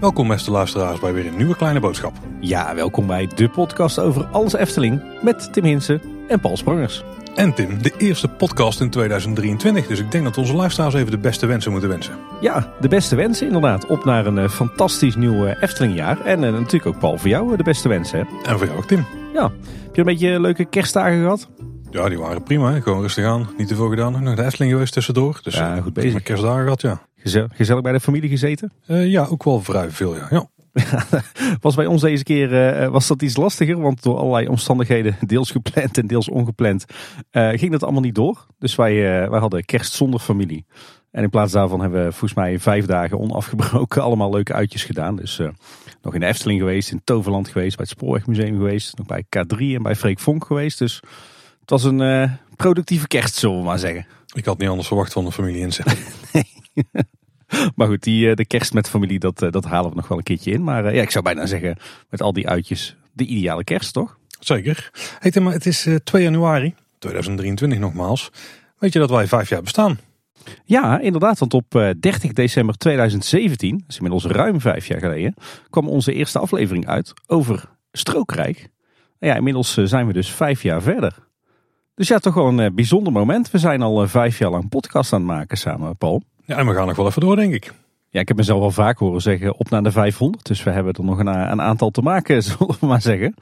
Welkom beste luisteraars bij weer een nieuwe kleine boodschap. Ja, welkom bij de podcast over alles Efteling met Tim Hinsen en Paul Sprangers. En Tim, de eerste podcast in 2023, dus ik denk dat onze luisteraars even de beste wensen moeten wensen. Ja, de beste wensen inderdaad. Op naar een eh, fantastisch nieuw eh, Eftelingjaar. En eh, natuurlijk ook Paul, voor jou de beste wensen. Hè? En voor jou ook Tim. Ja, heb je een beetje leuke kerstdagen gehad? Ja, die waren prima. Hè? Gewoon rustig aan. Niet te veel gedaan. Nog de Efteling geweest tussendoor. Dus Ja, eh, goed bezig. kerstdagen gehad, ja. Gezellig, gezellig bij de familie gezeten? Eh, ja, ook wel vrij veel, ja. ja. Was bij ons deze keer eh, was dat iets lastiger, want door allerlei omstandigheden, deels gepland en deels ongepland, ging dat allemaal niet door. Dus wij, wij hadden kerst zonder familie. En in plaats daarvan hebben we volgens mij vijf dagen onafgebroken allemaal leuke uitjes gedaan. Dus nog in de Efteling geweest, in Toverland geweest, bij het Spoorwegmuseum geweest, nog bij K3 en bij Freek Vonk geweest. Dus het was een eh, productieve kerst, zullen we maar zeggen. Ik had niet anders verwacht van een familie inzet. Maar goed, die, eh, de kerst met familie, dat, eh, dat halen we nog wel een keertje in. Maar ja, ik zou bijna zeggen, met al die uitjes, de ideale kerst, toch? Zeker. Hey maar het is eh, 2 januari 2023 nogmaals. Weet je dat wij vijf jaar bestaan? Ja, inderdaad, want op eh, 30 december 2017, dat is inmiddels ruim vijf jaar geleden, kwam onze eerste aflevering uit over Strookrijk. Ja, inmiddels zijn we dus vijf jaar verder. Dus ja, toch wel een eh, bijzonder moment. We zijn al eh, vijf jaar lang podcast aan het maken samen, Paul. Ja, en we gaan nog wel even door, denk ik. Ja, ik heb mezelf al vaak horen zeggen op naar de 500. Dus we hebben er nog een, een aantal te maken, zullen we maar zeggen.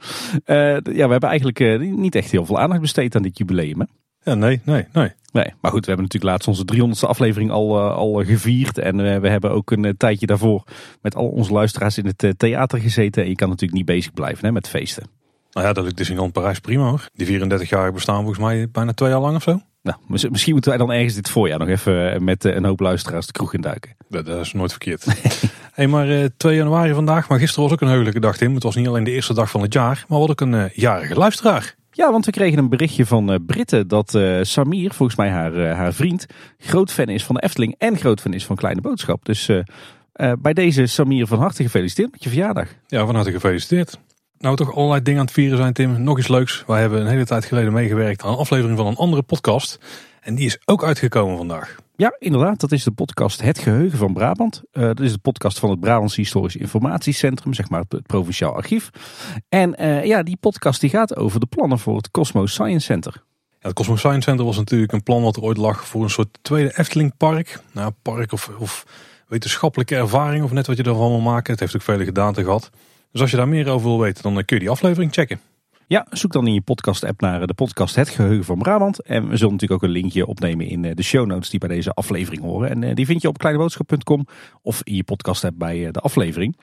Eh, ja, we hebben eigenlijk eh, niet echt heel veel aandacht besteed aan dit jubileum. Hè? Ja, nee, nee, nee. Nee, maar goed, we hebben natuurlijk laatst onze 300ste aflevering al, eh, al gevierd. En eh, we hebben ook een eh, tijdje daarvoor met al onze luisteraars in het eh, theater gezeten. En je kan natuurlijk niet bezig blijven hè, met feesten. Nou ja, dat lukt Disneyland Parijs prima hoor. Die 34 jaar bestaan volgens mij bijna twee jaar lang of zo. Nou, mis- misschien moeten wij dan ergens dit voorjaar nog even eh, met eh, een hoop luisteraars de kroeg induiken. Dat, dat is nooit verkeerd. hey, maar eh 2 januari vandaag, maar gisteren was ook een heugelijke dag Tim. Het was niet alleen de eerste dag van het jaar, maar wat ook een eh, jarige luisteraar. Ja, want we kregen een berichtje van eh Britten dat eh, Samir, volgens mij haar, eh, haar vriend, groot fan is van de Efteling en groot fan is van Kleine Boodschap. Dus eh, eh, bij deze Samir van harte gefeliciteerd met je verjaardag. Ja, van harte gefeliciteerd. Nou, toch allerlei dingen aan het vieren zijn Tim. Nog iets leuks. Wij hebben een hele tijd geleden meegewerkt aan een aflevering van een andere podcast. En die is ook uitgekomen vandaag. Ja, inderdaad. Dat is de podcast Het Geheugen van Brabant. Eh, dat is de podcast van het Brabants Historisch Informatiecentrum, zeg maar het, Provinciaal Archief. En eh, ja, die podcast die gaat over de plannen voor het Cosmos Science Center. Ja, het Cosmos Science Center was natuurlijk een plan wat er ooit lag voor een soort tweede Efteling park. Nou, park of, of wetenschappelijke ervaring of net wat je ervan wil maken. Het heeft ook vele gedaanten gehad. Dus als je daar meer over wil weten, dan eh, kun je die aflevering checken. Ja, zoek dan in je podcast-app naar eh, de podcast Het Geheugen van Brabant. En we zullen natuurlijk ook een linkje opnemen in eh, de show notes die bij deze aflevering horen. En die vind je op kleineboodschap.com of in je podcast-app bij de aflevering.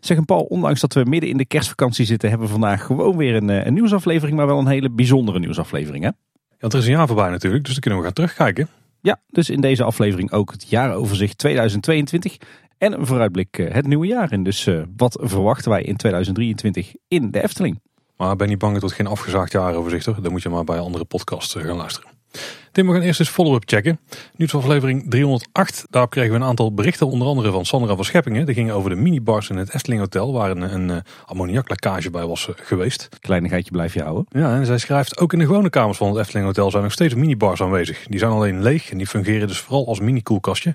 Zeg een Paul, ondanks dat we midden in de kerstvakantie zitten, hebben we vandaag gewoon weer een, een nieuwsaflevering, maar wel een hele bijzondere nieuwsaflevering. Hè? Ja, er is een jaar voorbij natuurlijk, dus dan kunnen we gaan terugkijken. Ja, dus in deze aflevering ook het jaaroverzicht 2022 en een vooruitblik eh, het nieuwe jaar in. Dus eh, wat verwachten wij in 2023 in de Efteling? Maar ben niet bang, het wordt geen afgezaagd jaaroverzicht hoor. Dan moet je maar bij andere podcasts eh, gaan luisteren. Tim, we gaan eerst eens follow-up checken. Nieuwsaflevering 308. Daarop kregen we een aantal berichten, onder andere van Sandra van Scheppingen. Die ging over de minibars in het Efteling Hotel, waar een, een ammoniaklekkage bij was geweest. Kleinigheidje blijf je houden. Ja, en zij schrijft, ook in de gewone kamers van het Efteling Hotel zijn nog steeds minibars aanwezig. Die zijn alleen leeg en die fungeren dus vooral als mini-koelkastje.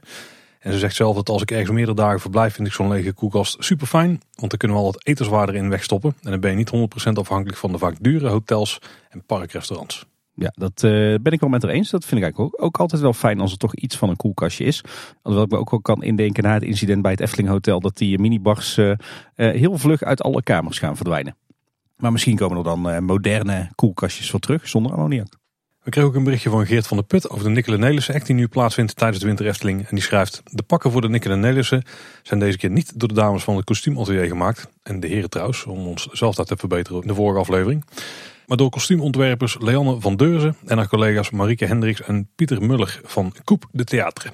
En ze zegt zelf dat als ik ergens meerdere dagen verblijf, vind ik zo'n lege koelkast super fijn. Want dan kunnen we al wat etenswaarde in wegstoppen. En dan ben je niet 100% afhankelijk van de vaak dure hotels en parkrestaurants. Ja, dat eh, ben ik wel met haar eens. Dat vind ik eigenlijk ook, ook altijd wel fijn als er toch iets van een koelkastje is. Alhoewel ik me ook wel kan indenken na het incident bij het Efteling Hotel... dat die minibars eh, eh, heel vlug uit alle kamers gaan verdwijnen. Maar misschien komen er dan moderne koelkastjes voor terug zonder ammoniak. We kregen ook een berichtje van Geert van der Put over de Nikkelen Nelissen act die nu plaatsvindt tijdens de Winter Efteling. En die schrijft, de pakken voor de Nikkelen Nelissen zijn deze keer niet door de dames van het kostuumatelier gemaakt. En de heren trouwens, om ons zelf dat te verbeteren in de vorige aflevering. Maar door kostuumontwerpers Leanne van Deurzen en haar collega's Marieke Hendricks en Pieter Muller van Koep de Theater.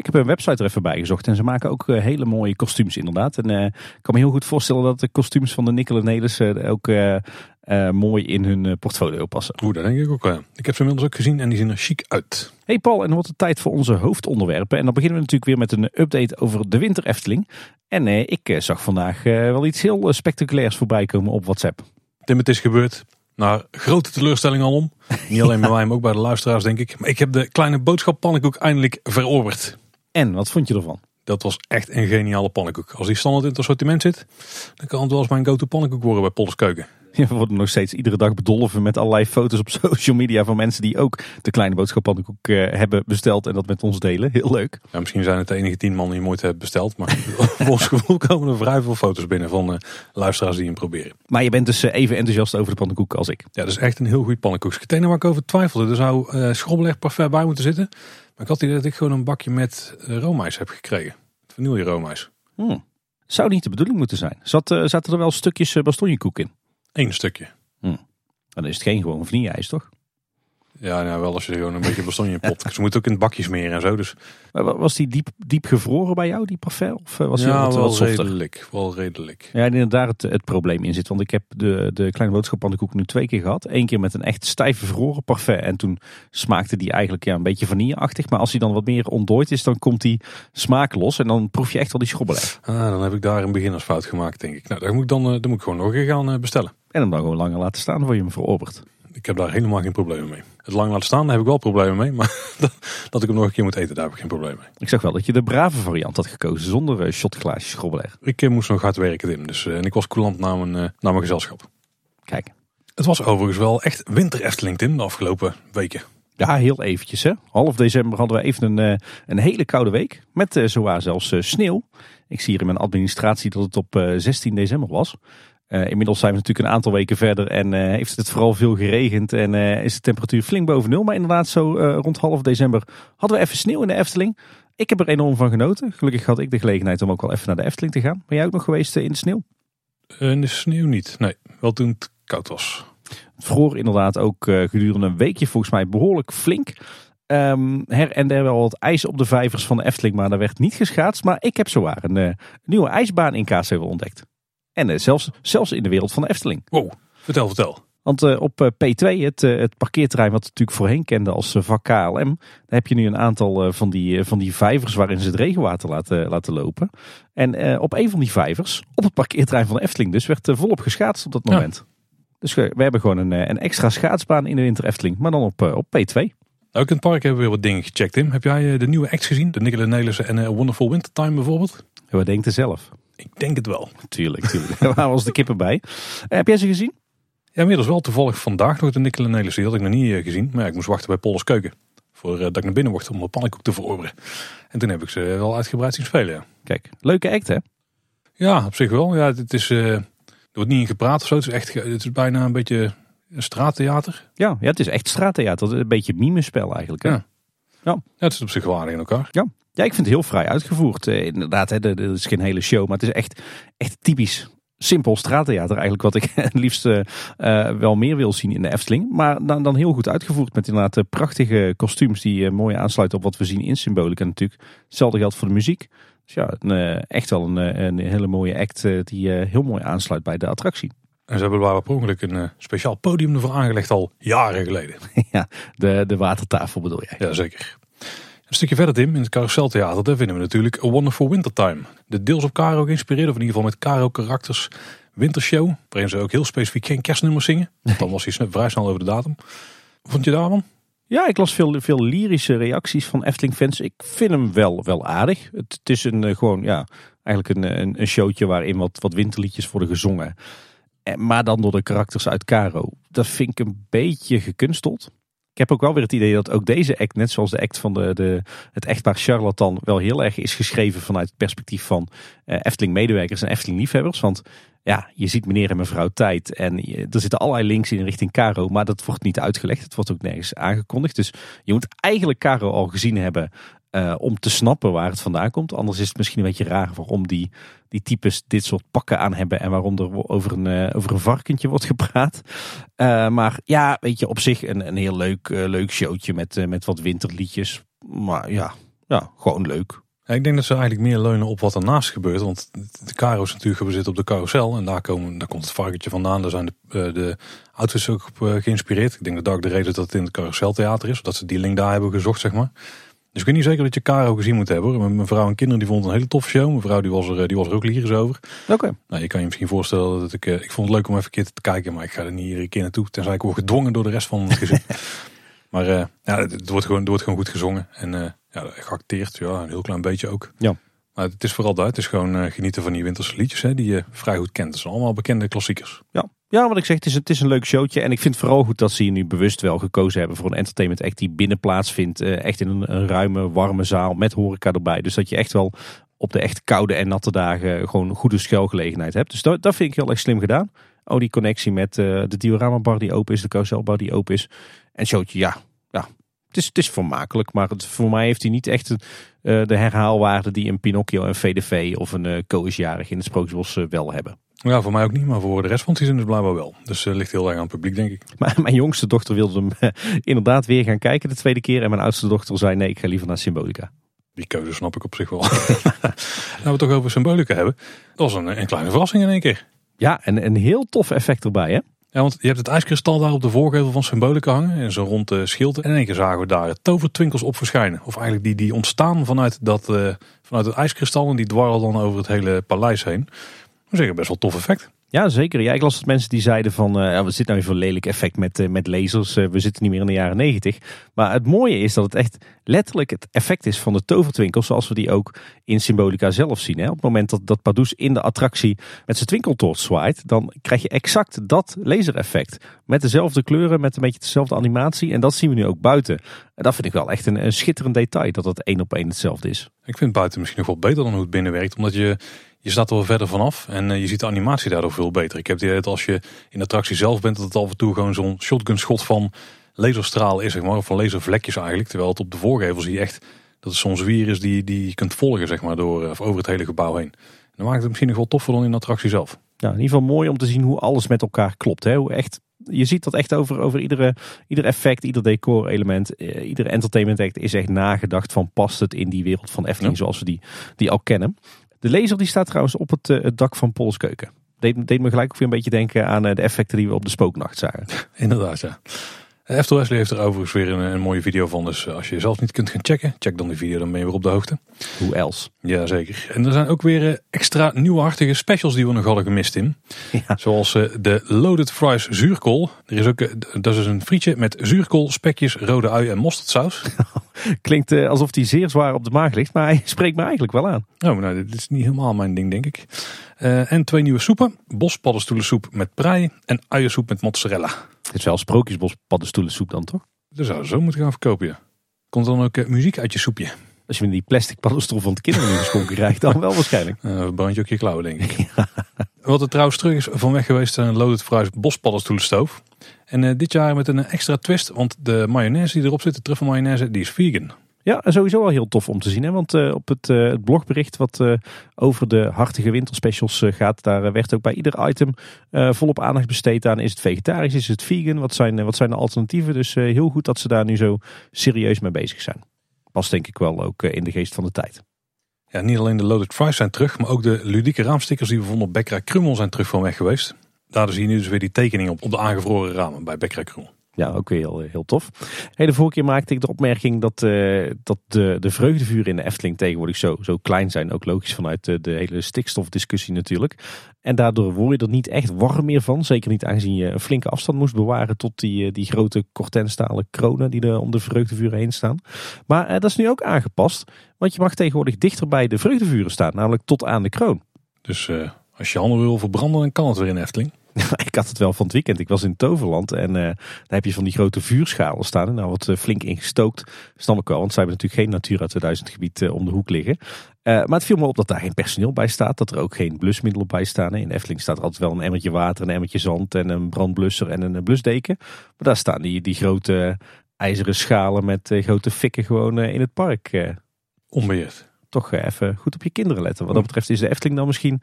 Ik heb een website er even bij gezocht en ze maken ook eh, hele mooie kostuums inderdaad. En eh, ik kan me heel goed voorstellen dat de kostuums van de Nelissen ook eh, eh, mooi in hun portfolio passen. Hoe, dat denk ik ook. Ik heb ze inmiddels ook gezien en die zien er chic uit. Hey Paul, en dan wordt het tijd voor onze hoofdonderwerpen. En dan beginnen we natuurlijk weer met een update over de winter Efteling. En ik zag vandaag wel iets heel spectaculairs voorbij komen op WhatsApp. Tim, het is gebeurd. Naar grote teleurstelling al om. Niet alleen bij mij, maar ook bij de luisteraars denk ik. Maar ik heb de kleine boodschap pannenkoek eindelijk verorberd. En, wat vond je ervan? Dat was echt een geniale pannenkoek. Als die standaard in het assortiment zit, dan kan het wel eens mijn go-to pannenkoek worden bij Polders Keuken. Ja, we worden nog steeds iedere dag bedolven met allerlei foto's op social media van mensen die ook de kleine boodschap pannenkoek uh, hebben besteld en dat met ons delen. Heel leuk. Ja, misschien zijn het de enige tien man die ooit hebben besteld, maar volgens gevoel komen er vrij veel foto's binnen van uh, luisteraars die hem proberen. Maar je bent dus uh, even enthousiast over de pannenkoek als ik. Ja, dat is echt een heel goed pannenkoek. Het waar ik over twijfelde, er zou uh, schrobbelig parfait bij moeten zitten. Maar ik had idee dat ik gewoon een bakje met roomijs heb gekregen. Vanille roomijs. Hmm. Zou niet de bedoeling moeten zijn. Zat, zaten er wel stukjes bastonjekoek in? Eén stukje. Hm. Dan is het geen gewoon vanille-ijs, toch? Ja, nou, wel als je er gewoon een beetje bastonje in pot. Ze moeten ook in het bakje smeren en zo. Dus. Maar was die diep, diep gevroren bij jou, die parfait? Of was ja, wat, wel wat redelijk. Wel redelijk. Ja, inderdaad het, het probleem in zit. Want ik heb de, de kleine boodschap aan de koek nu twee keer gehad. Eén keer met een echt stijf bevroren parfait. En toen smaakte die eigenlijk ja, een beetje vanilleachtig. Maar als hij dan wat meer ontdooid is, dan komt die smaak los. En dan proef je echt wel die schrobbelij. Ah, dan heb ik daar een beginnersfout gemaakt, denk ik. Nou, dan moet ik, dan, dan moet ik gewoon nog een gaan bestellen. En hem dan gewoon langer laten staan voor je hem verorbert. Ik heb daar helemaal geen problemen mee. Het lang laten staan, daar heb ik wel problemen mee. Maar dat ik hem nog een keer moet eten, daar heb ik geen probleem mee. Ik zag wel dat je de brave variant had gekozen, zonder uh, shotglaasjes. Ik uh, moest nog hard werken, Tim. Dus, uh, en ik was coulant na mijn, naar mijn gezelschap. Kijk. Het was overigens wel echt winter Efteling, Tim, de afgelopen weken. Ja, heel eventjes. Hè. Half december hadden we even een, een hele koude week. Met zowaar zelfs sneeuw. Ik zie hier in mijn administratie dat het op 16 december was. Uh, inmiddels zijn we natuurlijk een aantal weken verder en uh, heeft het vooral veel geregend en uh, is de temperatuur flink boven nul. Maar inderdaad, zo rond half december hadden we even sneeuw in de Efteling. Ik heb er enorm van genoten. Gelukkig had ik de gelegenheid om ook wel even naar de Efteling te gaan. Ben jij ook nog geweest in de sneeuw? in de sneeuw niet. Nee, wel toen het koud was. Het vroor inderdaad ook gedurende een weekje volgens mij behoorlijk flink. Um, her en der wel wat ijs op de vijvers van de Efteling, maar daar werd niet geschaatst. Maar ik heb zowaar een, een nieuwe ijsbaan in Kaatsheuvel ontdekt. En uh, zelfs, zelfs in de wereld van de Efteling. Wow, vertel, vertel. Want uh, op uh, P2, het, het parkeerterrein wat we natuurlijk voorheen kenden als vak KLM, daar heb je nu een aantal van, die, van die vijvers waarin ze het regenwater laten, laten lopen. En op een van die vijvers, op het parkeerterrein van de Efteling dus, werd volop geschaatst op dat moment. Ja. Dus we, we, hebben gewoon een, een extra schaatsbaan in de winter Efteling, maar dan op, op P2. Ook in het park hebben we weer wat dingen gecheckt, Tim. Heb jij de nieuwe acts gezien? De Nicola Nelissen en Wonderful Wintertime bijvoorbeeld? Ja, wat denkt er zelf? Ik denk het wel. Tuurlijk, tuurlijk. Waar was de kippen bij? heb jij ze gezien? Ja, inmiddels wel toevallig vandaag nog de Nicola Nelissen. Die had ik nog niet uh, gezien. Maar ja, ik moest wachten bij Polders Keuken. Voor uh, dat ik naar binnen mocht om mijn pannenkoek te verorberen. En toen heb ik ze wel uitgebreid zien spelen. Ja. Kijk, leuke act hè? Ja, op zich wel. Ja, het is, uh, er wordt niet in gepraat of zo. Het is, echt, het is bijna een beetje een straattheater. Ja, ja, het is echt straattheater. Een beetje mimespel eigenlijk. Hè? Ja. Ja. ja, het is op zich waardig in elkaar. Ja. Ja, ik vind het heel vrij uitgevoerd. Eh, inderdaad, het is geen hele show, maar het is echt, echt typisch simpel straattheater eigenlijk wat ik het liefst uh, wel meer wil zien in de Efteling. Maar dan, dan heel goed uitgevoerd met inderdaad prachtige kostuums die uh, mooi aansluiten op wat we zien in Symbolica natuurlijk. Hetzelfde geldt voor de muziek. Dus ja, een, echt wel een, een hele mooie act die heel mooi aansluit bij de attractie. En ze hebben waar per ongeluk een speciaal podium ervoor aangelegd al jaren geleden. ja, de, de watertafel bedoel jij? Jazeker. Een stukje verder Tim, in het Carouseltheater, daar vinden we natuurlijk A Wonderful Wintertime. De deels op Caro geïnspireerde, of in ieder geval met Caro karakters wintershow. Waarin ze ook heel specifiek geen kerstnummers zingen. Dan was hij vrij snel over de datum. Vond je daarvan? Ja, ik las veel, veel lyrische reacties van Efteling fans. Ik vind hem wel, wel aardig. Het, het is een, gewoon, ja, eigenlijk een, een, een showtje waarin wat, wat winterliedjes worden gezongen. Maar dan door de karakters uit Caro. Dat vind ik een beetje gekunsteld. Ik heb ook wel weer het idee dat ook deze act, net zoals de act van de, de, het echtpaar Charlatan, wel heel erg is geschreven vanuit het perspectief van uh, Efteling-medewerkers en Efteling-liefhebbers. Want ja, je ziet meneer en mevrouw tijd en er zitten allerlei links in richting Caro, maar dat wordt niet uitgelegd. Het wordt ook nergens aangekondigd. Dus je moet eigenlijk Caro al gezien hebben uh, om te snappen waar het vandaan komt. Anders is het misschien een beetje raar waarom die, die types dit soort pakken aan hebben en waarom er over een, uh, over een varkentje wordt gepraat. Uh, maar ja, weet je, op zich een, een heel leuk, leuk showtje met, met wat winterliedjes. Maar ja, ja, gewoon leuk. Ik denk dat ze eigenlijk meer leunen op wat ernaast gebeurt. Want de Caro is natuurlijk gebaseerd op de carousel. En daar, komen, daar komt het varkentje vandaan. Daar zijn de, de outfits ook op geïnspireerd. Ik denk dat dat ook de reden dat het in het carouseltheater is. Dat ze die link daar hebben gezocht, zeg maar. Dus ik weet niet zeker dat je Caro gezien moet hebben. Hoor. Mijn vrouw en kinderen die vonden het een hele toffe show. Mijn vrouw die was er, die was er ook lyrisch over. Oké. Nou, je kan je misschien voorstellen dat ik... Ik vond het leuk om even een keer te kijken. Maar ik ga er niet iedere keer naartoe. Tenzij ik word gedwongen door de rest van het gezin. maar uh, ja, het wordt, gewoon, het wordt gewoon goed gezongen. En uh, ja, geacteerd. Ja, een heel klein beetje ook. Ja. Maar het is vooral dat. Het is gewoon uh, genieten van die winterse liedjes. Hè, die je vrij goed kent. Het zijn allemaal bekende klassiekers. Ja. Ja, wat ik zeg, het is, het is een leuk showtje. En ik vind vooral goed dat ze hier nu bewust wel gekozen hebben voor een entertainment act die binnen plaatsvindt. Uh, echt in een, een, ruime, warme zaal met horeca erbij. Dus dat je echt wel op de echt koude en natte dagen gewoon een goede schuilgelegenheid hebt. Dus dat, dat vind ik heel erg slim gedaan. Oh, die connectie met uh, de diorama bar die open is, de carouselbar die open is. En showtje, ja, ja. Het is, het is vermakelijk, maar voor mij heeft hij niet echt uh, de herhaalwaarde die een Pinocchio, een VDV of een uh, in het Sprookjesbos wel hebben. Ja, voor mij ook niet, maar voor de rest van het dus blijkbaar wel. Dus uh, ligt heel erg aan het publiek, denk ik. Maar mijn jongste dochter wilde hem uh, inderdaad weer gaan kijken de tweede keer. En mijn oudste dochter zei nee, ik ga liever naar Symbolica. Die keuze snap ik op zich wel. nou, we het toch over Symbolica hebben. Dat was een, een kleine verrassing in één keer. Ja, en een heel tof effect erbij, hè? Ja, want je hebt het ijskristal daar op de voorgevel van Symbolica hangen. En zo rond de schild. En in één keer zagen we daar tovertwinkels op verschijnen. Of eigenlijk die, die ontstaan vanuit, dat, uh, vanuit het ijskristal. En die dwarrelen dan over het hele paleis heen. Zeggen best wel tof effect. Ja, zeker. Ja, ik las dat mensen die zeiden van, uh, ja, we zitten nou weer voor lelijk effect met, uh, met lasers. Uh, we zitten niet meer in de jaren negentig. Maar het mooie is dat het echt letterlijk het effect is van de tovertwinkel. Zoals we die ook in Symbolica zelf zien. Hè. Op het moment dat, dat Pardoes in de attractie met zijn twinkeltoort zwaait. Dan krijg je exact dat lasereffect. Met dezelfde kleuren, met een beetje dezelfde animatie. En dat zien we nu ook buiten. En dat vind ik wel echt een, een schitterend detail. Dat dat één op één hetzelfde is. Ik vind buiten misschien nog wel beter dan hoe het binnen werkt. Omdat je je staat er wel verder vanaf en je ziet de animatie daardoor veel beter. Ik heb het idee dat als je in de attractie zelf bent, dat het af en toe gewoon zo'n shotgun schot van laserstraal is, zeg maar, of van laservlekjes eigenlijk. Terwijl het op de voorgevel zie je echt dat het zo'n zwier is die, die je kunt volgen, zeg maar, door, of over het hele gebouw heen. En dan maakt het misschien nog wel toffer dan in de attractie zelf. Ja, in ieder geval mooi om te zien hoe alles met elkaar klopt. Hè? Hoe echt, je ziet dat echt over, over iedere, ieder effect, ieder decor element, eh, ieder entertainment act is echt nagedacht van past het in die wereld van Efteling ja. zoals we die, die al kennen. De laser die staat trouwens op het, het dak van Polskeuken. Deed, deed me gelijk ook weer een beetje denken aan uh, de effecten die we op de spooknacht zagen. Inderdaad, ja. Eftel Wesley heeft er overigens weer een, een, mooie video van. Dus als je zelf niet kunt gaan checken, check dan die video, dan ben je weer op de hoogte. Hoe else? Jazeker. En er zijn ook weer extra nieuwhartige specials die we nog hadden gemist in. Ja. Zoals de Loaded Fries zuurkool. Er is ook, dat is een frietje met zuurkool, spekjes, rode ui en mosterdsaus. Klinkt alsof die zeer zwaar op de maag ligt, maar hij spreekt me eigenlijk wel aan. Oh, nou, dit is niet helemaal mijn ding, denk ik. En twee nieuwe soepen. Bospaddenstoelensoep met prei en uiensoep met mozzarella. Het is wel sprookjesbos paddenstoelensoep dan toch? Dat zou zo moeten gaan verkopen, ja. Komt dan ook uh, muziek uit je soepje? Als je met die plastic paddenstoel van het kinderen geschonken krijgt, dan wel waarschijnlijk. Uh, brand je ook je klauwen, denk ik. Ja. Wat er trouwens terug is van weg geweest, een Loaded Fries bospaddenstoelenstoof. En dit jaar met een extra twist, want de mayonaise die erop zit, de truffel mayonaise, die is vegan. Ja, sowieso wel heel tof om te zien. Hè? Want uh, op het, uh, het, blogbericht wat uh, over de hartige winterspecials gaat, daar werd ook bij ieder item volop aandacht besteed aan. Is het vegetarisch, is het vegan? Wat zijn, wat zijn de alternatieven? Dus heel goed dat ze daar nu zo serieus mee bezig zijn. Past denk ik wel ook in de geest van de tijd. Ja, niet alleen de loaded fries zijn terug, maar ook de ludieke raamstickers die we vonden op Bekkerij Krummel zijn terug van weg geweest. Daardoor zie je nu dus weer die tekening op, op de aangevroren ramen bij Bekkerij Krummel. Ja, ook weer heel, heel tof. De vorige keer maakte ik de opmerking dat, uh, dat de, de vreugdevuren in de Efteling tegenwoordig zo, zo klein zijn. Ook logisch vanuit de, de hele stikstofdiscussie natuurlijk. En daardoor word je er niet echt warm meer van. Zeker niet aangezien je een flinke afstand moest bewaren tot die, die grote kortenstalen kronen die er om de vreugdevuren heen staan. Maar dat is nu ook aangepast. Want je mag tegenwoordig dichter bij de vreugdevuren staan, namelijk tot aan de kroon. Dus als je handen wil verbranden, dan kan het weer in Efteling. ik had het wel van het weekend. Ik was in Toverland en uh, daar heb je van die grote vuurschalen staan. En nou wat uh, flink ingestookt. Snap ik wel, want zij hebben natuurlijk geen Natura 2000 gebied uh, om de hoek liggen. maar het viel me op dat daar geen personeel bij staat. Dat er ook geen blusmiddelen bij staan. In Efteling staat er altijd wel een emmertje water, een emmertje zand en een brandblusser en een blusdeken. Maar daar staan die, die grote ijzeren schalen met grote fikken gewoon in het park. Onbeheerd. Toch even goed op je kinderen letten. Wat dat betreft is de Efteling dan misschien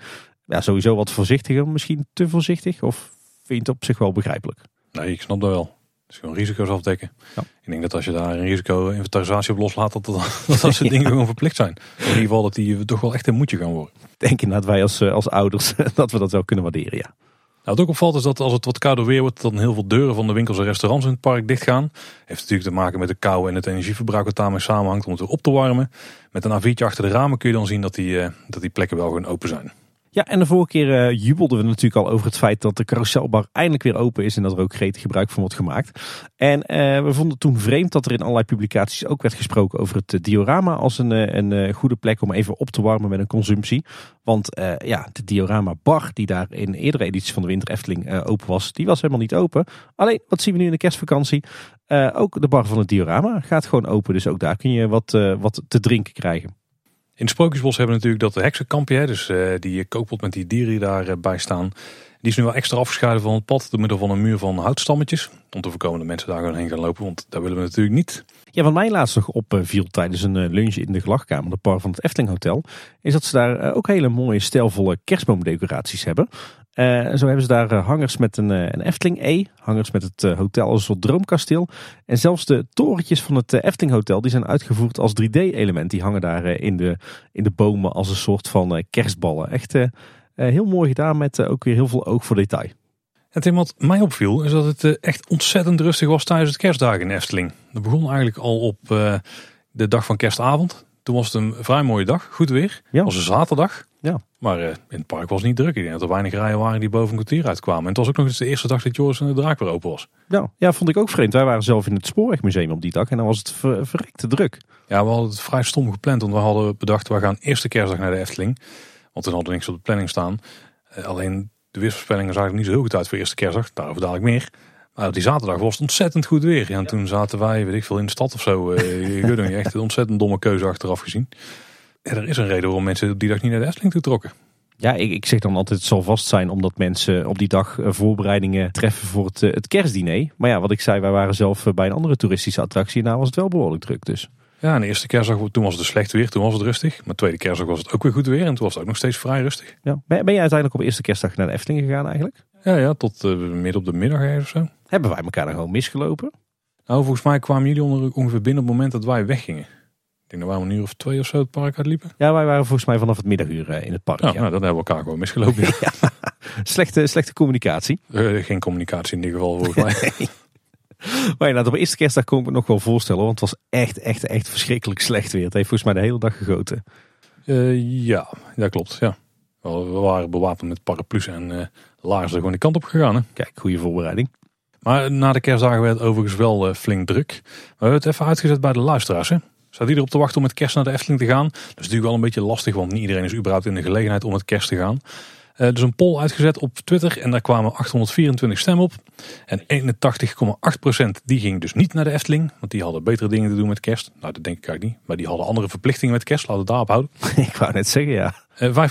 ja, sowieso wat voorzichtiger, misschien te voorzichtig? Of vind je het op zich wel begrijpelijk? Nee, ik snap dat wel. Het is gewoon risico's afdekken. Ja. Ik denk dat als je daar een risico-inventarisatie op loslaat, dat dat, dat, dat soort dingen gewoon verplicht zijn. In ieder geval dat die toch wel echt een moedje gaan worden. Denk je dat wij als, als ouders dat we dat wel kunnen waarderen, ja. wat ook opvalt is dat als het wat kouder weer wordt, dan heel veel deuren van de winkels en restaurants in het park dichtgaan. Heeft natuurlijk te maken met de kou en het energieverbruik wat daarmee samenhangt om het weer op te warmen. Met een A4'tje achter de ramen kun je dan zien dat die, uh, dat die plekken wel gewoon open zijn. Ja, en de vorige keer uh, jubelden we natuurlijk al over het feit dat de carouselbar eindelijk weer open is en dat er ook gretig gebruik van wordt gemaakt. En uh, we vonden toen vreemd dat er in allerlei publicaties ook werd gesproken over het diorama als een, een goede plek om even op te warmen met een consumptie. Want ja, de diorama bar die daar in eerdere edities van de Winter Efteling open was, die was helemaal niet open. Alleen, wat zien we nu in de kerstvakantie? ook de bar van het diorama gaat gewoon open, dus ook daar kun je wat, wat te drinken krijgen. In het Sprookjesbos hebben we natuurlijk dat heksenkampje, dus uh, die kookpot met die dieren die daarbij uh, staan. Die is nu wel extra afgescheiden van het pad door middel van een muur van houtstammetjes. Om te voorkomen dat mensen daar gewoon heen gaan lopen, want daar willen we natuurlijk niet. Ja, wat mij laatst nog opviel uh, tijdens een lunch in de gelachkamer, de par van het Efteling Hotel, is dat ze daar ook hele mooie stijlvolle kerstboomdecoraties hebben. Uh, zo hebben ze daar hangers met een, een Efteling E, hangers met het hotel als een soort droomkasteel. En zelfs de torentjes van het Efteling Hotel die zijn uitgevoerd als 3D-element. Die hangen daar in, de, in de bomen als een soort van kerstballen. Echt heel mooi gedaan met ook weer heel veel oog voor detail. Het wat mij opviel is dat het echt ontzettend rustig was tijdens het kerstdagen in Efteling. Dat begon eigenlijk al op de dag van kerstavond. Toen was het een vrij mooie dag, goed weer. Ja. Het was een zaterdag. Ja. Maar uh, in het park was het niet druk. Ik denk dat er weinig rijen waren die boven een kwartier uitkwamen. En het was ook nog eens de eerste dag dat Joris en de Draak weer open was. Ja, ja, vond ik ook vreemd. Wij waren zelf in het Spoorwegmuseum op die dag en dan was het ver, verrekte druk. Ja, we hadden het vrij stom gepland. Want we hadden bedacht, we gaan eerste kerstdag naar de Efteling. Want toen hadden we niks op de planning staan. Uh, alleen de weersvoorspellingen zagen er niet zo heel goed uit voor eerste kerstdag. Daarover dadelijk meer. Maar die zaterdag was het ontzettend goed weer. Ja, en toen zaten wij, weet ik veel, in de stad of zo. Uh, echt een ontzettend domme keuze achteraf gezien. Ja, er is een reden waarom mensen die dag niet naar de Efteling toe trokken. Ja, ik, ik zeg dan altijd het zal vast zijn omdat mensen op die dag eh, voorbereidingen treffen voor het, eh, het kerstdiner. Maar ja, wat ik zei, wij waren zelf bij een andere toeristische attractie en daar was het wel behoorlijk druk dus. Ja, en de eerste kerstdag, toen was het dus slecht weer, toen was het rustig. Maar de tweede kerstdag was het ook weer goed weer en toen was het ook nog steeds vrij rustig. Ja. Ben, ben je uiteindelijk op eerste kerstdag naar de Efteling gegaan eigenlijk? Ja, ja tot uh, midden op de middag of zo. Hebben wij elkaar dan gewoon misgelopen? Nou, volgens mij kwamen jullie onder, ongeveer binnen op het moment dat wij weggingen. Ik denk dat wij een uur of twee of zo het park uitliepen. Ja, wij waren volgens mij vanaf het middaguur in het park. Ja, Nou, dan hebben we elkaar gewoon misgelopen. ja. slechte, slechte communicatie. Uh, geen communicatie in ieder geval volgens mij. Maar inderdaad, op de eerste kerstdag kon ik me nog wel voorstellen. Want het was echt, echt, echt verschrikkelijk slecht weer. Het heeft volgens mij de hele dag gegoten. Uh, ja, dat klopt. Ja. We waren bewapend met paraplu's en uh, laarzen gewoon de kant op gegaan. Hè? Kijk, goede voorbereiding. Maar na de kerstdagen werd het overigens wel uh, flink druk. Maar we hebben het even uitgezet bij de luisteraars. Hè? Staat iedereen op te wachten om met kerst naar de Efteling te gaan? Dat is natuurlijk wel een beetje lastig, want niet iedereen is überhaupt in de gelegenheid om met kerst te gaan. Uh, dus een poll uitgezet op Twitter en daar kwamen 824 stemmen op. En 81,8% die ging dus niet naar de Efteling, want die hadden betere dingen te doen met kerst. Nou, dat denk ik eigenlijk niet, maar die hadden andere verplichtingen met kerst, laten we daarop houden. ik wou net zeggen, ja. Uh,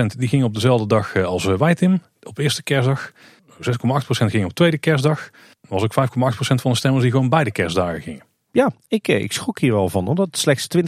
5,6% die ging op dezelfde dag uh, als wij Tim, op eerste kerstdag. 6,8% ging op tweede kerstdag. Er was ook 5,8% van de stemmers die gewoon beide kerstdagen gingen. Ja, ik, ik schrok hier wel van. Omdat slechts 20%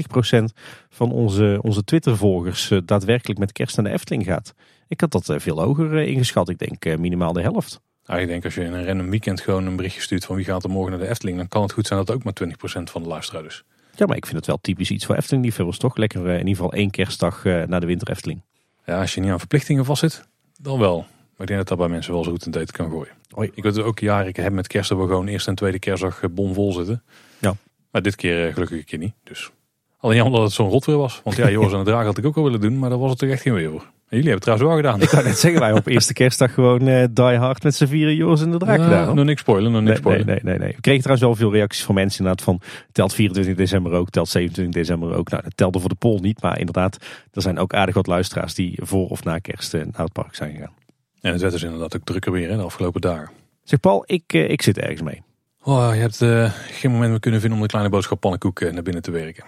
van onze, onze Twitter-volgers daadwerkelijk met kerst naar de Efteling gaat. Ik had dat veel hoger ingeschat. Ik denk minimaal de helft. Nou, ik denk als je in een random weekend gewoon een berichtje stuurt van wie gaat er morgen naar de Efteling. Dan kan het goed zijn dat ook maar 20% van de luisteraars is. Ja, maar ik vind het wel typisch iets voor Efteling liefhebbers toch? Lekker in ieder geval één kerstdag naar de winter Efteling. Ja, als je niet aan verplichtingen vastzit, dan wel. Maar ik denk dat dat bij mensen wel zo goed een eten kan gooien. Hoi. Ik weet ook jaren, ik heb met kerst dat we gewoon eerste en tweede kerstdag bomvol zitten. Ja. Maar dit keer gelukkig een keer niet. Dus alleen jammer dat het zo'n rot weer was. Want ja, Joris en de Draag had ik ook wel willen doen, maar daar was het toch echt geen weer voor. En jullie hebben het trouwens wel gedaan. Ik kan net zeggen, wij op eerste kerstdag gewoon uh, die hard met z'n vieren Joris en de Draak gedaan. nog niks spoilen, nog niks nee, spoilen. Nee, nee, nee, We kregen trouwens wel veel reacties van mensen inderdaad van telt 24 december ook, telt 27 december ook. Nou, dat telde voor de poll niet, maar inderdaad, er zijn ook aardig wat luisteraars die voor of na kerst naar het park zijn gegaan. En het werd dus inderdaad ook drukker weer hè, de afgelopen dagen. Zeg Paul, ik, uh, ik zit ergens mee. Oh, je hebt uh, geen moment meer kunnen vinden om de kleine boodschap pannenkoek naar binnen te werken.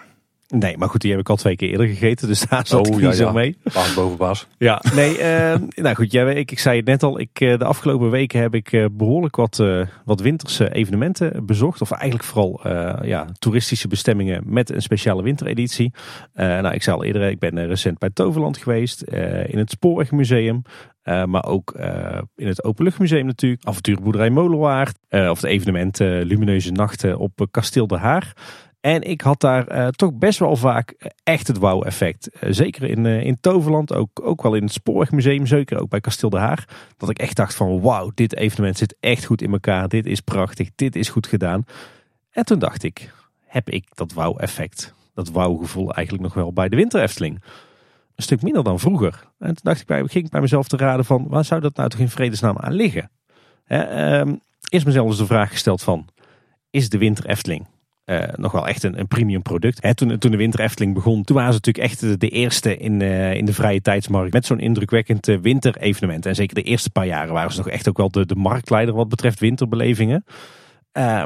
Nee, maar goed, die heb ik al twee keer eerder gegeten, dus daar zat oh, ik ja, niet zo mee. Baas boven baas. Ja, nee, uh, nou goed, ja, ik, ik zei het net al, ik, de afgelopen weken heb ik uh, behoorlijk wat, uh, wat winterse evenementen bezocht. Of eigenlijk vooral ja, toeristische bestemmingen met een speciale wintereditie. nou, ik zei al eerder, ik ben recent bij Toverland geweest, in het Spoorwegmuseum. maar ook in het Openluchtmuseum natuurlijk, avonturenboerderij Molenwaard. of het evenement Lumineuze Nachten op Kasteel de Haar. En ik had daar uh, toch best wel vaak echt het wauw-effect. zeker in, in Toverland, ook, ook wel in het Spoorwegmuseum, zeker ook bij Kasteel de Haar. Dat ik echt dacht van wauw, dit evenement zit echt goed in elkaar. Dit is prachtig, dit is goed gedaan. En toen dacht ik, heb ik dat wauw-effect, dat wauw-gevoel eigenlijk nog wel bij de Winter Efteling? Een stuk minder dan vroeger. En toen dacht ik bij, ging ik bij mezelf te raden van, waar zou dat nou toch in vredesnaam aan liggen? Hè, um, eerst mezelf eens de vraag gesteld van, is de Winter Efteling uh, nog wel echt een, een premium product. Toen, toen de Winter Efteling begon, toen waren ze natuurlijk echt de, eerste in, uh, in de vrije tijdsmarkt met zo'n indrukwekkend uh, winterevenement. En zeker de eerste paar jaren waren ze nog echt ook wel de, de marktleider wat betreft winterbelevingen. Uh,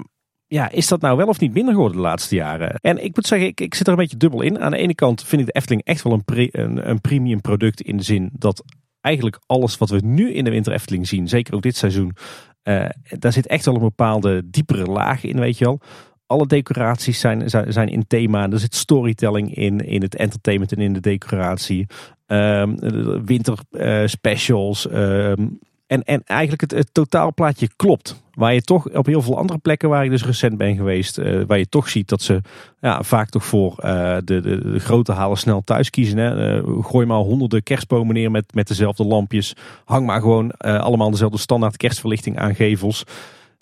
ja, is dat nou wel of niet minder geworden de laatste jaren? En ik moet zeggen, ik, ik zit er een beetje dubbel in. Aan de ene kant vind ik de Efteling echt wel een, een, een premium product in de zin dat eigenlijk alles wat we nu in de Winter Efteling zien, zeker ook dit seizoen, daar zit echt wel een bepaalde diepere laag in, weet je wel. Alle decoraties zijn, zijn in thema. Er zit storytelling in, in het entertainment en in de decoratie. Um, winter uh, specials. Um, en, en eigenlijk het, totaalplaatje klopt. Waar je toch op heel veel andere plekken waar ik dus recent ben geweest, uh, waar je toch ziet dat ze ja, vaak toch voor uh, de, de, grote halen snel thuis kiezen. Hè. Gooi maar honderden kerstbomen neer met, met dezelfde lampjes. Hang maar gewoon allemaal dezelfde standaard kerstverlichting aan gevels.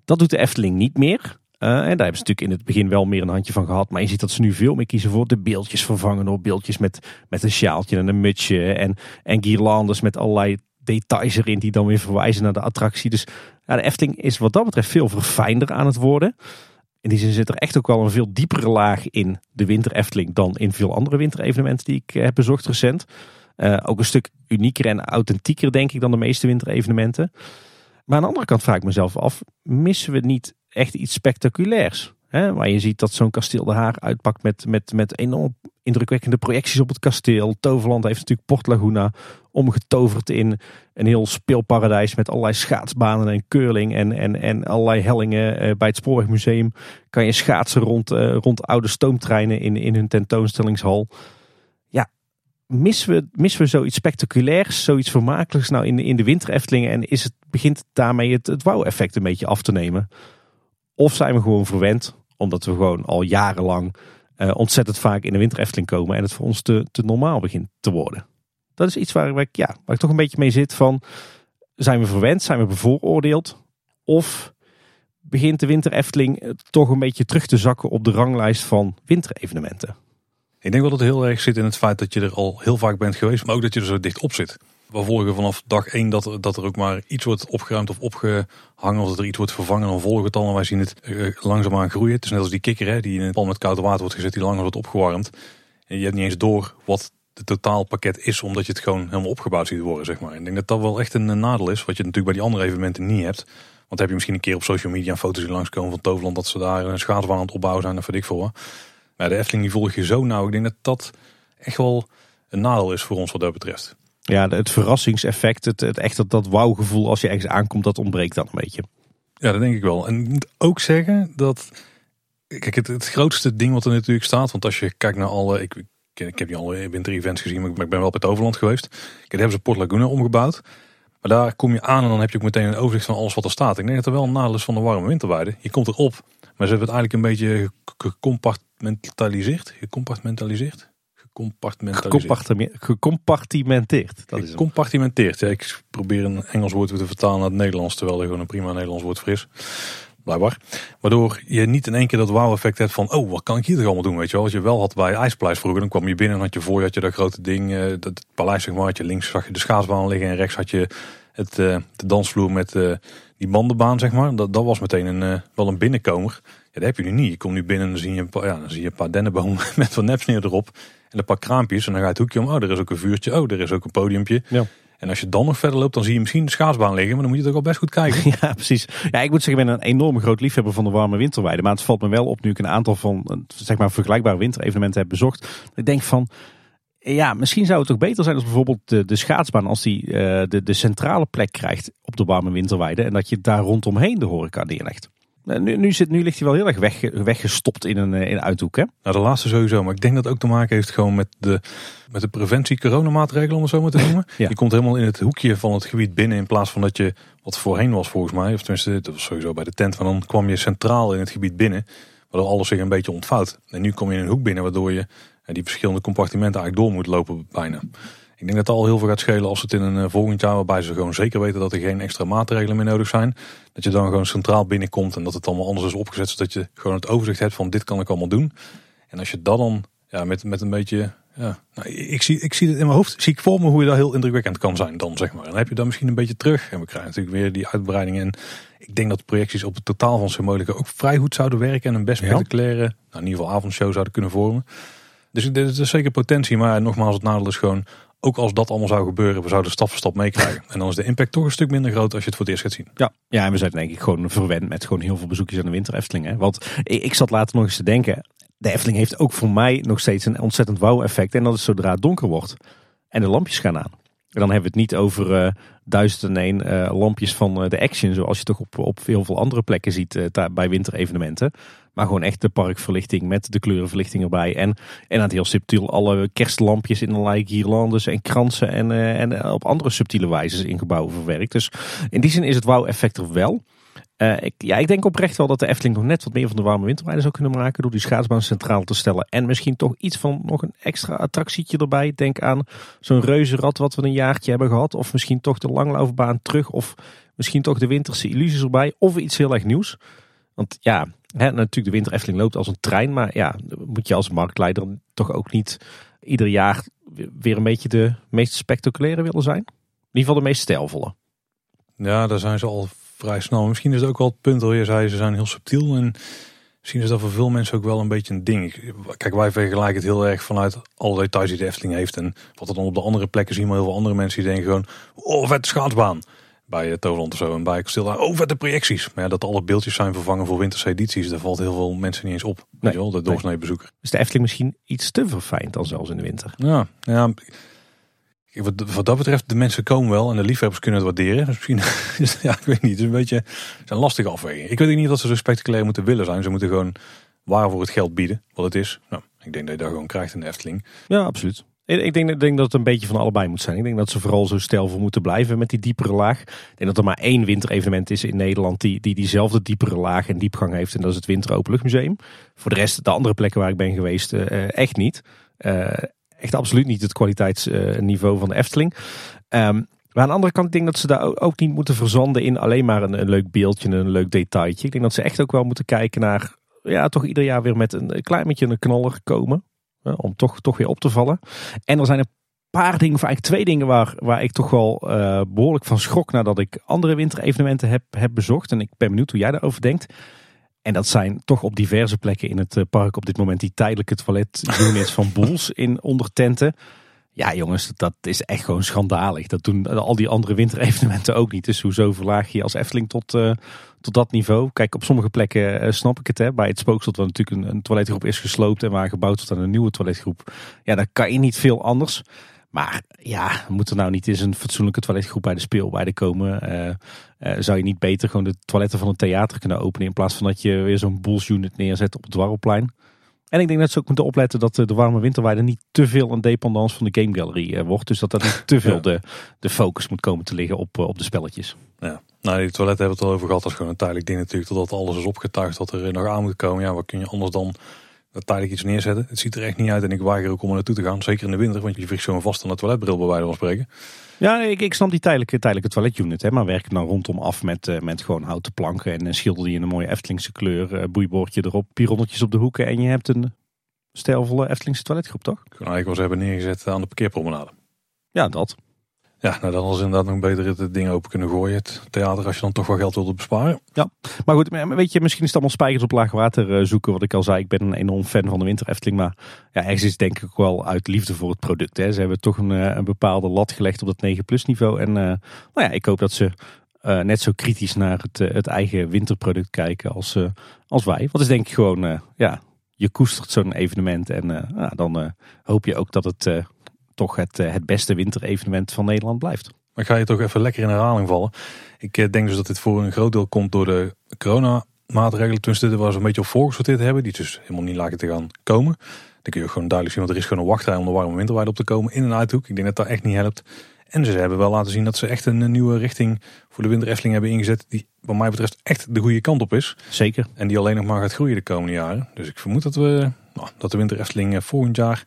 Dat doet de Efteling niet meer. En daar hebben ze natuurlijk in het begin wel meer een handje van gehad. Maar je ziet dat ze nu veel meer kiezen voor de beeldjes vervangen door beeldjes met, met een sjaaltje en een mutsje. En, en guirlandes met allerlei details erin die dan weer verwijzen naar de attractie. Dus ja, de Efteling is wat dat betreft veel verfijnder aan het worden. In die zin zit er echt ook wel een veel diepere laag in de winter Efteling dan in veel andere winterevenementen die ik eh, heb bezocht recent. Uh, ook een stuk unieker en authentieker denk ik dan de meeste winterevenementen. Maar aan de andere kant vraag ik mezelf af, missen we niet echt iets spectaculairs? Hè? Waar je ziet dat zo'n kasteel de Haar uitpakt met, met, met enorm indrukwekkende projecties op het kasteel. Toverland heeft natuurlijk Port Laguna omgetoverd in een heel speelparadijs met allerlei schaatsbanen en curling en, en, en allerlei hellingen. Eh, bij het Spoorwegmuseum kan je schaatsen rond, uh, rond oude stoomtreinen in, in hun tentoonstellingshal. Ja, missen we, missen we zoiets spectaculairs, zoiets vermakelijks nou in, in de winter Eftelingen en is het, begint daarmee het, het wauw-effect een beetje af te nemen? Of zijn we gewoon verwend, omdat we gewoon al jarenlang uh, ontzettend vaak in de winter Efteling komen en het voor ons te, te normaal begint te worden. Dat is iets waar, ik, ja, waar ik toch een beetje mee zit van, zijn we verwend, zijn we bevooroordeeld? Of begint de winter Efteling eh, toch een beetje terug te zakken op de ranglijst van winterevenementen? Ik denk wel dat het heel erg zit in het feit dat je er al heel vaak bent geweest, maar ook dat je er zo dicht op zit. We volgen vanaf dag één dat, dat er ook maar iets wordt opgeruimd of opgehangen. Of dat er iets wordt vervangen, dan volgen we het al. En wij zien het uh, langzaamaan groeien. Het is net als die kikker hè, die in een pan met koud water wordt gezet, die langer wordt opgewarmd. En je hebt niet eens door wat het totaalpakket is, omdat je het gewoon helemaal opgebouwd ziet worden. Zeg maar. Ik denk dat dat wel echt een nadeel is, wat je natuurlijk bij die andere evenementen niet hebt. Want heb je misschien een keer op social media foto's die langskomen van Toverland, dat ze daar een schaatsbaan aan opbouwen zijn, of weet ik veel. Maar de Efteling die volg je zo nou. Ik denk dat dat echt wel een nadeel is voor ons wat dat betreft. Ja, het verrassingseffect, het, het echt dat, dat wauwgevoel als je ergens aankomt, dat ontbreekt dan een beetje. Ja, dat denk ik wel. En ik moet ook zeggen dat, kijk, het, het grootste ding wat er natuurlijk staat, want als je kijkt naar alle, ik, ik heb niet alle winter-events gezien, maar ik ben wel op het Overland geweest. Kijk, daar hebben ze Port Laguna omgebouwd. Maar daar kom je aan en dan heb je ook meteen een overzicht van alles wat er staat. Ik denk dat er wel een nadeel is van de warme winterweide. Je komt erop, maar ze hebben het eigenlijk een beetje gecompartmentaliseerd. Gecompartmentaliseerd? Gecompartimenteerd. Gecompartimenteerd. Dat is Gecompartimenteerd. Ja, ik probeer een Engels woord te vertalen naar het Nederlands, terwijl er gewoon een prima Nederlands woord fris. Blijkbaar. Waardoor je niet in één keer dat wow-effect hebt van, oh, wat kan ik hier toch allemaal doen, weet je wel. Als je wel had bij IJspaleis vroeger, dan kwam je binnen en had je voor je, had je dat grote ding, uh, dat paleis zeg maar, had je links zag je de schaatsbaan liggen en rechts had je het, uh, de dansvloer met uh, die bandenbaan, zeg maar. Dat, dat was meteen een, wel een binnenkomer. Ja, dat heb je nu niet. Je komt nu binnen en dan zie je een paar, ja, dan zie je een paar dennenbomen met wat nepsneer erop en een paar kraampjes. En dan ga je het hoekje om. Oh, er is ook een vuurtje. Oh, er is ook een podiumpje. Ja. En als je dan nog verder loopt, dan zie je misschien de schaatsbaan liggen. Maar dan moet je toch al best goed kijken. Ja, precies. Ja, ik moet zeggen, ik ben een enorme groot liefhebber van de warme winterweide. Maar het valt me wel op nu ik een aantal van zeg maar, vergelijkbare winterevenementen heb bezocht. Ik denk van, ja, misschien zou het toch beter zijn als bijvoorbeeld de, de schaatsbaan, als die uh, de, de centrale plek krijgt op de warme winterweide. En dat je daar rondomheen de horeca neerlegt. Eh, nu, nu, zit, nu ligt hij wel heel erg weg, weggestopt in een, eh, in een uithoek. Hè? Nou, de laatste sowieso. Maar ik denk dat het ook te maken heeft gewoon met de, met de preventie coronamaatregelen, om het zo maar te noemen. ja. Je komt helemaal in het hoekje van het gebied binnen in plaats van dat je, wat voorheen was volgens mij, of tenminste, dat was sowieso bij de tent, maar dan kwam je centraal in het gebied binnen. Waardoor alles zich een beetje ontvouwt. En nu kom je in een hoek binnen waardoor je die verschillende compartimenten eigenlijk door moet lopen bijna. Ik denk dat het al heel veel gaat schelen als het in een volgend jaar waarbij ze gewoon zeker weten dat er geen extra maatregelen meer nodig zijn. Dat je dan gewoon centraal binnenkomt en dat het allemaal anders is opgezet zodat je gewoon het overzicht hebt van dit kan ik allemaal doen. En als je dat dan ja, met, met een beetje ja, nou, ik, zie, ik zie het in mijn hoofd, zie ik voor me hoe je dat heel indrukwekkend kan zijn dan, zeg maar. En dan heb je dan misschien een beetje terug. En we krijgen natuurlijk weer die uitbreidingen. En ik denk dat de projecties op het totaal van Symbolica ook vrij goed zouden werken. En een best spectaculaire, nou, in ieder geval avondshow zouden kunnen vormen. Dus er is zeker potentie. Maar nogmaals, het nadeel is gewoon, ook als dat allemaal zou gebeuren, we zouden stap voor stap meekrijgen. En dan is de impact toch een stuk minder groot als je het voor het eerst gaat zien. Ja, ja en we zijn denk ik gewoon verwend met gewoon heel veel bezoekjes aan de winter Efteling. Want ik zat later nog eens te denken, de Efteling heeft ook voor mij nog steeds een ontzettend wow-effect. En dat is zodra het donker wordt en de lampjes gaan aan. En dan hebben we het niet over uh, duizend en uh, lampjes van uh, de Action, zoals je toch op, op heel veel andere plekken ziet bij winterevenementen. Maar gewoon echt de parkverlichting met de kleurenverlichting erbij. En, en het heel subtiel alle kerstlampjes in allerlei guirlandes en kransen en, en op andere subtiele wijzes in gebouwen verwerkt. Dus in die zin is het wow-effect er wel. Uh, ik, ja, ik denk oprecht wel dat de Efteling nog net wat meer van de warme winterweide zou kunnen maken. Door die schaatsbaan centraal te stellen. En misschien toch iets van nog een extra attractietje erbij. Denk aan zo'n reuzenrad wat we een jaartje hebben gehad. Of misschien toch de langlaufbaan terug. Of misschien toch de winterse illusies erbij. Of iets heel erg nieuws. Want ja, hè, natuurlijk de winter Efteling loopt als een trein. Maar ja, moet je als marktleider toch ook niet ieder jaar weer een beetje de meest spectaculaire willen zijn. In ieder geval de meest stijlvolle. Ja, daar zijn ze al vrij snel. Misschien is het ook wel het punt al je zei, ze zijn heel subtiel. En misschien is dat voor veel mensen ook wel een beetje een ding. Kijk, wij vergelijken het heel erg vanuit alle details die de Efteling heeft. En wat er dan op de andere plekken zien we heel veel andere mensen die denken gewoon, oh vette schaatsbaan. Bij eh, Toverland of zo en bij Kasteel, oh vette projecties. Maar ja, dat alle beeldjes zijn vervangen voor winterse edities, daar valt heel veel mensen niet eens op. Nee, weet je wel, de doorsnee bezoeker. Is de Efteling misschien iets te verfijnd dan zelfs in de winter? Ja, ja wat, dat betreft, de mensen komen wel en de liefhebbers kunnen het waarderen. Dus misschien, ja, ik weet niet, het is een beetje een lastige afweging. Ik weet niet dat ze zo spectaculair moeten willen zijn. Ze moeten gewoon waar voor het geld bieden, wat het is. Nou, ik denk dat je dat gewoon krijgt in de Efteling. Ja, absoluut. Ik denk, ik denk dat het een beetje van allebei moet zijn. Ik denk dat ze vooral zo stijlvol moeten blijven met die diepere laag. Ik denk dat er maar één winterevenement is in Nederland die, die diezelfde diepere laag en diepgang heeft. En dat is het Winter Openluchtmuseum. Voor de rest, de andere plekken waar ik ben geweest, uh, echt niet. Uh, echt absoluut niet het kwaliteitsniveau van de Efteling. Um, maar aan de andere kant denk ik dat ze daar ook niet moeten verzanden in alleen maar een, leuk beeldje, een leuk detailtje. Ik denk dat ze echt ook wel moeten kijken naar, ja, toch ieder jaar weer met een klein beetje een knaller komen. Om toch, toch weer op te vallen. En er zijn een paar dingen, of eigenlijk twee dingen waar, waar ik toch wel uh, behoorlijk van schrok nadat ik andere winterevenementen heb, heb bezocht. En ik ben benieuwd hoe jij daarover denkt. En dat zijn toch op diverse plekken in het eh, park op dit moment die tijdelijke toiletunits van Boels in ondertenten. Ja jongens, dat is echt gewoon schandalig. Dat doen al die andere winterevenementen ook niet. Dus hoezo verlaag je als Efteling tot, uh, tot dat niveau? Kijk, op sommige plekken uh, snap ik het. Hè. Bij het Spookslot, waar natuurlijk een, een toiletgroep is gesloopt en waar gebouwd wordt aan een nieuwe toiletgroep. Ja, dan kan je niet veel anders. Maar ja, moet er nou niet eens een fatsoenlijke toiletgroep bij de speelweide komen? Uh, zou je niet beter gewoon de toiletten van een theater kunnen openen in plaats van dat je weer zo'n unit neerzet op het Dwarrelplein? En ik denk dat ze ook moeten opletten dat de warme winterweide niet te veel een dependance van de Game Gallery uh, wordt. Dus dat dat niet te veel de, de focus moet komen te liggen op, op de spelletjes. Ja, nou die toiletten hebben we het al over gehad. Dat is gewoon een tijdelijk ding natuurlijk. Totdat alles is opgetuigd wat er nog aan moet komen. Ja, wat kun je anders dan tijdelijk iets neerzetten. Het ziet er echt niet uit en ik weiger ook om er naartoe te gaan. Zeker in de winter, want je vliegt zo vast aan de toiletbril bij wijze van spreken. Ja, ik, ik snap die tijdelijke, tijdelijke toiletunit. Hè, maar werk dan rondom af met, uh, met gewoon houten planken en een schilder die in een mooie Eftelingse kleur. Uh, boeiboordje erop, pironnetjes op de hoeken. En je hebt een stijlvolle Eftelingse toiletgroep, toch? Ik kan eigenlijk wel eens hebben neergezet aan de parkeerpromenade. Ja, dat. Ja, nou dan was inderdaad nog beter het ding open kunnen gooien. Het theater als je dan toch wel geld wilde besparen. Ja, maar goed, weet je, misschien is het allemaal spijkers op laag water eh, zoeken. Wat ik al zei, ik ben een enorm fan van de Winter Efteling. Maar ja, ergens is denk ik wel uit liefde voor het product. Hè. Ze hebben toch een, eh, een bepaalde lat gelegd op dat 9 plus niveau. En uh, nou ja, ik hoop dat ze net zo kritisch naar het, het eigen winterproduct kijken als, als wij. Want is denk ik gewoon, ja, je koestert zo'n evenement. En nou, dan hoop je ook dat het toch het, eh, het beste winterevenement van Nederland blijft. Maar ga je toch even lekker in herhaling vallen. Ik eh, denk dus dat dit voor een groot deel komt door de corona maatregelen. Tenminste, dit was een beetje op voorgesorteerd hebben. Die dus helemaal niet laten te gaan komen. Dan kun je gewoon duidelijk zien, want er is gewoon een wachtrij om de warme winterweide op te komen in een uithoek. Ik denk dat dat echt niet helpt. En ze hebben wel laten zien dat ze echt een nieuwe richting voor de Winter Efteling hebben ingezet. Die wat mij betreft echt de goede kant op is. Zeker. En die alleen nog maar gaat groeien de komende jaren. Dus ik vermoed dat, we, nou, dat de Winter Efteling eh, volgend jaar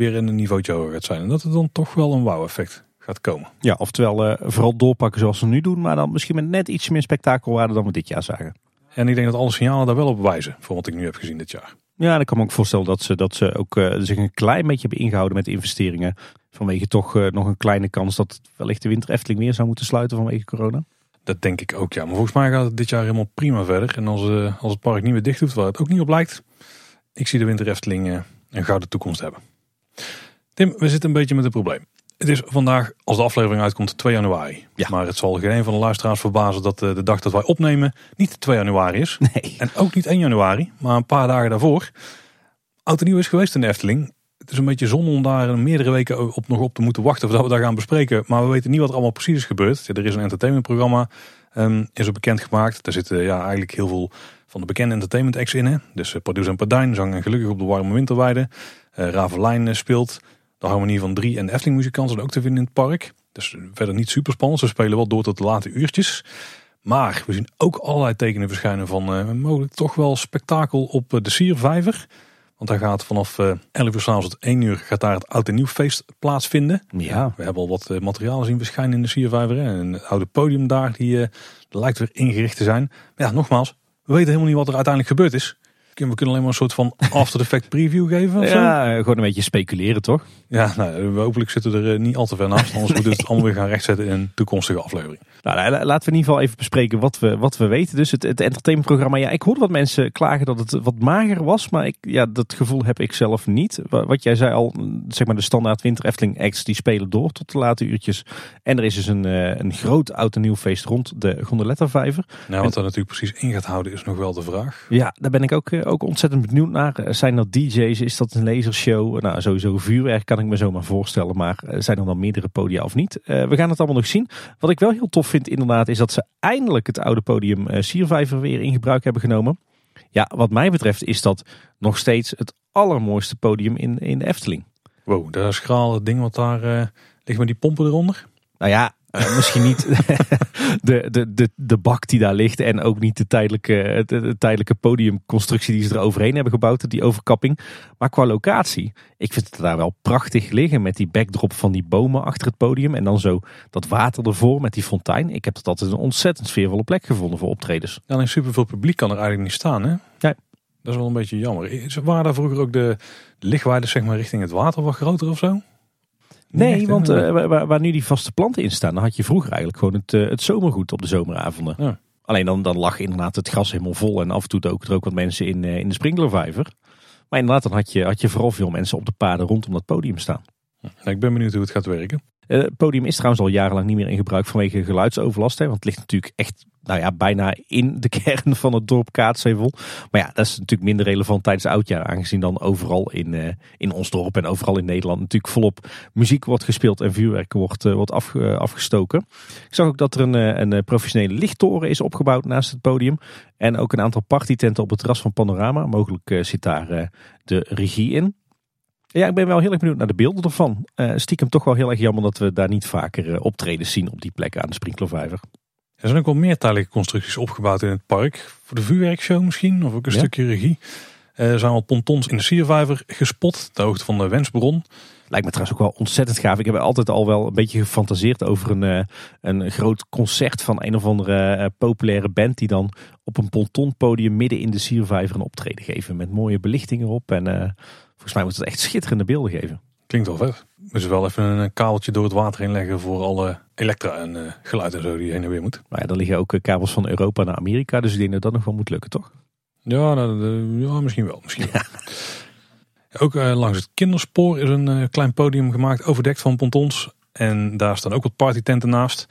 weer in een niveautje hoger gaat zijn. En dat er dan toch wel een wauw effect gaat komen. Ja, oftewel uh, vooral doorpakken zoals ze nu doen. Maar dan misschien met net iets meer spektakelwaarde dan we dit jaar zagen. En ik denk dat alle signalen daar wel op wijzen. Voor wat ik nu heb gezien dit jaar. Ja, dan kan me ook voorstellen dat ze, dat ze ook uh, zich een klein beetje hebben ingehouden met investeringen. Vanwege toch uh, nog een kleine kans dat wellicht de winter Efteling weer zou moeten sluiten vanwege corona. Dat denk ik ook, ja. Maar volgens mij gaat het dit jaar helemaal prima verder. En als, uh, als het park niet meer dicht hoeft, waar het ook niet op lijkt. Ik zie de winter Efteling een gouden toekomst hebben. Tim, we zitten een beetje met een probleem. Het is vandaag, als de aflevering uitkomt, 2 januari. Ja. Maar het zal geen een van de luisteraars verbazen dat de dag dat wij opnemen niet 2 januari is. Nee. En ook niet 1 januari, maar een paar dagen daarvoor. Oud en nieuw is geweest in de Efteling. Het is een beetje zonde om daar meerdere weken op, nog op te moeten wachten voordat we daar gaan bespreken. Maar we weten niet wat er allemaal precies is gebeurd. Er is een entertainmentprogramma, um, is er bekendgemaakt. Daar zitten ja, eigenlijk heel veel van de bekende entertainment acts in. Hè? Dus uh, Pardoes en Pardijn zang en gelukkig op de warme winterweide. Uh, Ravelijn uh, speelt. De harmonie van drie en de Efteling muzikanten zijn ook te vinden in het park. Dus verder niet super spannend. Ze spelen wel door tot de late uurtjes. Maar we zien ook allerlei tekenen verschijnen van uh, mogelijk toch wel spektakel op uh, de Siervijver. Want daar gaat vanaf uh, 11 uur s'avonds tot 1 uur gaat daar het oud en nieuw feest plaatsvinden. Ja. We hebben al wat materialen zien verschijnen in de Siervijver. En het oude podium daar, die lijkt weer ingericht te zijn. Maar ja, nogmaals, we weten helemaal niet wat er uiteindelijk gebeurd is. We kunnen alleen maar een soort van after effect preview geven. Ja, gewoon een beetje speculeren toch? Ja, nou, hopelijk zitten we er niet al te ver naast. Anders moeten we het allemaal weer gaan rechtzetten in een toekomstige aflevering. Nou, laten we in ieder geval even bespreken wat we, wat we weten. Dus het, het entertainmentprogramma. Ja, ik hoorde wat mensen klagen dat het wat mager was. Maar ik, ja, dat gevoel heb ik zelf niet. Wat jij zei al, zeg maar de standaard Winter Efteling acts die spelen door tot de late uurtjes. En er is dus een, een groot oud en nieuw feest rond de Gondoletta-vijver. Nou, wat er natuurlijk precies in gaat houden is nog wel de vraag. Ja, daar ben ik ook, ook ontzettend benieuwd naar. Zijn dat DJ's? Is dat een lasershow? Nou, sowieso vuurwerk kan ik me zomaar voorstellen. Maar zijn er dan meerdere podia of niet? Uh, we gaan het allemaal nog zien. Wat ik wel heel tof vind inderdaad is dat ze eindelijk het oude podium uh, Siervijver weer in gebruik hebben genomen. Ja, wat mij betreft is dat nog steeds het allermooiste podium in, in de Efteling. Wow, dat schrale ding wat daar uh, ligt met die pompen eronder. Nou ja, uh, misschien niet de, de, de, de bak die daar ligt en ook niet de tijdelijke, de, de tijdelijke podiumconstructie die ze er overheen hebben gebouwd, die overkapping. Maar qua locatie, ik vind het daar wel prachtig liggen met die backdrop van die bomen achter het podium en dan zo dat water ervoor met die fontein. Ik heb dat altijd een ontzettend sfeervolle plek gevonden voor optredens. Ja, alleen superveel publiek kan er eigenlijk niet staan hè? Ja. Dat is wel een beetje jammer. Waren daar vroeger ook de lichtwaarden zeg maar richting het water wat groter of zo? Nee, echt, want uh, waar, waar, nu die vaste planten in staan, dan had je vroeger eigenlijk gewoon het, uh, het zomergoed op de zomeravonden. Ja. Alleen dan, dan lag inderdaad het gras helemaal vol en af en toe ook er ook wat mensen in, uh, in de sprinklervijver. Maar inderdaad, dan had je, had je vooral veel mensen op de paden rondom dat podium staan. Ja, ik ben benieuwd hoe het gaat werken. Het podium is trouwens al jarenlang niet meer in gebruik vanwege geluidsoverlast. Hè, want het ligt natuurlijk echt nou ja, bijna in de kern van het dorp Kaatsheuvel. Maar ja, dat is natuurlijk minder relevant tijdens oudjaar. Aangezien dan overal in, uh, in ons dorp en overal in Nederland natuurlijk volop muziek wordt gespeeld en vuurwerk wordt, uh, wordt af, afgestoken. Ik zag ook dat er een, een professionele lichttoren is opgebouwd naast het podium. En ook een aantal partytenten op het terras van Panorama. Mogelijk zit daar de regie in. Ja, ik ben wel heel erg benieuwd naar de beelden ervan. Uh, stiekem toch wel heel erg jammer dat we daar niet vaker uh, optredens zien op die plek aan de Sprinklervijver. Er zijn ook wel meer tijdelijke constructies opgebouwd in het park. Voor de vuurwerkshow misschien, of ook een ja. stukje regie. Uh, er zijn al pontons in de Siervijver gespot, de hoogte van de Wensbron. Lijkt me trouwens ook wel ontzettend gaaf. Ik heb altijd al wel een beetje gefantaseerd over een, een groot concert van een of andere populaire band. Die dan op een pontonpodium midden in de Siervijver een optreden geven. Met mooie belichting erop en... Volgens mij moet het echt schitterende beelden geven. Klinkt wel vet. Moeten wel even een kabeltje door het water heen leggen voor alle elektra en uh, geluid en zo die heen en weer moet. Maar ja, er liggen ook kabels van Europa naar Amerika, dus ik denk dat dat nog wel moet lukken, toch? Ja, nou, uh, ja misschien wel. Misschien wel. ook uh, langs het kinderspoor is een klein podium gemaakt, overdekt van pontons. En daar staan ook wat partytenten naast.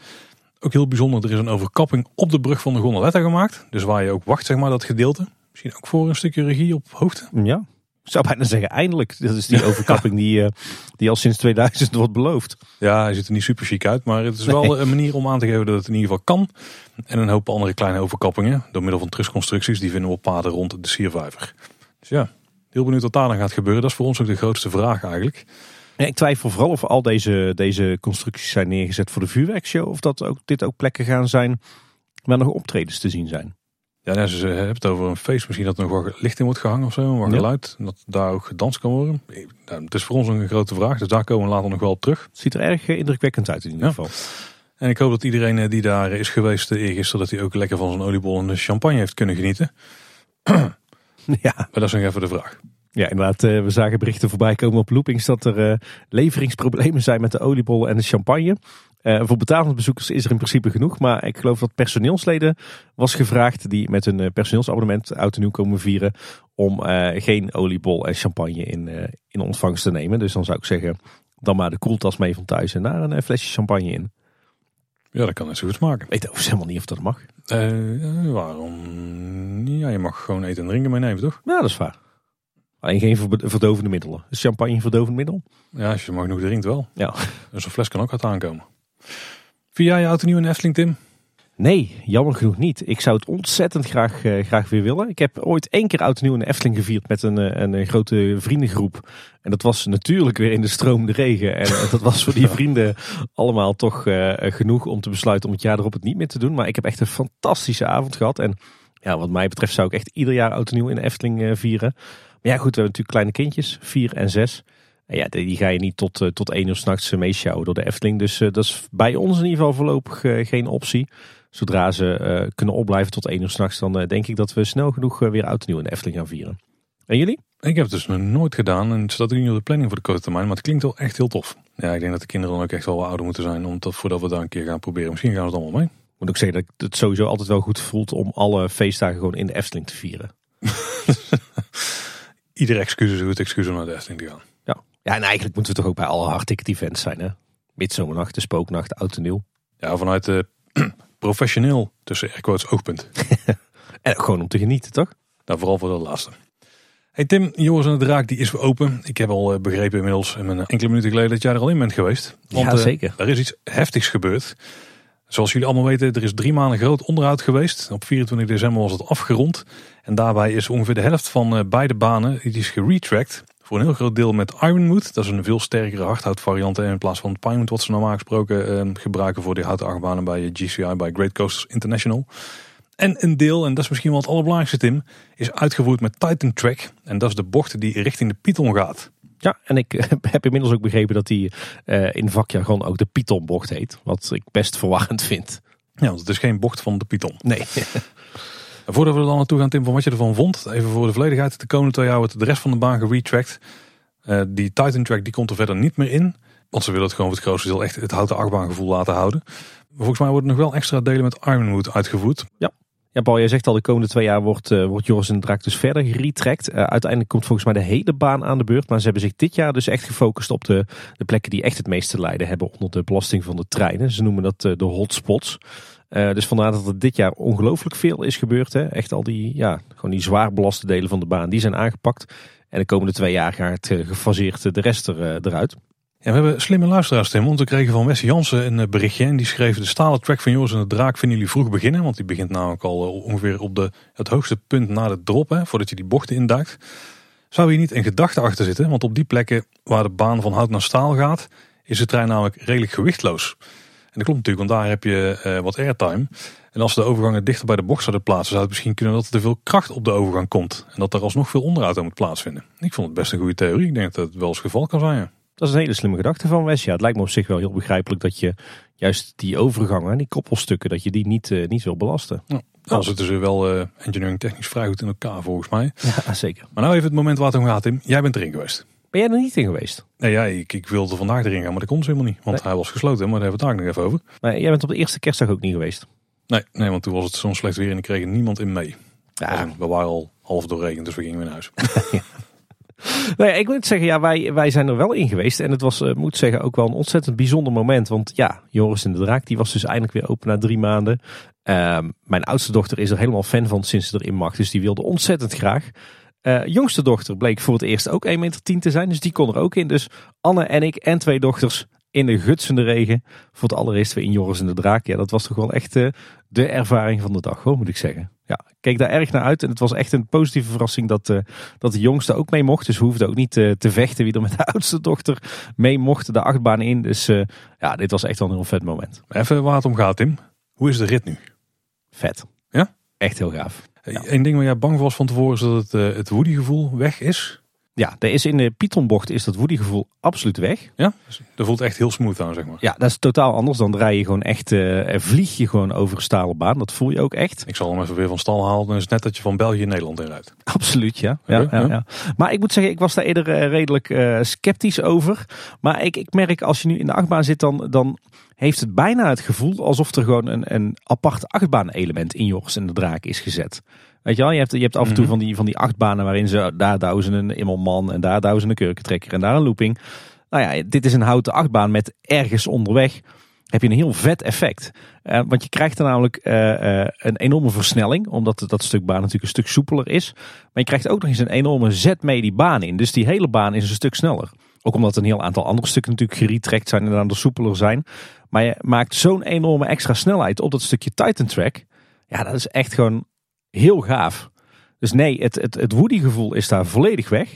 Ook heel bijzonder, er is een overkapping op de brug van de Gondoletta gemaakt. Dus waar je ook wacht, zeg maar, dat gedeelte. Misschien ook voor een stukje regie op hoogte. Ja, ik zou bijna zeggen eindelijk. Dat is die overkapping die, uh, die al sinds 2000 wordt beloofd. Ja, hij ziet er niet super chic uit. Maar het is nee. wel een manier om aan te geven dat het in ieder geval kan. En een hoop andere kleine overkappingen. Door middel van terugconstructies. Die vinden we op paden rond de Siervijver. Dus ja, heel benieuwd wat daar dan gaat gebeuren. Dat is voor ons ook de grootste vraag eigenlijk. Ja, ik twijfel vooral of al deze, deze constructies zijn neergezet voor de vuurwerkshow. Of dat ook, dit ook plekken gaan zijn waar nog optredens te zien zijn. Ja, nou, ze hebben het over een feest. Misschien dat er nog wat licht in wordt gehangen of zo. Wat geluid. Dat daar ook gedanst kan worden. Nou, het is voor ons een grote vraag. Dus daar komen we later nog wel op terug. Het ziet er erg eh, indrukwekkend uit in ieder geval. En ik hoop dat iedereen eh, die daar is geweest eh, eergisteren... dat hij ook lekker van zijn oliebol en de champagne heeft kunnen genieten. Ja, Maar dat is nog even de vraag. ja inderdaad. we zagen berichten voorbij komen op Loopings dat er leveringsproblemen zijn met de oliebollen en de champagne. Eh, voor betalende bezoekers is er in principe genoeg. Maar ik geloof dat personeelsleden was gevraagd die met hun eh, personeelsabonnement oud en nieuw komen vieren. Om eh, geen oliebol en champagne in, in ontvangst te nemen. Dus dan zou ik zeggen, dan maar de koeltas mee van thuis en daar een flesje champagne in. Ja, dat kan net zo goed smaken. Ik weet overigens helemaal niet of dat mag. Waarom? Ja, je mag gewoon eten en drinken meenemen, toch? Ja, dat is waar. Alleen geen verdovende middelen. Is champagne een verdovend middel? Ja, als je maar genoeg drinkt wel. Ja. Dus een fles kan ook uit aankomen. Vier jaar je auto nieuw in Efteling, Tim? Nee, jammer genoeg niet. Ik zou het ontzettend graag, eh, graag weer willen. Ik heb ooit één keer oud nieuw in de Efteling gevierd met een, eh, een, eh, grote vriendengroep. En dat was natuurlijk weer in de stromende regen. En dat was voor die vrienden allemaal toch genoeg om te besluiten om het jaar erop het niet meer te doen. Maar ik heb echt een fantastische avond gehad. En ja, wat mij betreft zou ik echt ieder jaar oud nieuw in de Efteling vieren. Maar ja goed, we hebben natuurlijk kleine kindjes, vier en zes. Ja, die ga je niet tot, eh, tot één uur s'nachts meeschouwen door de Efteling. Dus eh, dat is bij ons in ieder geval voorlopig eh, geen optie. Zodra ze eh, kunnen opblijven tot één uur s'nachts, dan eh, denk ik dat we snel genoeg eh, weer oud en nieuw in de Efteling gaan vieren. En jullie? Ik heb het dus nog nooit gedaan en het staat ook niet op de planning voor de korte termijn, maar het klinkt wel echt heel tof. Ja, ik denk dat de kinderen dan ook echt wel wat ouder moeten zijn, omdat, voordat we daar een keer gaan proberen. Misschien gaan ze het allemaal mee. Ik moet ook zeggen dat het sowieso altijd wel goed voelt om alle feestdagen gewoon in de Efteling te vieren. Ieder excuus is een goed excuus om naar de Efteling te gaan. Ja, en eigenlijk moeten we toch ook bij alle hardticket events zijn hè. Midzomernacht, de spooknacht, oud en nieuw. Ja, vanuit professioneel tussen airquotes oogpunt. En ook gewoon om te genieten, toch? Nou, vooral voor de laatste. Hey Tim, Joris en de Draak die is weer open. Ik heb al eh, begrepen inmiddels in mijn enkele minuten geleden dat jij er al in bent geweest. Ja, eh, zeker. er is iets heftigs gebeurd. Zoals jullie allemaal weten, er is drie maanden groot onderhoud geweest. Op 24 december was het afgerond. En daarbij is ongeveer de helft van eh, beide banen die is geretracked. Voor een heel groot deel met Ironwood. Dat is een veel sterkere hardhoutvariant. In plaats van het Pinewood wat ze normaal gesproken eh, gebruiken voor die houten achtbanen bij GCI, bij Great Coasters International. En een deel, en dat is misschien wel het allerbelangrijkste Tim, is uitgevoerd met Titan Track. En dat is de bocht die richting de Python gaat. Ja, en ik eh, heb inmiddels ook begrepen dat die eh, in vakjargon ook de Python-bocht heet. Wat ik best verwarrend vind. Ja, want het is geen bocht van de Python. Nee. Voordat we er dan naartoe gaan, Tim, van wat je ervan vond. Even voor de volledigheid. De komende twee jaar wordt de rest van de baan geretracked. Eh, die Titan Track die komt er verder niet meer in. Want ze willen het gewoon voor het grootste deel echt het houten achtbaangevoel laten houden. Volgens mij worden nog wel extra delen met Ironwood uitgevoerd. Ja, Paul, jij zegt al, de komende twee jaar wordt, eh, wordt Joris en Draak dus verder geretrackt. Eh, uiteindelijk komt volgens mij de hele baan aan de beurt. Maar ze hebben zich dit jaar dus echt gefocust op de, de plekken die echt het meeste lijden hebben onder de belasting van de treinen. Ze noemen dat de hotspots. Eh, dus vandaar dat er dit jaar ongelooflijk veel is gebeurd. Hè. Echt al die, ja, gewoon die zwaar belaste delen van de baan, die zijn aangepakt. En de komende twee jaar gaat eh, gefaseerd eh, de rest er, eruit. We hebben slimme luisteraars, Tim. Want we kregen van Wes Jansen een berichtje. En die schreef de stalen track van Joris en de Draak vinden jullie vroeg beginnen. Want die begint namelijk al ongeveer op de, het hoogste punt na de drop. Voordat je die bochten induikt. Zou hier niet een gedachte achter zitten? Want op die plekken waar de baan van hout naar staal gaat, is de trein namelijk redelijk gewichtloos. En dat klopt natuurlijk, want daar heb je eh, wat airtime. En als de overgangen dichter bij de bocht zouden plaatsen, zou het misschien kunnen dat er te veel kracht op de overgang komt. En dat er alsnog veel onderhoud aan moet plaatsvinden. Ik vond het best een goede theorie. Ik denk dat het wel eens het geval kan zijn. ja. Dat is een hele slimme gedachte van Wes. Ja, het lijkt me op zich wel heel begrijpelijk dat je juist die overgangen, die koppelstukken, dat je die niet, eh, niet wil belasten. Ja, dan zitten ze wel eh, engineering technisch vrij goed in elkaar volgens mij. Ja, zeker. Maar nou even het moment waar het om gaat, Tim. Jij bent erin geweest. Ben jij er niet in geweest? Nee, ja, ik, ik wilde vandaag erin gaan, maar dat kon ze helemaal niet. Want hij was gesloten, maar daar hebben we het daar nog even over. Maar jij bent op de eerste kerstdag ook niet geweest. Nee, nee, want toen was het zo'n slecht weer en ik kreeg niemand in mee. Ja, We waren al half doorregend, dus we gingen weer naar huis. Nou ja, ik moet zeggen, ja, wij, wij zijn er wel in geweest. En het was, eh, moet zeggen, ook wel een ontzettend bijzonder moment. Want ja, Joris en de Draak, die was dus eindelijk weer open na drie maanden. Ehm, mijn oudste dochter is er helemaal fan van sinds ze erin mag. Dus die wilde ontzettend graag. Eh, jongste dochter bleek voor het eerst ook 1,10 meter te zijn. Dus die kon er ook in. Dus Anne en ik en twee dochters in de gutsende regen. Voor het allereerst weer in Joris en de Draak. Ja, dat was toch wel echt eh, de ervaring van de dag, hoor, moet ik zeggen. Ja, ik keek daar erg naar uit. En het was echt een positieve verrassing dat, uh, dat de jongste ook mee mocht. Dus we hoefden ook niet uh, te vechten wie er met de oudste dochter mee mocht de achtbaan in. Dus uh, ja, dit was echt wel een heel vet moment. Even waar het om gaat, Tim. Hoe is de rit nu? Vet. Ja? Echt heel gaaf. Eén ding waar jij bang was van tevoren is dat het, het Woody gevoel weg is. Ja, er is in de Pythonbocht is dat Woody gevoel absoluut weg. Ja, dus dat voelt echt heel smooth aan, zeg maar. Ja, dat is totaal anders. Dan rij je gewoon echt, uh, vlieg je gewoon over een stalen baan. Dat voel je ook echt. Ik zal hem even weer van stal halen. Dan is het net dat je van België Nederland in rijdt. Absoluut, ja. Ja, ja, ja. Maar ik moet zeggen, ik was daar eerder uh, redelijk uh, sceptisch over. Maar ik, ik merk als je nu in de achtbaan zit, dan, dan heeft het bijna het gevoel alsof er gewoon een, een apart achtbaan element in Joris en de Draak is gezet. Weet je wel, je hebt, je hebt af en toe van die, van die achtbanen waarin ze daar duizen een immelman en daar duizen een kurkentrekker en daar een looping. Nou ja, dit is een houten achtbaan met ergens onderweg heb je een heel vet effect. Uh, want je krijgt er namelijk uh, uh, een enorme versnelling, omdat dat stuk baan natuurlijk een stuk soepeler is. Maar je krijgt ook nog eens een enorme zet mee die baan in. Dus die hele baan is een stuk sneller. Ook omdat een heel aantal andere stukken natuurlijk geretrekt zijn en dan soepeler zijn. Maar je maakt zo'n enorme extra snelheid op dat stukje Titan Track. Ja, dat is echt gewoon heel gaaf. Dus nee, het, het, het Woody gevoel is daar volledig weg.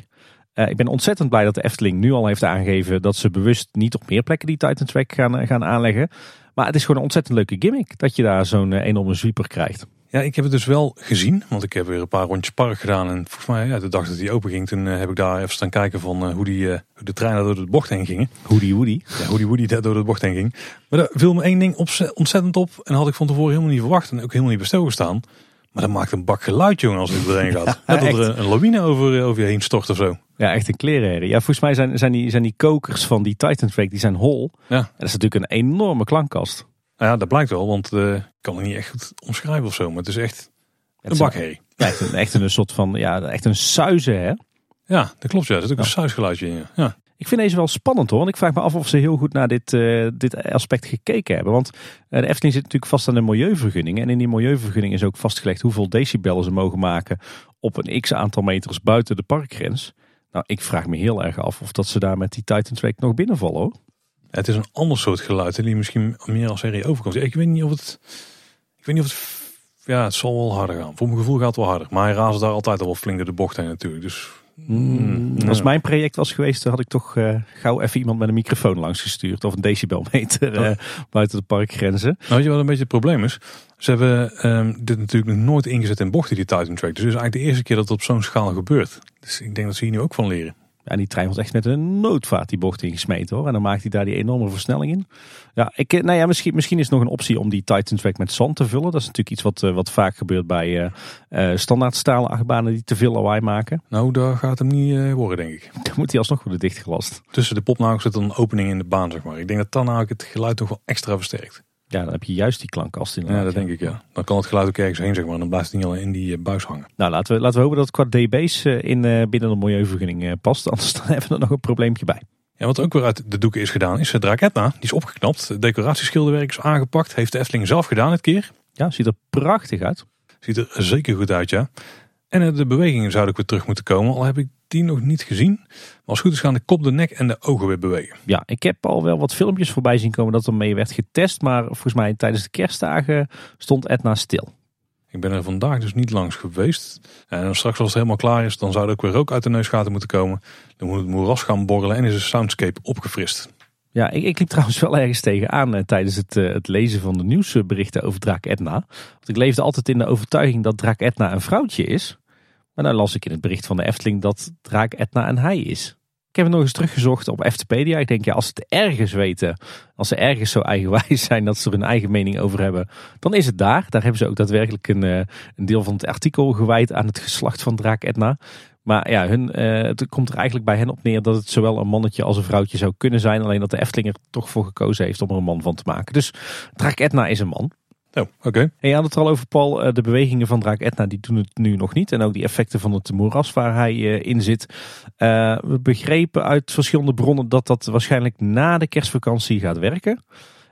Uh, ik ben ontzettend blij dat de Efteling nu al heeft aangegeven dat ze bewust niet op meer plekken die Titan Track gaan, eh, gaan aanleggen. Maar het is gewoon een ontzettend leuke gimmick dat je daar zo'n uh, enorme sweeper krijgt. Ja, ik heb het dus wel gezien, want ik heb weer een paar rondjes park gedaan. En volgens mij, ja, de dag dat die open ging, toen heb ik daar even staan kijken van hoe, die, hoe de treinen door de bocht heen gingen. Hoe die Woody. Ja, hoe die Woody daar door de bocht heen ging. Maar daar viel me één ding ontzettend op en had ik van tevoren helemaal niet verwacht en ook helemaal niet bij stilgestaan. Maar dat maakt een bak geluid, jongen, als het erin gaat. Net dat er een lawine over, over je heen stort of zo. Ja, echt een klerenherrie. Ja, volgens mij zijn, zijn, die, zijn die kokers van die Titan Fake, die zijn hol. Ja. dat is natuurlijk een enorme klankkast. Nou ja, dat blijkt wel, want uh, ik kan het niet echt goed omschrijven of zo. Maar het is echt een bakherrie. Ja, echt een, echt een soort van, ja, echt een suizen, hè? Ja, dat klopt. Ja, er zit ook een suisgeluidje in. Ja. Ik vind deze wel spannend hoor. Want ik vraag me af of ze heel goed naar dit, uh, dit aspect gekeken hebben. Want uh, de Efteling zit natuurlijk vast aan de milieuvergunning. En in die milieuvergunning is ook vastgelegd hoeveel decibel ze mogen maken op een x aantal meters buiten de parkgrens. Nou, ik vraag me heel erg af of dat ze daar met die Titan Track nog binnenvallen hoor. Het is een ander soort geluid die misschien meer als serie overkomt. Ik weet niet of het. Ik weet niet of het. Ja, het zal wel harder gaan. Voor mijn gevoel gaat het wel harder. Maar hij raast daar altijd al wel flink door de bocht heen natuurlijk. Dus Mm, als mijn project was geweest, had ik toch uh, gauw even iemand met een microfoon langs gestuurd. Of een decibelmeter uh, buiten de parkgrenzen. Nou, weet je wat een beetje het probleem is? Ze hebben um, dit natuurlijk nog nooit ingezet in bochten, die Titan Track. Dus het is eigenlijk de eerste keer dat het op zo'n schaal gebeurt. Dus ik denk dat ze hier nu ook van leren. Ja, die trein was echt met een noodvaart die bocht ingesmeten hoor. En dan maakt hij daar die enorme versnelling in. Ja, ik, eh, nou ja, misschien, misschien is het nog een optie om die Titan Track met zand te vullen. Dat is natuurlijk iets wat, uh, wat vaak gebeurt bij uh, uh, standaard stalen achtbanen die te veel lawaai maken. Nou, daar gaat hem niet worden, denk ik. Dan moet hij alsnog worden dichtgelast. Tussen de popnagels zit een opening in de baan, zeg maar. Ik denk dat dan nou het geluid toch wel extra versterkt. Ja, dan heb je juist die klankkast in. Ja, dat denk ik ja. Dan kan het geluid ook ergens heen, zeg maar. Dan blijft het niet al in die buis hangen. Nou, laten we, laten we hopen dat het qua dB's in, binnen de milieuvergunning past. Anders dan hebben we er nog een probleempje bij. Ja, wat ook weer uit de doeken is gedaan is Draak Etna. Die is opgeknapt. Het decoratieschilderwerk is aangepakt. Heeft de Efteling zelf gedaan dit keer. Ja, ziet er prachtig uit. Ziet er zeker goed uit, ja. En de bewegingen zouden weer terug moeten komen. Al heb ik die nog niet gezien. Maar als goed is gaan de kop, de nek en de ogen weer bewegen. Ja, ik heb al wel wat filmpjes voorbij zien komen dat er mee werd getest. Maar volgens mij tijdens de kerstdagen stond Etna stil. Ik ben er vandaag dus niet langs geweest. En straks als het helemaal klaar is, dan zou er ook weer rook uit de neusgaten moeten komen. Dan moet het moeras gaan borrelen en is de soundscape opgefrist. Ja, ik, ik liep trouwens wel ergens tegenaan uh, tijdens het, uh, het lezen van de nieuwsberichten over Draak Etna. Want ik leefde altijd in de overtuiging dat Draak Etna een vrouwtje is. Maar dan las ik in het bericht van de Efteling dat Draak Etna een hij is. Ik heb het nog eens teruggezocht op Eftepedia. Ik denk, ja, als ze het ergens weten, als ze ergens zo eigenwijs zijn dat ze er hun eigen mening over hebben, dan is het daar. Daar hebben ze ook daadwerkelijk een, uh, een deel van het artikel gewijd aan het geslacht van Draak Etna. Maar ja, hun, uh, het komt er eigenlijk bij hen op neer dat het zowel een mannetje als een vrouwtje zou kunnen zijn. Alleen dat de Efteling er toch voor gekozen heeft om er een man van te maken. Dus Draak Etna is een man. Oh, oké. En je had het al over, Paul. Eh, de bewegingen van Draak Etna die doen het nu nog niet. En ook die effecten van het moeras waar hij uh, in zit. Uh, we begrepen uit verschillende bronnen dat dat waarschijnlijk na de kerstvakantie gaat werken.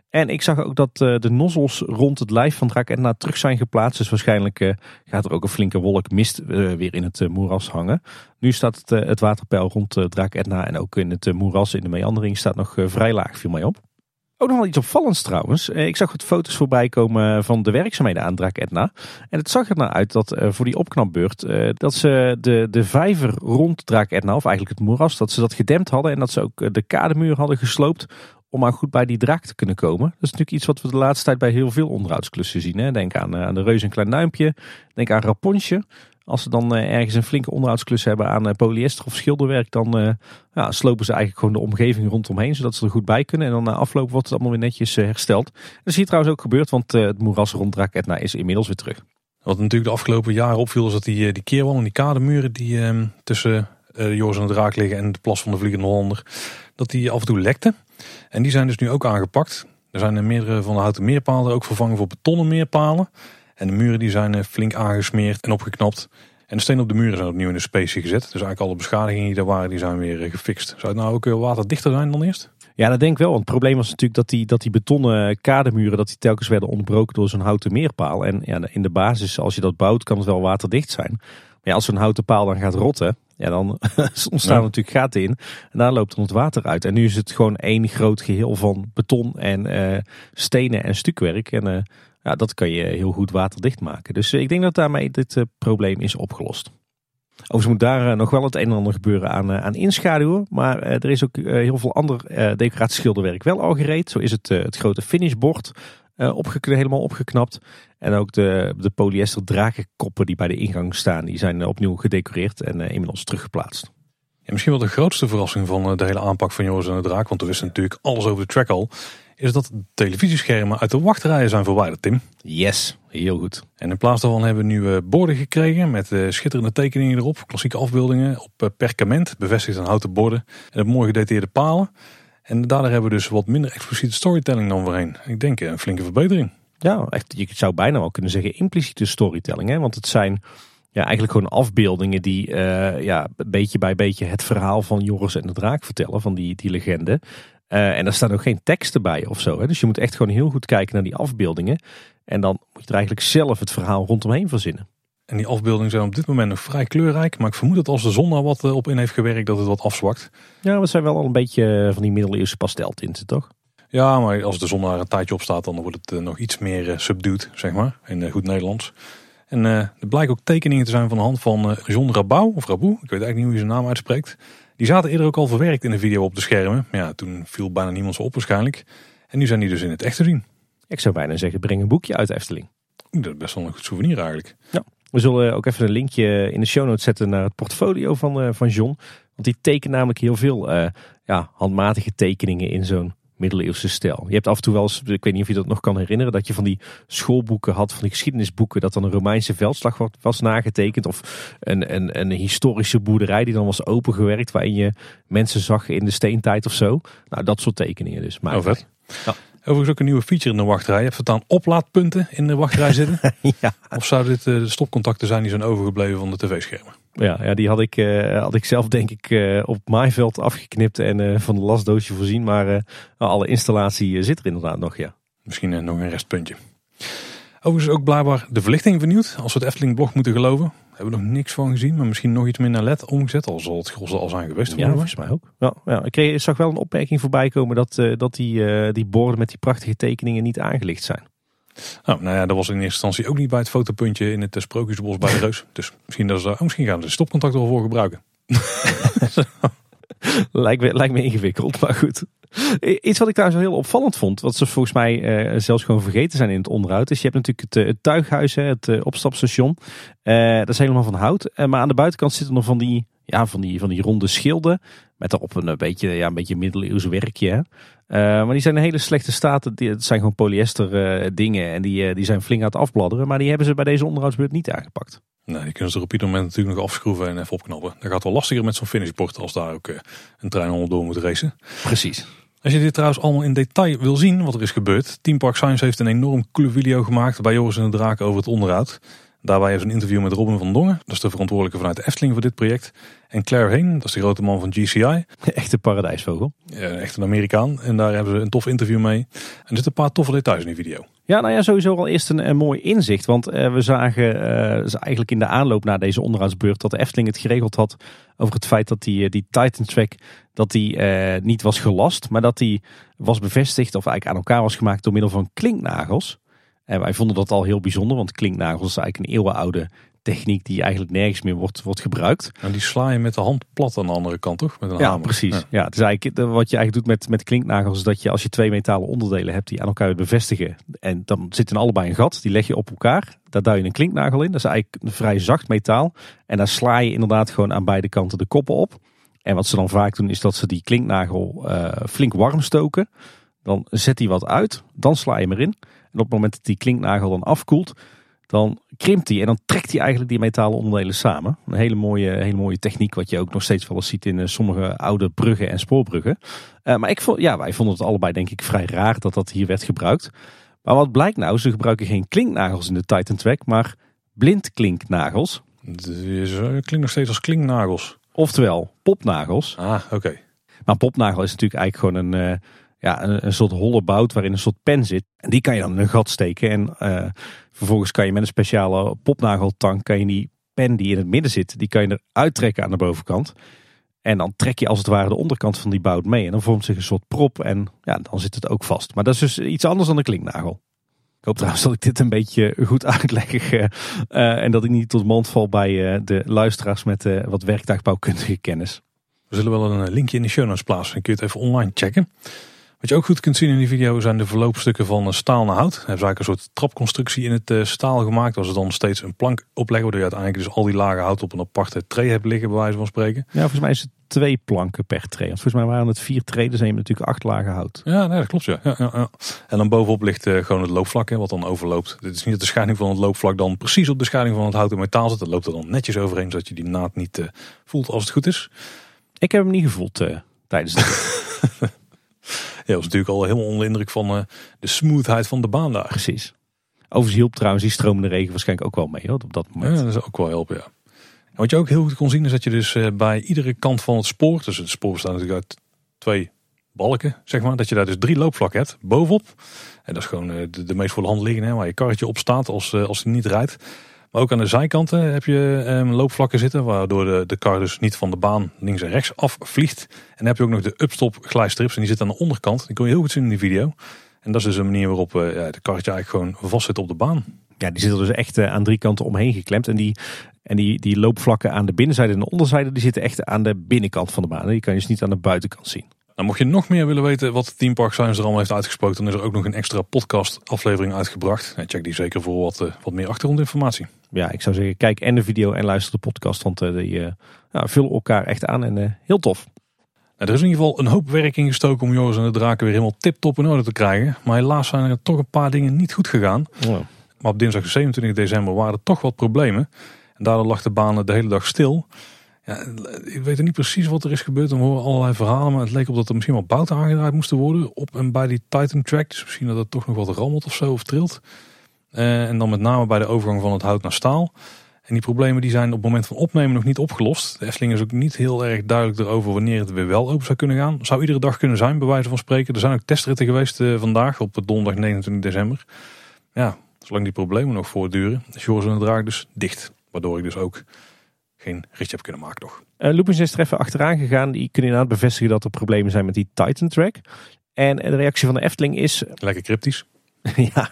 En ik zag ook dat de nozzels rond het lijf van Draak Etna terug zijn geplaatst. Dus waarschijnlijk gaat er ook een flinke wolk mist weer in het moeras hangen. Nu staat het, het waterpeil rond Draak Etna en ook in het moeras in de meandering staat nog vrij laag, viel mij op. Ook nog wel iets opvallends trouwens. Eh, ik zag wat foto's voorbij komen van de werkzaamheden aan Draak Etna. En het zag er nou uit dat uh, voor die opknapbeurt, uh, dat ze de, de vijver rond Draak Etna, of eigenlijk het moeras, dat ze dat gedempt hadden. En dat ze ook de kademuur hadden gesloopt om maar goed bij die draak te kunnen komen. Dat is natuurlijk iets wat we de laatste tijd bij heel veel onderhoudsklussen zien. Hè? Denk aan, aan de Reus en Klein Duimpje. Denk aan Raponsje. Als ze dan ergens een flinke onderhoudsklus hebben aan polyester of schilderwerk, dan ja, slopen ze eigenlijk gewoon de omgeving rondomheen, zodat ze er goed bij kunnen. En dan na afloop wordt het allemaal weer netjes hersteld. Dat is hier trouwens ook gebeurd, want het moeras rond Etna is inmiddels weer terug. Wat natuurlijk de afgelopen jaren opviel, is dat die, die keerwal en die kademuren die uh, tussen uh, Joris en de Draak liggen en de plas van de Vliegende Hollander, dat die af en toe lekten. En die zijn dus nu ook aangepakt. Er zijn meerdere van de houten meerpalen ook vervangen voor betonnen meerpalen. En de muren die zijn flink aangesmeerd en opgeknapt. En de stenen op de muren zijn opnieuw in de specie gezet. Dus eigenlijk alle beschadigingen die er waren, die zijn weer gefixt. Zou het nou ook waterdichter zijn dan eerst? Ja, dat denk ik wel. Want het probleem was natuurlijk dat die, dat die betonnen kademuren, dat die telkens werden onderbroken door zo'n houten meerpaal. En ja, in de basis, als je dat bouwt, kan het wel waterdicht zijn. Maar ja, als zo'n houten paal dan gaat rotten, ja, dan ontstaan ja. natuurlijk gaten in. En daar loopt dan het water uit. En nu is het gewoon één groot geheel van beton en uh, stenen en stukwerk. En uh, ja, dat kan je heel goed waterdicht maken. Dus ik denk dat daarmee dit uh, probleem is opgelost. Overigens moet daar nog wel het een en ander gebeuren aan, aan inschaduwen. Maar er is ook heel veel ander decoratieschilderwerk wel al gereed. Zo is het, het grote finishbord opgekn helemaal opgeknapt. En ook de, de polyester drakenkoppen die bij de ingang staan, die zijn opnieuw gedecoreerd en inmiddels teruggeplaatst. Misschien wel de grootste verrassing van de hele aanpak van Joris en de Draak, want we wisten natuurlijk alles over de track al, is dat televisieschermen uit de wachtrijen zijn verwijderd, Tim. Yes, heel goed. En in plaats daarvan hebben we nieuwe borden gekregen met schitterende tekeningen erop, klassieke afbeeldingen op perkament, bevestigd aan houten borden en mooi gedetailleerde palen. En daardoor hebben we dus wat minder expliciete storytelling dan voorheen. Ik denk een flinke verbetering. Ja, echt, je zou bijna wel kunnen zeggen impliciete storytelling. Hè? Want het zijn ja, eigenlijk gewoon afbeeldingen die uh, ja, beetje bij beetje het verhaal van Joris en de Draak vertellen. Van die, die legende. Uh, en er staan ook geen teksten bij of zo. Hè? Dus je moet echt gewoon heel goed kijken naar die afbeeldingen. En dan moet je er eigenlijk zelf het verhaal rondomheen verzinnen. En die afbeeldingen zijn op dit moment nog vrij kleurrijk. Maar ik vermoed dat als de zon daar wat op in heeft gewerkt, dat het wat afzwakt. Ja, we zijn wel al een beetje van die middeleeuwse pasteltinten, toch? Ja, maar als de zon daar een tijdje op staat, dan wordt het nog iets meer subdued, zeg maar, in goed Nederlands. En uh, er blijken ook tekeningen te zijn van de hand van John Rabou, of Rabou, ik weet eigenlijk niet hoe je zijn naam uitspreekt. Die zaten eerder ook al verwerkt in de video op de schermen. Maar ja, toen viel bijna niemand zo op waarschijnlijk. En nu zijn die dus in het echt te zien. Ik zou bijna zeggen, breng een boekje uit Efteling. Dat is best wel een goed souvenir eigenlijk. Ja. We zullen ook even een linkje in de show notes zetten naar het portfolio van, uh, van John. Want die tekent namelijk heel veel ja, handmatige tekeningen in zo'n middeleeuwse stijl. Je hebt af en toe wel eens, ik weet niet of je dat nog kan herinneren, dat je van die schoolboeken had, van die geschiedenisboeken, dat dan een Romeinse veldslag was nagetekend. Of een, een, een historische boerderij die dan was opengewerkt, waarin je mensen zag in de steentijd of zo. Nou, dat soort tekeningen dus. Maar, oh, vet. Ja. Overigens ook een nieuwe feature in de wachtrij. Je het aan oplaadpunten in de wachtrij zitten. ja. Of zouden dit de stopcontacten zijn die zijn overgebleven van de tv-schermen? Ja, ja, die had ik, uh, had ik zelf denk ik uh, op maaiveld afgeknipt en uh, van de lasdoosje voorzien. Maar alle installatie zit er inderdaad nog, ja. Misschien nog een restpuntje. Overigens ook blijkbaar de verlichting vernieuwd. Als we het Efteling blog moeten geloven. Hebben we nog niks van gezien. Maar misschien nog iets minder LED omgezet. Al zal het gros al zijn geweest. Ja, volgens mij ook. Ja, ja. Ik, kreeg, zag wel een opmerking voorbij komen dat, dat die, die borden met die prachtige tekeningen niet aangelicht zijn. Oh, nou ja, dat was in eerste instantie ook niet bij het fotopuntje in het eh, Sprookjesbos bij de Reus. Dus misschien, dat ze, oh, misschien gaan ze de stopcontact wel voor gebruiken. lijkt, me, lijkt me ingewikkeld, maar goed. Iets wat ik daar zo heel opvallend vond, wat ze volgens mij uh, zelfs gewoon vergeten zijn in het onderhoud, is je hebt natuurlijk het, het tuighuis, het uh, opstapstation. Uh, dat is helemaal van hout. maar aan de buitenkant zitten nog van die, ja, van die, van die ronde schilden. Met erop een beetje, ja, een beetje middeleeuws werkje. Uh, maar die zijn in hele slechte staat. Het zijn gewoon polyester uh, dingen. En die, uh, die zijn flink aan het afbladderen. Maar die hebben ze bij deze onderhoudsbeurt niet aangepakt. Nee, die kunnen ze er op ieder moment natuurlijk nog afschroeven en even opknappen. Dat gaat wel lastiger met zo'n finishbord als daar ook een trein onderdoor moet racen. Precies. Als je dit trouwens allemaal in detail wil zien wat er is gebeurd. Team Park Science heeft een enorm coole video gemaakt bij Joris en de Draak over het onderhoud. Daarbij is een interview met Robin van Dongen, dat is de verantwoordelijke vanuit de Efteling voor dit project. En Claire Heen, dat is de grote man van GCI. Echte paradijsvogel. Ja, echt een Amerikaan. En daar hebben ze een tof interview mee. En er zitten een paar toffe details in die video. Ja, nou ja, sowieso al eerst een, een mooi inzicht. Want eh, we zagen uh, eigenlijk in de aanloop naar deze onderhoudsbeurt dat de Efteling het geregeld had over het feit dat die, die Titan Track dat die, uh, niet was gelast, maar dat die was bevestigd of eigenlijk aan elkaar was gemaakt door middel van klinknagels. En wij vonden dat al heel bijzonder, want klinknagels is eigenlijk een eeuwenoude techniek die eigenlijk nergens meer wordt, wordt gebruikt. En die sla je met de hand plat aan de andere kant, toch? Met een ja, hamer. precies. Ja. ja, het is eigenlijk wat je eigenlijk doet met, met klinknagels, is dat je als je twee metalen onderdelen hebt die aan elkaar bevestigen, en dan zit in allebei een gat, die leg je op elkaar, daar duw je een klinknagel in. Dat is eigenlijk een vrij zacht metaal. En daar sla je inderdaad gewoon aan beide kanten de koppen op. En wat ze dan vaak doen, is dat ze die klinknagel uh, flink warm stoken. Dan zet hij wat uit, dan sla je hem erin. En op het moment dat die klinknagel dan afkoelt, dan krimpt hij en dan trekt hij eigenlijk die metalen onderdelen samen. Een hele mooie, hele mooie techniek, wat je ook nog steeds wel eens ziet in uh, sommige oude bruggen en spoorbruggen. Uh, maar ik vond, ja, wij vonden het allebei denk ik vrij raar dat dat hier werd gebruikt. Maar wat blijkt nou, ze gebruiken geen klinknagels in de Titan Track, maar blindklinknagels. Het klinkt nog steeds als klinknagels. Oftewel, popnagels. Ah, oké. Okay. Maar een popnagel is natuurlijk eigenlijk gewoon een, uh, ja, een, soort holle bout waarin een soort pen zit. En die kan je dan in een gat steken. En uh, vervolgens kan je met een speciale popnageltang kan je die pen die in het midden zit, die kan je eruit trekken aan de bovenkant. En dan trek je als het ware de onderkant van die bout mee. En dan vormt zich een soort prop en ja, dan zit het ook vast. Maar dat is dus iets anders dan een klinknagel. Ik hoop trouwens dat ik dit een beetje goed uitleg. Uh, en dat ik niet tot mond val bij de luisteraars met wat werktuigbouwkundige kennis. We zullen wel een linkje in de show notes plaatsen. Kun je het even online checken. Wat je ook goed kunt zien in die video zijn de verloopstukken van staal naar hout. We hebben eigenlijk een soort trapconstructie in het staal gemaakt. Als ze dan steeds een plank opleggen. Waardoor je uiteindelijk dus al die lage hout op een aparte tray hebt liggen bij wijze van spreken. Ja, volgens mij is het twee planken per tray. Want volgens mij waren het vier treden, zijn je natuurlijk acht lagen hout. Ja, nee, dat klopt ja. ja, ja, ja. En dan bovenop ligt uh, gewoon het loopvlak, hè, wat dan overloopt. Dit is niet dat de scheiding van het loopvlak dan precies op de scheiding van het houten metaal zit. Dat loopt er dan netjes overheen, zodat je die naad niet uh, voelt als het goed is. Ik heb hem niet gevoeld uh, tijdens de Ja, was natuurlijk al helemaal onder indruk van de smoothheid van de baan daar. Precies. Overigens hielp trouwens die stromende regen waarschijnlijk ook wel mee hoor, op dat moment. Ja, dat is ook wel helpen, ja. En wat je ook heel goed kon zien is dat je dus bij iedere kant van het spoor, dus het spoor bestaat natuurlijk uit twee balken, zeg maar, dat je daar dus drie loopvlakken hebt bovenop. En dat is gewoon de, de meest voor de hand liggende, waar je karretje op staat als, als hij niet rijdt. Maar ook aan de zijkanten heb je um, loopvlakken zitten, waardoor de, de kar dus niet van de baan links en rechts afvliegt. En dan heb je ook nog de upstop glijstrips en die zitten aan de onderkant. Die kon je heel goed zien in die video. En dat is dus een manier waarop uh, ja, de karretje eigenlijk gewoon vast zit op de baan. Ja, die zitten dus echt uh, aan drie kanten omheen geklemd. En die, en die, die loopvlakken aan de binnenzijde en de onderzijde, die zitten echt aan de binnenkant van de baan. Die kan je dus niet aan de buitenkant zien. Nou, mocht je nog meer willen weten wat Team Park Science er allemaal heeft uitgesproken, dan is er ook nog een extra podcast aflevering uitgebracht. Check die zeker voor wat, uh, wat meer achtergrondinformatie. Ja, ik zou zeggen, kijk en de video en luister de podcast, want uh, die uh, nou, vullen elkaar echt aan en heel tof. Nou, er is in ieder geval een hoop werk in gestoken om Joris en de Draken weer helemaal tip-top in orde te krijgen. Maar helaas zijn er toch een paar dingen niet goed gegaan. Oh. Maar op dinsdag 27 december waren er toch wat problemen. En daardoor lag de baan de hele dag stil. Ja, ik weet niet precies wat er is gebeurd. We horen allerlei verhalen. Maar het leek op dat er misschien wel bouten aangedraaid moesten worden. Op en bij die Titan track. Dus misschien dat het toch nog wat rammelt of zo. Of trilt. Uh, en dan met name bij de overgang van het hout naar staal. En die problemen die zijn op het moment van opnemen nog niet opgelost. De Efteling is ook niet heel erg duidelijk erover wanneer het weer wel open zou kunnen gaan. Zou iedere dag kunnen zijn, bij wijze van spreken. Er zijn ook testritten geweest uh, vandaag op donderdag 29 december. Ja, zolang die problemen nog voortduren, is Joris en de Draak dus dicht. Waardoor ik dus ook geen ritje heb kunnen maken nog. Uh, Lupins is er even achteraan gegaan. Die kunnen inderdaad bevestigen dat er problemen zijn met die Titan track. En de reactie van de Efteling is... Lekker cryptisch. ja,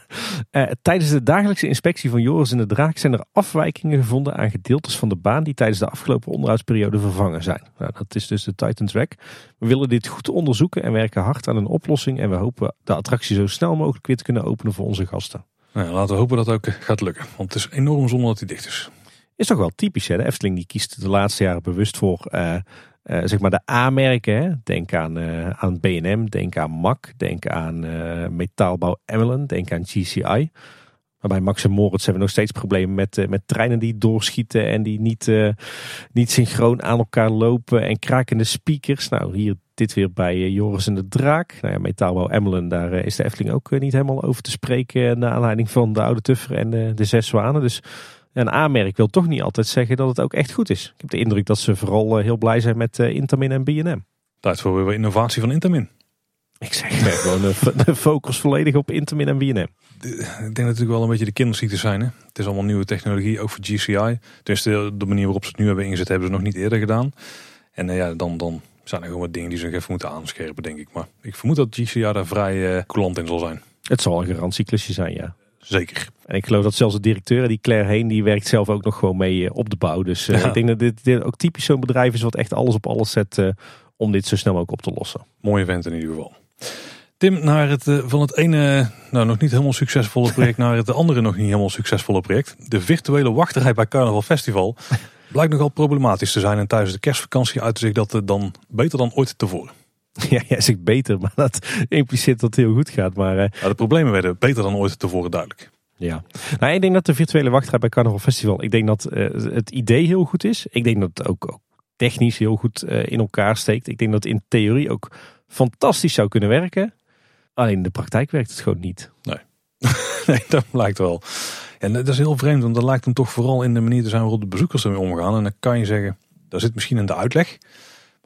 uh, tijdens de dagelijkse inspectie van Joris en de Draak zijn er afwijkingen gevonden aan gedeeltes van de baan die tijdens de afgelopen onderhoudsperiode vervangen zijn. Nou, dat is dus de Titan Track. We willen dit goed onderzoeken en werken hard aan een oplossing en we hopen de attractie zo snel mogelijk weer te kunnen openen voor onze gasten. Nou, laten we hopen dat het ook gaat lukken, want het is enorm zonde dat hij dicht is. Is toch wel typisch hè, de Efteling die kiest de laatste jaren bewust voor uh, uh, zeg maar de A-merken. Denk aan, uh, aan B&M, denk aan MAC, denk aan Metaalbouw Emmeline, denk aan GCI. Maar bij Max en Moritz hebben nog steeds problemen met, met treinen die doorschieten en die niet, niet synchroon aan elkaar lopen en krakende speakers. Nou, hier dit weer bij Joris en de Draak. Nou ja, Metaalbouw Emmeline, daar is de Efteling ook niet helemaal over te spreken. Naar aanleiding van de Oude Tuffer en de, de Zes Zwanen. Dus Een aanmerk wil toch niet altijd zeggen dat het ook echt goed is. Ik heb de indruk dat ze vooral heel blij zijn met Intamin en B&M. Tijd voor weer innovatie van Intamin. Ik zeg gewoon de, focus volledig op Intamin en B&M. Ik denk natuurlijk wel een beetje de kinderziektes zijn. Hè? Het is allemaal nieuwe technologie, ook voor GCI. Dus de, de manier waarop ze het nu hebben ingezet, hebben ze nog niet eerder gedaan. En ja, dan, dan zijn er gewoon wat dingen die ze nog even moeten aanscherpen, denk ik. Maar ik vermoed dat GCI daar vrij uh, coulant in zal zijn. Het zal een garantieklusje zijn, ja. Zeker. En ik geloof dat zelfs de directeur, die Claire Heen, die werkt zelf ook nog gewoon mee eh, op de bouw. Dus uh, ik denk dat dit, dit, ook typisch zo'n bedrijf is wat echt alles op alles zet uh, om dit zo snel mogelijk op te lossen. Mooie vent in ieder geval. Tim, naar het, van het ene nou, nog niet helemaal succesvolle project naar het andere nog niet helemaal succesvolle project. De virtuele wachterij bij Carnaval Festival blijkt nogal problematisch te zijn. En tijdens de kerstvakantie uitte zich dat dan beter dan ooit tevoren. Ja, jij zegt beter, maar dat impliceert dat het heel goed gaat. Maar, uh... de problemen werden beter dan ooit tevoren duidelijk. Ja, nou, ik denk dat de virtuele wachtrij bij Carnaval Festival, ik denk dat uh, het idee heel goed is. Ik denk dat het ook, ook technisch heel goed uh, in elkaar steekt. Ik denk dat het in theorie ook fantastisch zou kunnen werken. Alleen in de praktijk werkt het gewoon niet. Nee, nee dat lijkt wel. En dat is heel vreemd, want dat lijkt hem toch vooral in de manier te zijn waarop de bezoekers ermee omgaan. En dan kan je zeggen, dat zit misschien in de uitleg.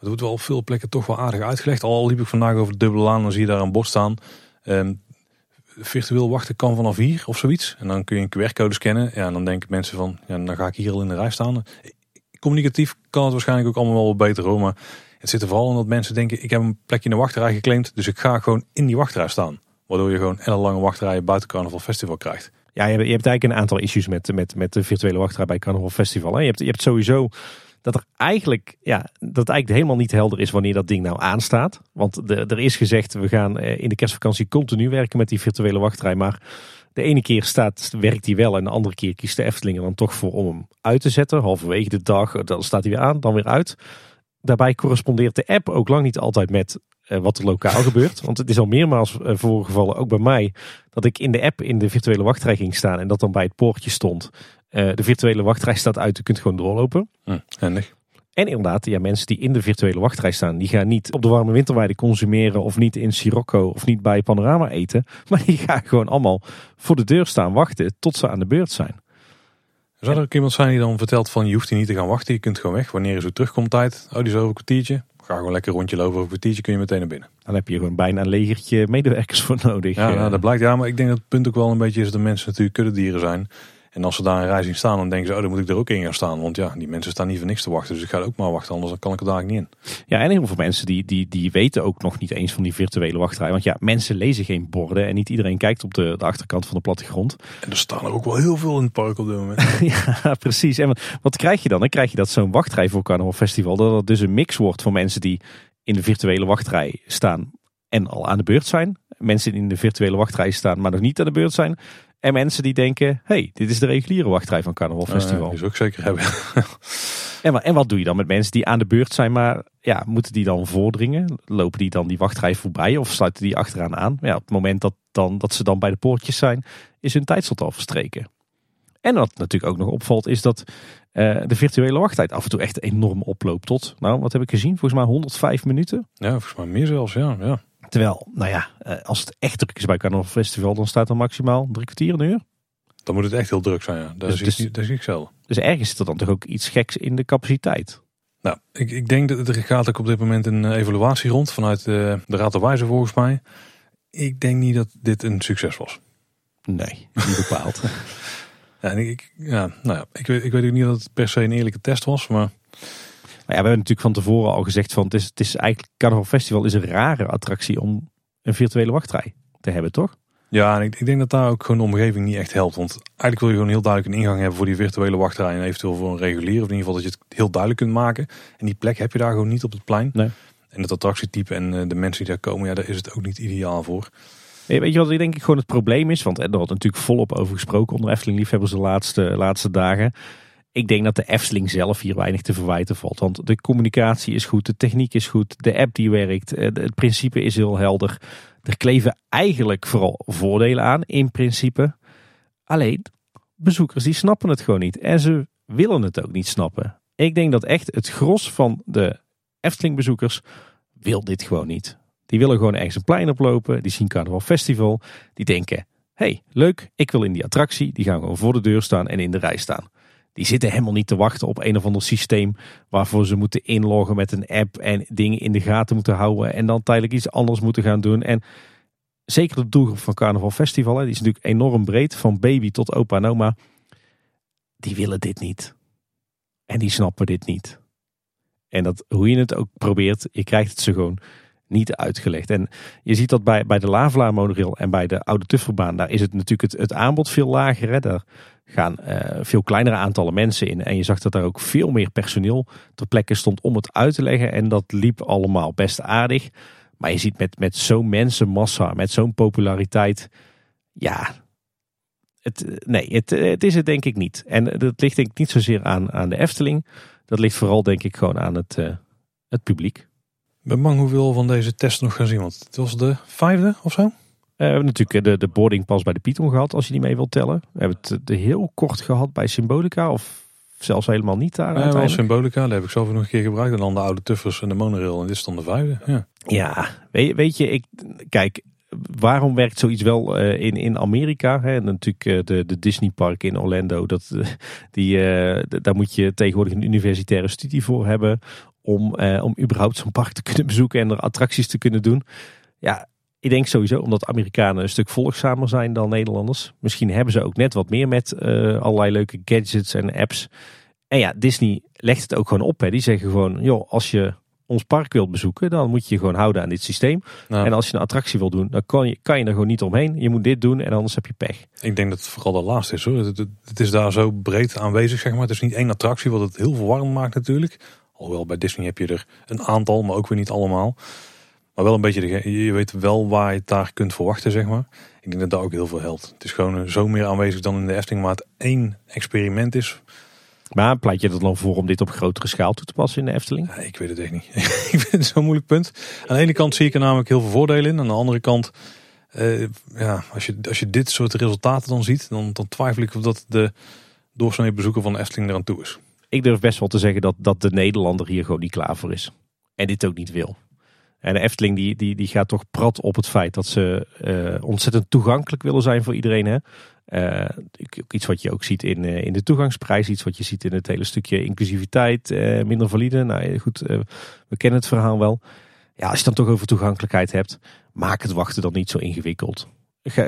Het wordt wel op veel plekken toch wel aardig uitgelegd. Al liep ik vandaag over de dubbele laan, dan zie je daar een bord staan. Um, virtueel wachten kan vanaf hier of zoiets. En dan kun je een QR-code scannen. Ja, en dan denken mensen van, ja, dan ga ik hier al in de rij staan. Communicatief kan het waarschijnlijk ook allemaal wel beter hoor. Maar het zit er vooral in dat mensen denken, ik heb een plekje in de wachtrij geclaimd. Dus ik ga gewoon in die wachtrij staan. Waardoor je gewoon een lange wachtrij buiten Carnaval Festival krijgt. Ja, je hebt, je hebt eigenlijk een aantal issues met, met, met de virtuele wachtrij bij Carnaval Festival. Je, hebt, je hebt sowieso dat er eigenlijk, ja, dat eigenlijk helemaal niet helder is wanneer dat ding nou aanstaat. Want er is gezegd, we gaan eh, in de kerstvakantie continu werken met die virtuele wachtrij. Maar de ene keer staat, werkt hij wel en de andere keer kiest de Efteling dan toch voor om hem uit te zetten. Halverwege de dag, dan staat hij weer aan, dan weer uit. Daarbij correspondeert de app ook lang niet altijd met eh, wat er lokaal gebeurt. Want het is al meermaals uh, voorgevallen, ook bij mij, dat ik in de app in de virtuele wachtrij ging staan en dat dan bij het poortje stond. Uh, de virtuele wachtrij staat uit, je kunt gewoon doorlopen. Hm, handig. En inderdaad, ja, mensen die in de virtuele wachtrij staan, die gaan niet op de warme winterweide consumeren of niet in Sirocco of niet bij Panorama eten. Maar die gaan gewoon allemaal voor de deur staan wachten tot ze aan de beurt zijn. Zou er ook iemand zijn die dan vertelt van je hoeft hier niet te gaan wachten, je kunt gewoon weg. Wanneer is het terugkomt tijd? Oh, die is over een kwartiertje. Ga gewoon lekker rondje lopen over een kwartiertje, kun je meteen naar binnen. Dan heb je gewoon bijna een legertje medewerkers voor nodig. Ja, nou, dat blijkt. Ja, maar ik denk dat het punt ook wel een beetje is dat de mensen natuurlijk kuddedieren zijn. En als ze daar een rij zien staan, dan denken ze, oh, dan moet ik er ook in gaan staan. Want ja, die mensen staan niet voor niks te wachten. Dus ik ga er ook maar wachten, anders kan ik er daar niet in. Ja, en heel veel mensen die, die, die weten ook nog niet eens van die virtuele wachtrij. Want ja, mensen lezen geen borden en niet iedereen kijkt op de, de achterkant van de plattegrond. En er staan er ook wel heel veel in het park op dit moment. ja, precies. En wat, wat krijg je dan? Dan krijg je dat zo'n wachtrij voor Carnaval Festival, dat het dus een mix wordt van mensen die in de virtuele wachtrij staan en al aan de beurt zijn. Mensen die in de virtuele wachtrij staan, maar nog niet aan de beurt zijn. En mensen die denken, hey, dit is de reguliere wachtrij van Carnaval Festival. Uh, die zou ik zeker hebben. en, wat, en wat doe je dan met mensen die aan de beurt zijn, maar ja, moeten die dan voordringen? Lopen die dan die wachtrij voorbij of sluiten die achteraan aan? Ja, op het moment dat, dan, dat ze dan bij de poortjes zijn, is hun tijdslot al verstreken. En wat natuurlijk ook nog opvalt, is dat uh, de virtuele wachttijd af en toe echt enorm oploopt tot, nou, wat heb ik gezien? Volgens mij 105 minuten. Ja, volgens mij meer zelfs, ja. ja. Terwijl, nou ja, eh, als het echt druk is bij Carnaval Festival, dan staat er maximaal drie kwartier een uur. Dan moet het echt heel druk zijn, ja. Dat, dus, is, dus, dat ik zelf. Dus ergens zit er dan toch ook iets geks in de capaciteit. Nou, ik, ik denk dat er gaat ook op dit moment een eh, evaluatie rond vanuit de, de Raad der Wijze volgens mij. Ik denk niet dat dit een succes was. Nee, niet bepaald. ja, ik, ja, nou ja, ik, weet, ik weet ook niet dat het per se een eerlijke test was, maar... Maar ja, we hebben natuurlijk van tevoren al gezegd van het is, het is eigenlijk Carnaval Festival is een rare attractie om een virtuele wachtrij te hebben, toch? Ja, en ik, ik denk dat daar ook gewoon de omgeving niet echt helpt. Want eigenlijk wil je gewoon heel duidelijk een ingang hebben voor die virtuele wachtrij en eventueel voor een regulier. Of in ieder geval dat je het heel duidelijk kunt maken. En die plek heb je daar gewoon niet op het plein. Nee. En het attractietype en eh, de mensen die daar komen, ja, daar is het ook niet ideaal voor. Weet je wat ik denk ik gewoon het probleem is? Want er wordt natuurlijk volop over gesproken onder Efteling liefhebbers de laatste, laatste dagen. Ik denk dat de Efteling zelf hier weinig te verwijten valt. Want de communicatie is goed, de techniek is goed, de app die werkt, eh, het principe is heel helder. Er kleven eigenlijk vooral voordelen aan, in principe. Alleen, bezoekers die snappen het gewoon niet. En ze willen het ook niet snappen. Ik denk dat echt het gros van de Efteling bezoekers wil dit gewoon niet. Die willen gewoon ergens een plein oplopen, die zien Carnaval Festival. Die denken, hey, leuk, ik wil in die attractie. Die gaan gewoon voor de deur staan en in de rij staan. Die zitten helemaal niet te wachten op een of ander systeem waarvoor ze moeten inloggen met een app en dingen in de gaten moeten houden en dan tijdelijk iets anders moeten gaan doen. En zeker de doelgroep van Carnaval Festival, die is natuurlijk enorm breed, van baby tot opa en oma. Die willen dit niet. En die snappen dit niet. En dat, hoe je het ook probeert, je krijgt het ze gewoon niet uitgelegd. En je ziet dat bij, bij de Lavela monorail en bij de Oude Tufferbaan, daar is het natuurlijk het, het aanbod veel lager. Hè? Gaan uh, veel kleinere aantallen mensen in. En je zag dat daar ook veel meer personeel ter plekke stond om het uit te leggen. En dat liep allemaal best aardig. Maar je ziet met, met zo'n mensenmassa, met zo'n populariteit, ja, het, nee, het, het is het denk ik niet. En dat ligt denk ik niet zozeer aan, aan de Efteling. Dat ligt vooral denk ik gewoon aan het, uh, het publiek. Ik ben bang hoeveel van deze test nog gaan zien. Want het was de vijfde of zo? Uh, we hebben natuurlijk de, de boarding pas bij de Python gehad, als je die mee wilt tellen. We hebben het heel kort gehad bij Symbolica, of zelfs helemaal niet daar. Ja, wel Symbolica, daar heb ik zelf nog een keer gebruikt. En dan de oude tuffers en de monorail. En dit is dan de vijfde. Ja, ja weet, weet je, ik, kijk, waarom werkt zoiets wel uh, in, in Amerika? Hè? En natuurlijk uh, de, de Disney Park in Orlando. Dat, uh, die, daar moet je tegenwoordig een universitaire studie voor hebben. Om, om überhaupt zo'n park te kunnen bezoeken en er attracties te kunnen doen. Ja, ik denk sowieso omdat Amerikanen een stuk volgzamer zijn dan Nederlanders. Misschien hebben ze ook net wat meer met allerlei leuke gadgets en apps. En ja, Disney legt het ook gewoon op. Hè. Die zeggen gewoon, joh, als je ons park wilt bezoeken, dan moet je je gewoon houden aan dit systeem. En als je een attractie wil doen, dan kan je, kan je er gewoon niet omheen. Je moet dit doen en anders heb je pech. Ik denk dat het vooral de laatste is hoor. Het, het, is daar zo breed aanwezig, zeg maar. Het is niet één attractie, wat het heel verwarrend maakt natuurlijk. Alhoewel bij Disney heb je er een aantal, maar ook weer niet allemaal. Maar wel een beetje, de, je weet wel waar je het daar kunt verwachten, zeg maar. Ik denk dat daar ook heel veel helpt. Het is gewoon zo meer aanwezig dan in de Efteling, maar het één experiment is maar pleit je er dan voor om dit op grotere schaal toe te passen in de Efteling? Ja, ik weet het echt niet. ik vind het zo'n moeilijk punt. Aan de ene kant zie ik er namelijk heel veel voordelen in. Aan de andere kant, uh, ja, als, je, als je dit soort resultaten dan ziet, dan, dan twijfel ik of dat de doorsnee bezoeker van de Efteling eraan toe is. Ik durf best wel te zeggen dat, dat de Nederlander hier gewoon niet klaar voor is. En dit ook niet wil. En de Efteling die, die, die gaat toch prat op het feit dat ze uh, ontzettend toegankelijk willen zijn voor iedereen. Hè? Uh, iets wat je ook ziet in, uh, in de toegangsprijs, iets wat je ziet in het hele stukje inclusiviteit, minder valide. Nou goed, we kennen het verhaal wel. Ja, als je dan toch over toegankelijkheid hebt, maak het wachten dan niet zo ingewikkeld.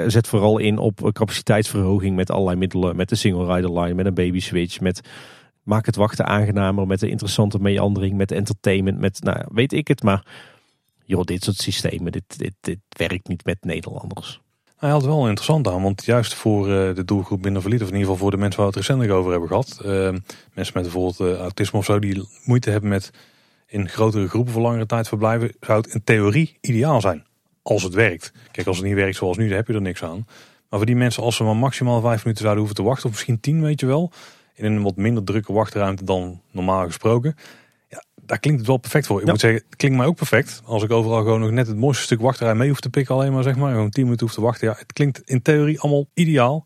Zet vooral in op capaciteitsverhoging met allerlei middelen, met de single rider line, met een baby switch, met maak het wachten aangenamer, met de interessante meandering, met entertainment, met nou weet ik het, maar joh, dit soort systemen, dit, dit, dit werkt niet met Nederlanders. Hij had wel interessant aan, want juist voor eh, de doelgroep minder valide, of in ieder geval voor de mensen waar we het recentelijk over hebben gehad, uh, mensen met bijvoorbeeld uh, autisme of zo, die moeite hebben met in grotere groepen voor langere tijd verblijven, zou het in theorie ideaal zijn. Als het werkt. Kijk, als het niet werkt zoals nu, dan heb je er niks aan. Maar voor die mensen, als ze maar maximaal vijf minuten zouden hoeven te wachten, of misschien tien, weet je wel, in een wat minder drukke wachtruimte dan normaal gesproken, daar klinkt het wel perfect voor. Ik moet zeggen, het klinkt mij ook perfect. Als ik overal gewoon nog net het mooiste stuk wachterij mee hoef te pikken alleen maar, zeg maar. Gewoon 10 minuten hoef te wachten. Ja, het klinkt in theorie allemaal ideaal.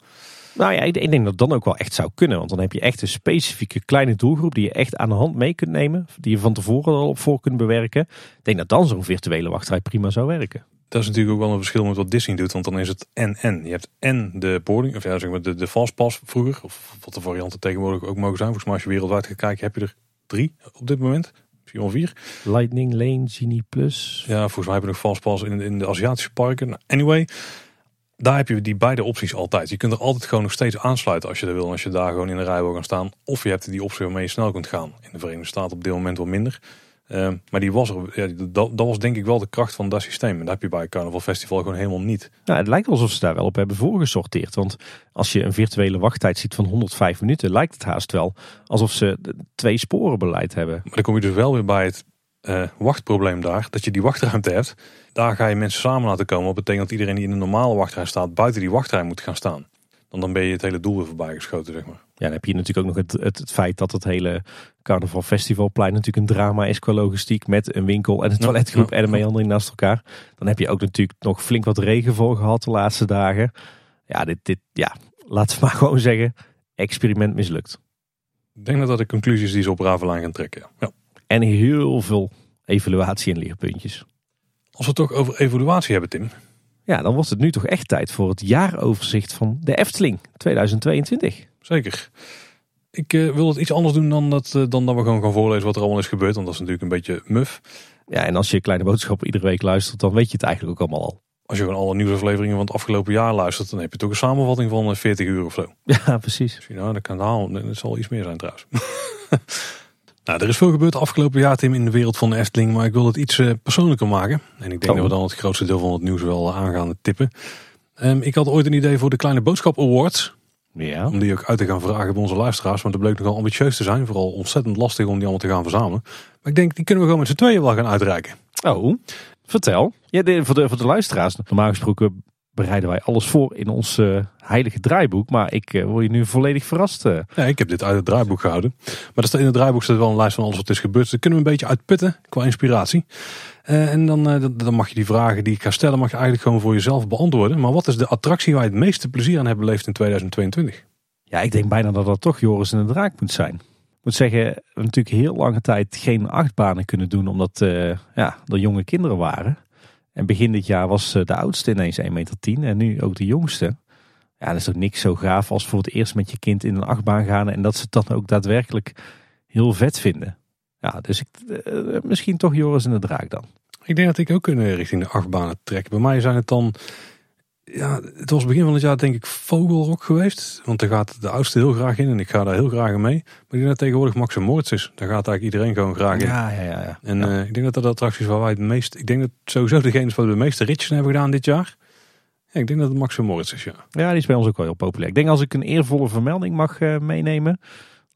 Nou ja, ik denk dat dan ook wel echt zou kunnen. Want dan heb je echt een specifieke kleine doelgroep die je echt aan de hand mee kunt nemen. Die je van tevoren al op voor kunt bewerken. Ik denk dat dan zo'n virtuele wachtrij prima zou werken. Dat is natuurlijk ook wel een verschil met wat Disney doet. Want dan is het en-en. Je hebt en de boarding, of ja, zeg maar de, de fastpass vroeger. Of wat de varianten tegenwoordig ook mogen zijn. Volgens mij als je wereldwijd gaat kijken heb je er drie op dit moment. 4 Lightning Lane, Genie Plus. Ja, volgens mij hebben we nog pas in, in de Aziatische parken. Anyway, daar heb je die beide opties altijd. Je kunt er altijd gewoon nog steeds aansluiten als je dat wil. Als je daar gewoon in de rij wil gaan staan. Of je hebt die optie waarmee je snel kunt gaan. In de Verenigde Staten op dit moment wat minder. Ehm, maar die was er, ja, dat, dat, was denk ik wel de kracht van dat systeem. En dat heb je bij Carnival Festival gewoon helemaal niet. Nou, het lijkt alsof ze daar wel op hebben voorgesorteerd. Want als je een virtuele wachttijd ziet van 105 minuten, lijkt het haast wel alsof ze twee sporen beleid hebben. Maar dan kom je dus wel weer bij het uh, wachtprobleem daar. Dat je die wachtruimte hebt. Daar ga je mensen samen laten komen. Dat betekent dat iedereen die in een normale wachtrij staat, buiten die wachtrij moet gaan staan. Dan, dan ben je het hele doel weer voorbij geschoten, zeg maar. Ja, dan heb je natuurlijk ook nog het, het, het, feit dat het hele Carnaval Festivalplein natuurlijk een drama is qua logistiek. Met een winkel en een toiletgroep en een meandering naast elkaar. Dan heb je ook natuurlijk nog flink wat regen voor gehad de laatste dagen. Ja, dit, dit, ja laten we maar gewoon zeggen, experiment mislukt. Ik denk dat dat de conclusies die ze op Ravelijn gaan trekken. Ja. En heel veel evaluatie en leerpuntjes. Als we het toch over evaluatie hebben, Tim. Ja, dan wordt het nu toch echt tijd voor het jaaroverzicht van de Efteling 2022. Zeker. Ik uh, wil het iets anders doen dan dat, uh, dan dat we gewoon gaan voorlezen wat er allemaal is gebeurd. Want dat is natuurlijk een beetje muf. Ja, en als je Kleine Boodschappen iedere week luistert, dan weet je het eigenlijk ook allemaal al. Als je gewoon alle nieuwsafleveringen van het afgelopen jaar luistert, dan heb je toch een samenvatting van 40 uur of zo. Ja, precies. Dus, nou, dat kan haal. Het zal iets meer zijn trouwens. nou, er is veel gebeurd afgelopen jaar, Tim, in de wereld van de Efteling. Maar ik wil het iets uh, persoonlijker maken. En ik denk oh. dat we dan het grootste deel van het nieuws wel aan gaan tippen. Um, ik had ooit een idee voor de Kleine Boodschap Awards. Ja. Om die ook uit te gaan vragen bij onze luisteraars. Want het bleek nogal ambitieus te zijn. Vooral ontzettend lastig om die allemaal te gaan verzamelen. Maar ik denk, die kunnen we gewoon met z'n tweeën wel gaan uitreiken. Oh, vertel. Ja, de, voor, de, voor de luisteraars. Normaal gesproken bereiden wij alles voor in ons uh, heilige draaiboek. Maar ik uh, word je nu volledig verrast. Uh. Ja, ik heb dit uit het draaiboek gehouden. Maar in het draaiboek staat wel een lijst van alles wat is gebeurd. Dus daar kunnen we een beetje uitputten qua inspiratie. En dan, dan mag je die vragen die ik ga stellen, mag je eigenlijk gewoon voor jezelf beantwoorden. Maar wat is de attractie waar je het meeste plezier aan hebt beleefd in 2022? Ja, ik denk bijna dat dat toch Joris en de Draak moet zijn. Ik moet zeggen, we hebben natuurlijk heel lange tijd geen achtbanen kunnen doen, omdat ja, er jonge kinderen waren. En begin dit jaar was de oudste ineens 1,10 meter en nu ook de jongste. Ja, dat is ook niks zo gaaf als voor het eerst met je kind in een achtbaan gaan en dat ze het dan ook daadwerkelijk heel vet vinden. Ja, dus ik, uh, misschien toch Joris en de Draak dan. Ik denk dat ik ook kunnen richting de achtbanen trek. Bij mij zijn het dan ja, het was begin van het jaar denk ik Vogelrok geweest. Want daar gaat de oudste heel graag in en ik ga daar heel graag mee. Maar ik denk dat tegenwoordig Max en Moritz is. Daar gaat eigenlijk iedereen gewoon graag in. Ja, ja, ja. ja. En Uh, ik denk dat dat de attracties waar wij het meest... Ik denk dat sowieso degene is waar we de meeste ritjes hebben gedaan dit jaar. Ja, ik denk dat het Max en Moritz is, ja. Ja, die is bij ons ook wel heel populair. Ik denk als ik een eervolle vermelding mag uh, meenemen...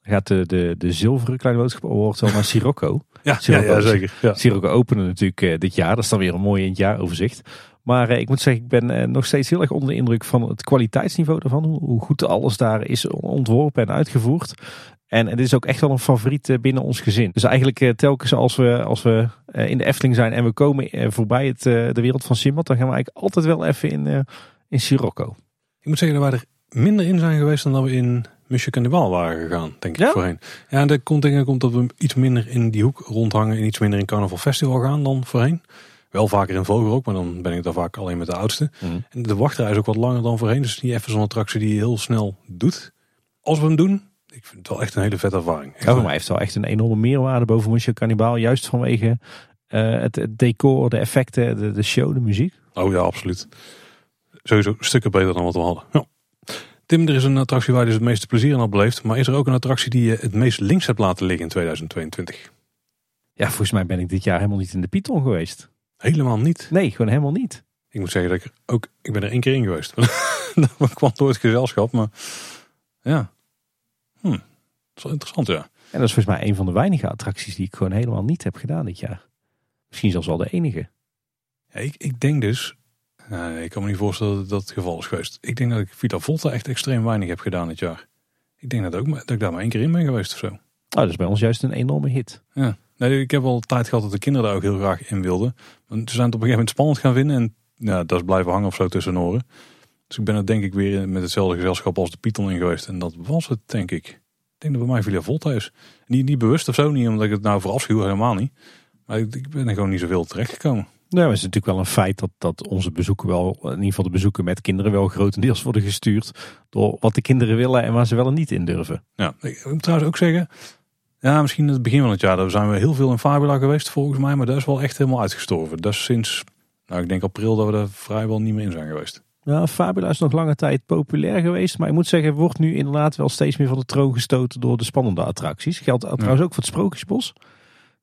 gaat de, de, de zilveren kleine boodschap award wel naar Sirocco. ja, Sirocco, ja, ja, zeker. Ja. Sirocco openen natuurlijk uh, dit jaar. Dat is dan weer een mooi in het jaaroverzicht. Maar eh, ik moet zeggen, ik ben eh, nog steeds heel erg onder de indruk van het kwaliteitsniveau daarvan. Hoe goed alles daar is ontworpen en uitgevoerd. En het is ook echt wel een favoriet eh, binnen ons gezin. Dus eigenlijk telkens als we, als we in de Efteling zijn en we komen voorbij het, de wereld van Simbad, dan gaan we eigenlijk altijd wel even in, in Sirocco. Ik moet zeggen dat wij er minder in zijn geweest dan dat we in Monsieur Cannibal waren gegaan, denk ik voorheen. Ja, en de komt komt dat we iets minder in die hoek rondhangen en iets minder in Carnaval Festival gaan dan voorheen. Wel vaker in ook, maar dan ben ik daar vaak alleen met de oudste. Mhm. En de wachtrij is ook wat langer dan voorheen. Dus het is niet even zo'n attractie die je heel snel doet. Als we hem doen, ik vind het wel echt een hele vette ervaring. ja, voor mij heeft het wel echt een enorme meerwaarde boven Monsieur Cannibal. Juist vanwege uh, het, decor, de effecten, de, de, show, de muziek. Oh ja, absoluut. Sowieso stukken beter dan wat we hadden. Ja. Tim, er is een attractie waar je dus het meeste plezier aan hebt beleefd. Maar is er ook een attractie die je het meest links hebt laten liggen in 2022? Ja, volgens mij ben ik dit jaar helemaal niet in de Python geweest. Helemaal niet? Nee, gewoon helemaal niet. Ik moet zeggen dat ik ook, ik ben er één keer in geweest. dat kwam door het gezelschap, maar ja. Hm, dat is wel interessant, ja. En dat is volgens mij een van de weinige attracties die ik gewoon helemaal niet heb gedaan dit jaar. Misschien zelfs wel de enige. Ja, ik, ik denk dus, nee, ik kan me niet voorstellen dat dat het geval is geweest. Ik denk dat ik Vita Volta echt extreem weinig heb gedaan dit jaar. Ik denk dat, ook, dat ik daar maar één keer in ben geweest of zo. Oh, dat is bij ons juist een enorme hit. Ja. Nee, ik heb al tijd gehad dat de kinderen daar ook heel graag in wilden. Want ze zijn het op een gegeven moment spannend gaan vinden. En ja, dat is blijven hangen of zo tussen oren. Dus ik ben er denk ik weer met hetzelfde gezelschap als de Python in geweest. En dat was het, denk ik. Ik denk dat bij mij Villa Volta is. Niet, niet bewust of zo, niet omdat ik het nou voor afschuw, helemaal niet. Maar ik, ik ben er gewoon niet zoveel terechtgekomen. Nou, het is natuurlijk wel een feit dat, dat onze bezoeken wel, in ieder geval de bezoeken met kinderen wel grotendeels worden gestuurd door wat de kinderen willen en waar ze wel en niet in durven. Ja, ik moet trouwens ook zeggen, ja, misschien in het begin van het jaar. Daar zijn we heel veel in Fabula geweest volgens mij. Maar dat is wel echt helemaal uitgestorven. Dat is sinds, nou ik denk april dat we er vrijwel niet meer in zijn geweest. Ja, Fabula is nog lange tijd populair geweest. Maar ik moet zeggen, wordt nu inderdaad wel steeds meer van de troon gestoten door de spannende attracties. Geldt trouwens ook voor het Sprookjesbos.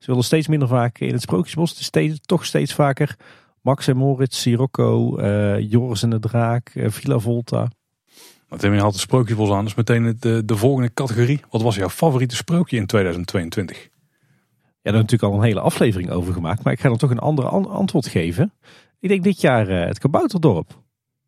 Ze willen steeds minder vaak in het Sprookjesbos. Het steeds, toch steeds vaker Max en Moritz, Sirocco, uh, Joris en de Draak, uh, Villa Volta. Nou, je had de sprookjesbos aan, dus meteen de, de volgende categorie. Wat was jouw favoriete sprookje in 2022? Ja, daar hebben natuurlijk al een hele aflevering over gemaakt, maar ik ga dan toch een ander antwoord geven. Ik denk dit jaar uh, het Kabouterdorp.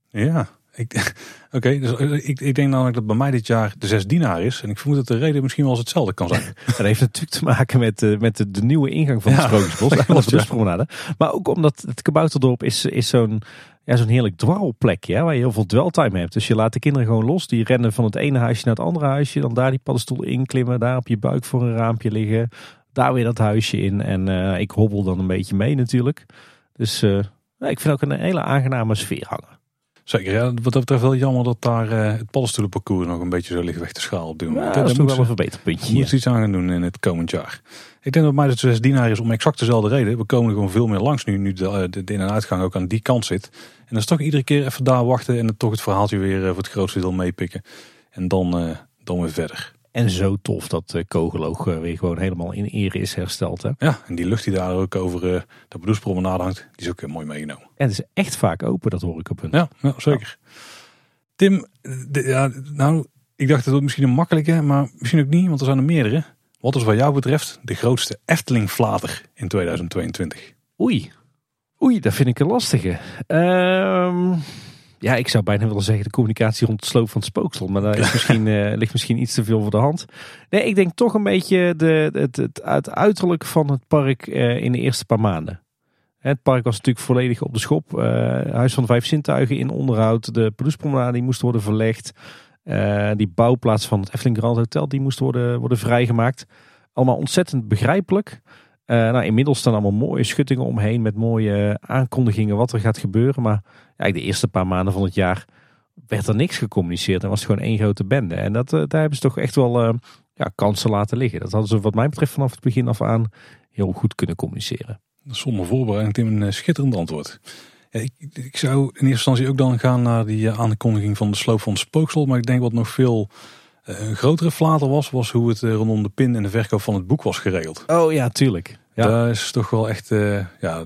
Ja, Oké, dus eh, ik, ik denk namelijk dat bij mij dit jaar de zes dienaar is. En ik vermoed dat de reden misschien wel eens hetzelfde kan zijn. dat heeft natuurlijk te maken met, uh, met de, de, nieuwe ingang van het ja, Sprookjesbos. de buspromenade. Maar ook omdat het Kabouterdorp is, is zo'n ja, zo'n heerlijk waar je heel veel dweltime hebt. Dus je laat de kinderen gewoon los. Die rennen van het ene huisje naar het andere huisje. Dan daar die paddenstoel inklimmen. Daar op je buik voor een raampje liggen. Daar weer dat huisje in. En uh, ik hobbel dan een beetje mee natuurlijk. Dus uh, ik vind ook een hele aangename sfeer hangen. Zeker, ja, wat dat betreft wel jammer dat daar uh, het paddenstoelenparcours nog een beetje zo ligt weg te schaal op dit moment. Ja, dat is toch wel een verbeterpuntje. Moet iets aan gaan doen in het komend jaar. Ik denk dat mij de succes dienaar is om exact dezelfde reden. We komen er gewoon veel meer langs nu, nu de, de in- en uitgang ook aan die kant zit. En dan is toch iedere keer even daar wachten en dan toch het verhaaltje weer voor het grootste deel meepikken. En dan, uh, dan weer verder. En zo tof dat uh, Kogeloog uh, weer gewoon helemaal in ere is hersteld. Hè? Ja, en die lucht die daar ook over uh, de Bedoelspromenade hangt, die is ook mooi meegenomen. En het is echt vaak open, dat hoor ik op hun. Ja, zeker. Ja. Tim, de, ja, nou, ik dacht dat het misschien een makkelijke, maar misschien ook niet, want er zijn er meerdere. Wat is wat jou betreft de grootste Efteling-flater in 2022? Oei, oei, dat vind ik een lastige. Um... Ja, ik zou bijna willen zeggen de communicatie rond de sloop van het spooksel. Maar daar is misschien, uh, ligt misschien iets te veel voor de hand. Nee, ik denk toch een beetje de, het, het, het uiterlijk van het park uh, in de eerste paar maanden. Het park was natuurlijk volledig op de schop. Uh, Huis van de Vijf Zintuigen in onderhoud. De Pelouspromenade die moest worden verlegd. die bouwplaats van het Efteling Grand Hotel die moest worden, worden vrijgemaakt. Allemaal ontzettend begrijpelijk. Uh, nou, inmiddels staan allemaal mooie schuttingen omheen met mooie aankondigingen wat er gaat gebeuren. Maar ja, de eerste paar maanden van het jaar werd er niks gecommuniceerd en was gewoon één grote bende. En dat, uh, daar hebben ze toch echt wel uh, ja, kansen laten liggen. Dat hadden ze wat mij betreft vanaf het begin af aan heel goed kunnen communiceren. Zonder voorbereiding, Tim, een schitterend antwoord. Ik, ik, zou in eerste instantie ook dan gaan naar die aankondiging van de sloop van spooksel. Maar ik denk wat nog veel een grotere flater was, was hoe het rondom de pin en de verkoop van het boek was geregeld. Oh ja, tuurlijk. Ja. Dat is toch wel echt, uh, ja,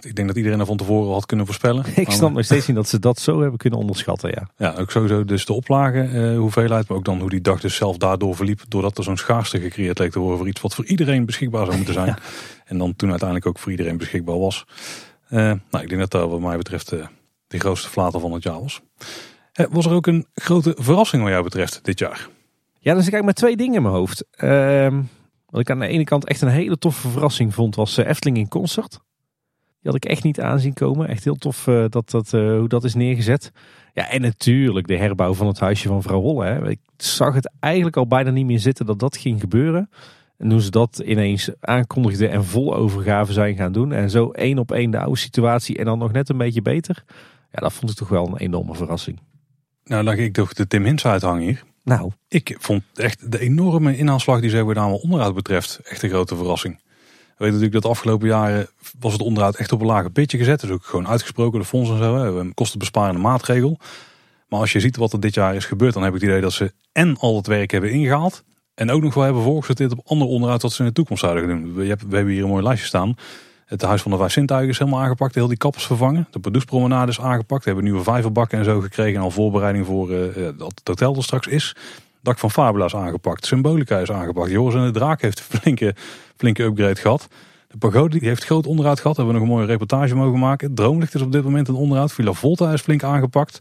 ik denk dat iedereen er van tevoren had kunnen voorspellen. Ik snap nog steeds niet dat ze dat zo hebben kunnen onderschatten, ja. Ja, ook sowieso dus de oplagen, uh, hoeveelheid, maar ook dan hoe die dag dus zelf daardoor verliep. Doordat er zo'n schaarste gecreëerd leek te worden voor iets wat voor iedereen beschikbaar zou moeten zijn. Ja. En dan toen uiteindelijk ook voor iedereen beschikbaar was. Uh, nou, ik denk dat dat wat mij betreft de grootste flater van het jaar was. was er ook een grote verrassing wat jou betreft dit jaar? Ja, dan zit ik met twee dingen in mijn hoofd. Uh, wat ik aan de ene kant echt een hele toffe verrassing vond, was Efteling in concert. Die had ik echt niet aanzien komen. Echt heel tof uh, dat, dat, uh, hoe dat is neergezet. Ja, en natuurlijk de herbouw van het huisje van vrouw Holle. Hè. Ik zag het eigenlijk al bijna niet meer zitten dat dat ging gebeuren. En toen ze dat ineens aankondigden en vol overgave zijn gaan doen. En zo één op één de oude situatie en dan nog net een beetje beter. Ja, dat vond ik toch wel een enorme verrassing. Nou, ga ik toch de Tim Hins uithangen hier. Nou. Ik vond echt de enorme inhaalslag die ze hebben gedaan wat onderhoud betreft echt een grote verrassing. We weten natuurlijk dat de afgelopen jaren was het onderhoud echt op een lage pitje gezet. Dus ook gewoon uitgesproken, de fonds en zo. Een kostenbesparende maatregel. Maar als je ziet wat er dit jaar is gebeurd, dan heb ik het idee dat ze en al het werk hebben ingehaald. En ook nog wel hebben voorgesorteerd op ander onderhoud wat ze in de toekomst zouden doen. We hebben hier een mooi lijstje staan. Het Huis van de Vijf Zintuigen is helemaal aangepakt. Heel die kappers vervangen. De Pardoespromenade is aangepakt. We hebben nieuwe vijverbakken en zo gekregen. En al voorbereiding voor uh, dat het hotel er straks is. Dak van Fabula is aangepakt. Symbolica is aangepakt. Joris en de Draak heeft een flinke, flinke upgrade gehad. De pagode die heeft groot onderhoud gehad. Hebben we nog een mooie reportage mogen maken. Droomlicht is op dit moment een onderhoud. Villa Volta is flink aangepakt.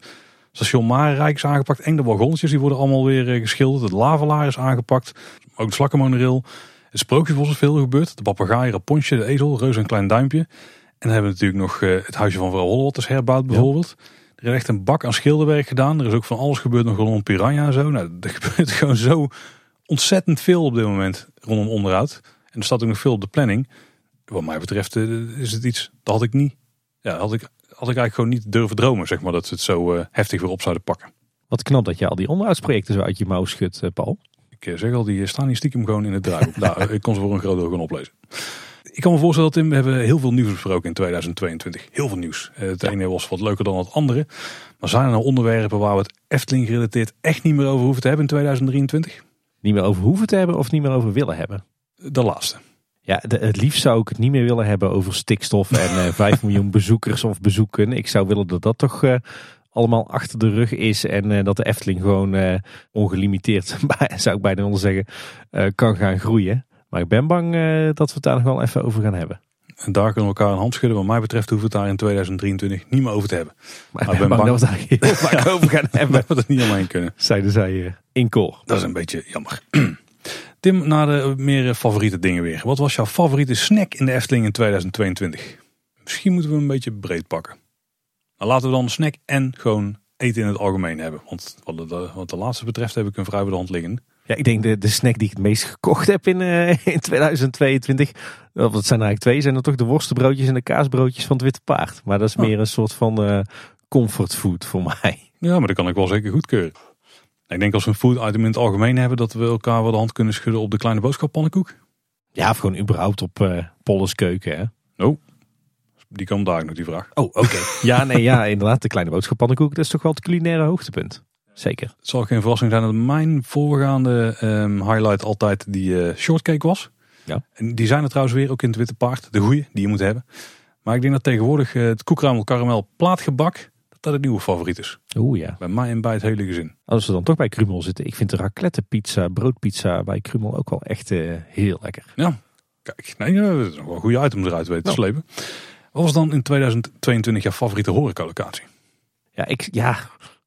Station Marenrijk is aangepakt. En de wagonnetjes die worden allemaal weer geschilderd. Het lavelaar is aangepakt. Ook de slakkenmonorail. Het sprookjesbos is veel gebeurd. De papegaai, Rapontje, de ezel, Reus en Klein Duimpje. En dan hebben we natuurlijk nog het huisje van vrouw is herbouwd bijvoorbeeld. Ja. Er is echt een bak aan schilderwerk gedaan. Er is ook van alles gebeurd nog rondom Piranha en zo. Nou, er gebeurt gewoon zo ontzettend veel op dit moment rondom onderhoud. En er staat ook nog veel op de planning. Wat mij betreft is het iets, dat had ik niet. Ja, had ik, had ik eigenlijk gewoon niet durven dromen, zeg maar, dat ze het zo uh, heftig weer op zouden pakken. Wat knap dat je al die onderhoudsprojecten zo uit je mouw schudt, Paul. Ik zeg al, die staan hier stiekem gewoon in het draaiboek. nou, ik kon ze voor een groot deel gewoon oplezen. Ik kan me voorstellen, Tim, we hebben heel veel nieuws besproken in 2022. Heel veel nieuws. Het ene was wat leuker dan het andere. Maar zijn er nou onderwerpen waar we het Efteling gerelateerd echt niet meer over hoeven te hebben in 2023? Niet meer over hoeven te hebben of niet meer over willen hebben? De laatste. Ja, de, het liefst zou ik het niet meer willen hebben over stikstof en uh, 5 miljoen bezoekers of bezoeken. Ik zou willen dat dat toch uh, allemaal achter de rug is en uh, dat de Efteling gewoon uh, ongelimiteerd, zou ik bijna willen zeggen, kan gaan groeien. Maar ik ben bang dat we het daar nog wel even over gaan hebben. En daar kunnen we elkaar een hand schudden. Wat mij betreft hoeven we het daar in 2023 niet meer over te hebben. Maar, maar ik ben bang, bang dat we daar heel vaak over gaan hebben. dat we het niet alleen kunnen. Zeiden zij in koor. Dat is een beetje jammer. Tim, naar de meer favoriete dingen weer. Wat was jouw favoriete snack in de Efteling in 2022? Misschien moeten we hem een beetje breed pakken. Nou, laten we dan snack en gewoon eten in het algemeen hebben. Want wat de, wat de laatste betreft heb ik een vrij bij de hand liggen. Ja, ik denk de, de snack die ik het meest gekocht heb in, uh, in 2022. Dat zijn eigenlijk twee. Zijn er toch de worstenbroodjes en de kaasbroodjes van het Witte Paard. Maar dat is meer een soort van uh, comfortfood voor mij. Ja, maar dat kan ik wel zeker goedkeuren. Ik denk als we een food item in het algemeen hebben, dat we elkaar wel de hand kunnen schudden op de kleine boodschappannenkoek. Ja, of gewoon überhaupt op uh, Polles keuken. Hè? Oh, die kan daar nog die vraag. Oh, oké. ja, nee, ja, inderdaad. De kleine boodschappannenkoek, dat is toch wel het culinaire hoogtepunt. Zeker. Het zal geen verrassing zijn dat mijn voorgaande um, highlight altijd die uh, shortcake was. Ja. En die zijn er trouwens weer ook in het witte paard. De goeie die je moet hebben. Maar ik denk dat tegenwoordig uh, het koekruimel karamel plaatgebak dat het nieuwe favoriet is. Oeh ja. Bij mij en bij het hele gezin. Als we dan toch bij Krumel zitten. Ik vind de raclette pizza, broodpizza bij Krumel ook wel echt uh, heel lekker. Ja, kijk. Nee, dat is nog wel een goede item eruit weten te ja. slepen. Wat was dan in 2022 jouw favoriete horecalocatie? Ja, ik, ja,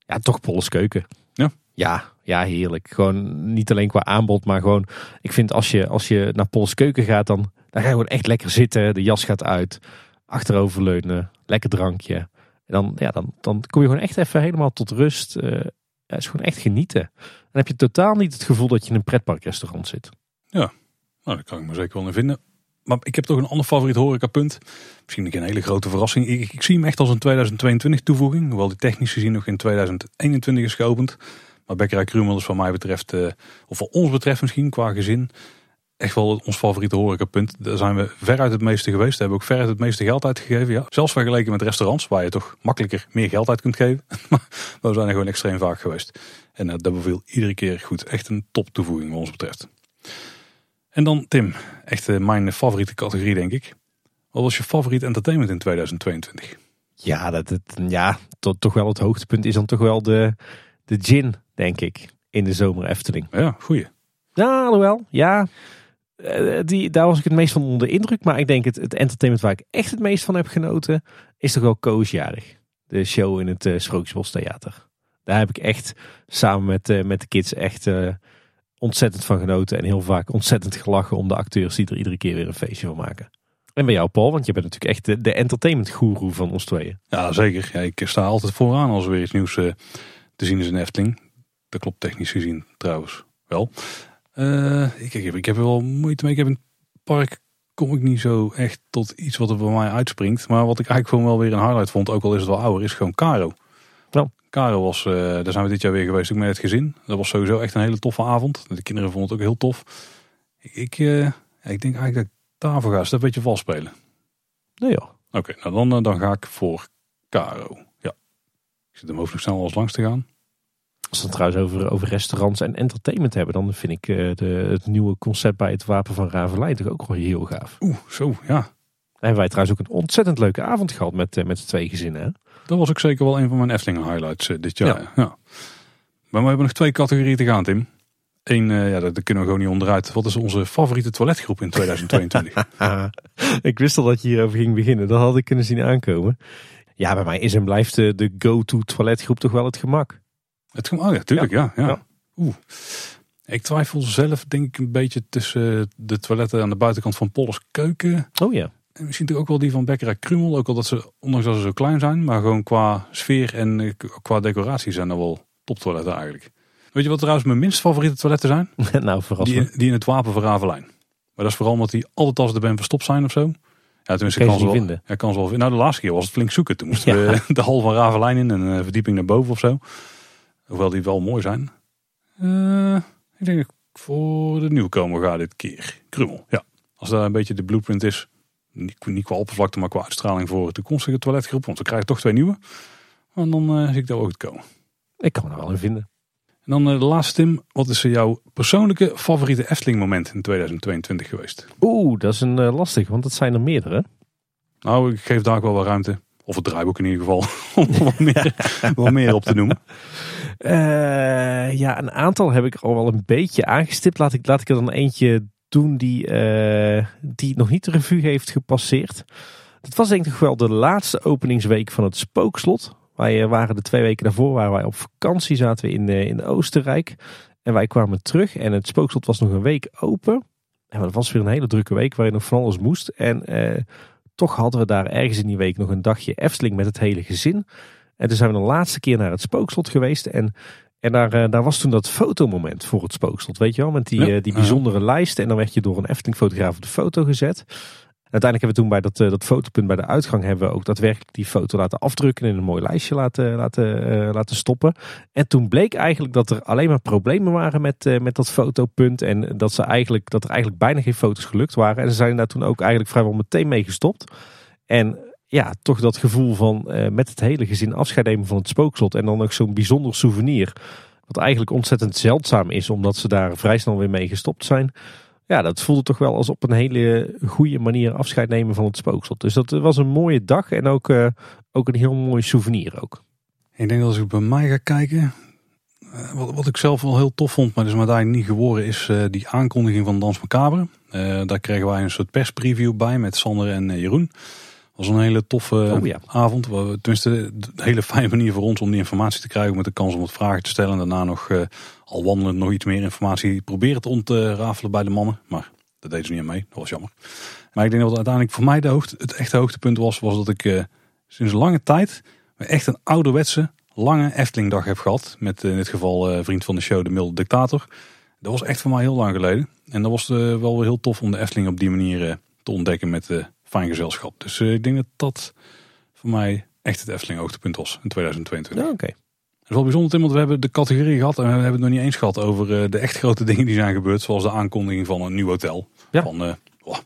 ja, toch Polles Keuken. Ja? Ja, ja, heerlijk. Gewoon niet alleen qua aanbod, maar gewoon... Ik vind als je, als je naar Polles Keuken gaat, dan, dan ga je gewoon echt lekker zitten. De jas gaat uit. Achteroverleunen. Lekker drankje. En dan, ja, dan, dan kom je gewoon echt even helemaal tot rust. Uh, ja, is gewoon echt genieten. Dan heb je totaal niet het gevoel dat je in een pretparkrestaurant zit. Ja, nou, daar kan ik me zeker wel in vinden. Maar ik heb toch een ander favoriet horecapunt. Misschien een hele grote verrassing. Ik, ik, zie hem echt als een 2022 toevoeging. Hoewel die technisch gezien nog in 2021 is geopend. Maar Bekkerij Krumel is wat mij betreft, uh, of wat ons betreft misschien qua gezin, echt wel ons favoriete horecapunt. Daar zijn we veruit het meeste geweest. Daar hebben we ook veruit het meeste geld uitgegeven. Ja. Zelfs vergeleken met restaurants, waar je toch makkelijker meer geld uit kunt geven. maar we zijn er gewoon extreem vaak geweest. En uh, dat beviel iedere keer goed. Echt een top toevoeging wat ons betreft. En dan Tim, echt uh, mijn favoriete categorie denk ik. Wat was je favoriet entertainment in 2022? Ja, dat, dat, ja tot, toch wel het hoogtepunt is dan toch wel de, de gin, denk ik, in de zomer Efteling. Ja, goeie. Ja, alhoewel, ja. Die, daar was ik het meest van onder de indruk. Maar ik denk het, het entertainment waar ik echt het meest van heb genoten, is toch wel Koosjarig. De show in het uh, Sprookjesbos Theater. Daar heb ik echt samen met, uh, met de kids echt ontzettend van genoten. En heel vaak ontzettend gelachen om de acteurs die er iedere keer weer een feestje van maken. En bij jou Paul, want je bent natuurlijk echt de, entertainment guru van ons tweeën. Ja zeker. Ja, ik sta altijd vooraan als er weer iets nieuws uh, te zien is in Efteling. Dat klopt technisch gezien trouwens wel. Uh, ik, heb, ik heb er wel moeite mee. Ik heb het park kom ik niet zo echt tot iets wat er bij mij uitspringt. Maar wat ik eigenlijk gewoon wel weer een highlight vond, ook al is het wel ouder, is gewoon Caro. Nou. Caro was, uh, daar zijn we dit jaar weer geweest, ook met het gezin. Dat was sowieso echt een hele toffe avond. De kinderen vonden het ook heel tof. Ik, ik, uh, ik denk eigenlijk dat ik daarvoor ga. Is dat een beetje vals spelen? Nee joh. Oké, okay, nou dan, dan ga ik voor Caro. Ja. Ik zit hem hoofd nog snel als langs te gaan. Als we het trouwens over, over restaurants en entertainment hebben, dan vind ik de, het nieuwe concept bij het Wapen van Ravelijn toch ook wel heel gaaf. Oeh, zo, ja. En hebben wij trouwens ook een ontzettend leuke avond gehad met, uh, met de twee gezinnen. Hè? Dat was ook zeker wel een van mijn Efteling highlights uh, dit jaar. Ja. ja. Maar we hebben nog twee categorieën te gaan, Tim. Eén, ja, daar kunnen we gewoon niet onderuit. Wat is onze favoriete toiletgroep in 2022? ik wist al dat je hierover ging beginnen. Dat had ik kunnen zien aankomen. Ja, bij mij is en blijft de, de go-to toiletgroep toch wel het gemak. Het gemak, oh ja, tuurlijk, ja. ja, ja. Oeh. Ik twijfel zelf denk ik een beetje tussen de toiletten aan de buitenkant van Polles Keuken. Oh ja. En misschien toch ook wel die van Bekkerij Krumel. Ook al dat ze, ondanks dat ze zo klein zijn, maar gewoon qua sfeer en qua decoratie zijn er wel toptoiletten eigenlijk. Weet je wat trouwens mijn minst favoriete toiletten zijn? nou, verras die, die in het Wapen van Ravelijn. Maar dat is vooral omdat die altijd als de ben verstopt zijn of zo. Ja, tenminste, kan ze wel vinden. Ja, kan ze wel vinden. Nou, de laatste keer was het flink zoeken. Toen moesten ja. we de hal van Ravelijn in en een verdieping naar boven of zo. Hoewel die wel mooi zijn. Uh, ik denk dat ik voor de nieuwkomer ga dit keer. Krummel, ja. Als dat een beetje de blueprint is. Niet, qua oppervlakte, maar qua uitstraling voor de toekomstige toiletgroep. Want we krijgen toch twee nieuwe. En dan uh, zie ik daar ook het komen. Ik kan me er wel in vinden. En dan uh, de laatste Tim. Wat is jouw persoonlijke favoriete Efteling moment in 2022 geweest? Oeh, dat is een uh, lastig, want het zijn er meerdere. Nou, ik geef daar ook wel wat ruimte. Of het draaiboek in ieder geval. Om wat meer, wat meer op te noemen. Uh, ja, een aantal heb ik al wel een beetje aangestipt. Laat ik, laat ik er dan eentje doen die, uh, die nog niet de revue heeft gepasseerd. Dat was denk ik wel de laatste openingsweek van het Spookslot. Wij waren de twee weken daarvoor waren wij op vakantie, zaten we in, in Oostenrijk. En wij kwamen terug en het Spookslot was nog een week open. En dat was weer een hele drukke week waar je nog van alles moest. En toch hadden we daar ergens in die week nog een dagje Efteling met het hele gezin. En toen zijn we de laatste keer naar het spookslot geweest. En, en daar, uh, daar was toen dat fotomoment voor het spookslot. Weet je wel, met die, ja. uh, die bijzondere lijst. En dan werd je door een Efteling fotograaf op de foto gezet. Uiteindelijk hebben we toen bij dat, eh, dat fotopunt bij de uitgang hebben we ook daadwerkelijk die foto laten afdrukken en in een mooi lijstje laten, laten, eh, laten stoppen. En toen bleek eigenlijk dat er alleen maar problemen waren met, eh, met dat fotopunt. En dat, ze eigenlijk, dat er eigenlijk bijna geen foto's gelukt waren. En ze zijn daar toen ook eigenlijk vrijwel meteen mee gestopt. En ja, toch dat gevoel van met het hele gezin afscheid nemen van het spookslot. En dan ook zo'n bijzonder souvenir. Wat eigenlijk ontzettend zeldzaam is, omdat ze daar vrij snel weer mee gestopt zijn. Ja, dat voelde toch wel als op een hele goede manier afscheid nemen van het spookslot. Dus dat was een mooie dag en ook, uh, ook een heel mooi souvenir ook. Ik denk dat als ik bij mij ga kijken, wat, wat ik zelf wel heel tof vond, maar dus maar niet geworden, is die aankondiging van Dans Macabre. daar kregen wij een soort perspreview bij met Sander en Jeroen was een hele toffe oh, ja. avond. Tenminste, een hele fijne manier voor ons om die informatie te krijgen. Met de kans om wat vragen te stellen. En daarna nog, uh, al wandelend, nog iets meer informatie proberen te ontrafelen bij de mannen. Maar dat deden ze niet aan mee. Dat was jammer. Maar ik denk dat uiteindelijk voor mij de hoogte, het echte hoogtepunt was. Was dat ik uh, sinds lange tijd echt een ouderwetse, lange Eftelingdag heb gehad. Met in dit geval uh, vriend van de show, de milde dictator. Dat was echt voor mij heel lang geleden. En dat was wel weer heel tof om de Efteling op die manier te ontdekken met fijn gezelschap. Dus uh, ik denk dat dat voor mij echt het Efteling hoogtepunt was in 2022. Ja, Oké. Okay. Het is wel bijzonder Tim, want we hebben de categorie gehad en we hebben het nog niet eens gehad over uh, de echt grote dingen die zijn gebeurd. Zoals de aankondiging van een nieuw hotel ja. van uh, oh,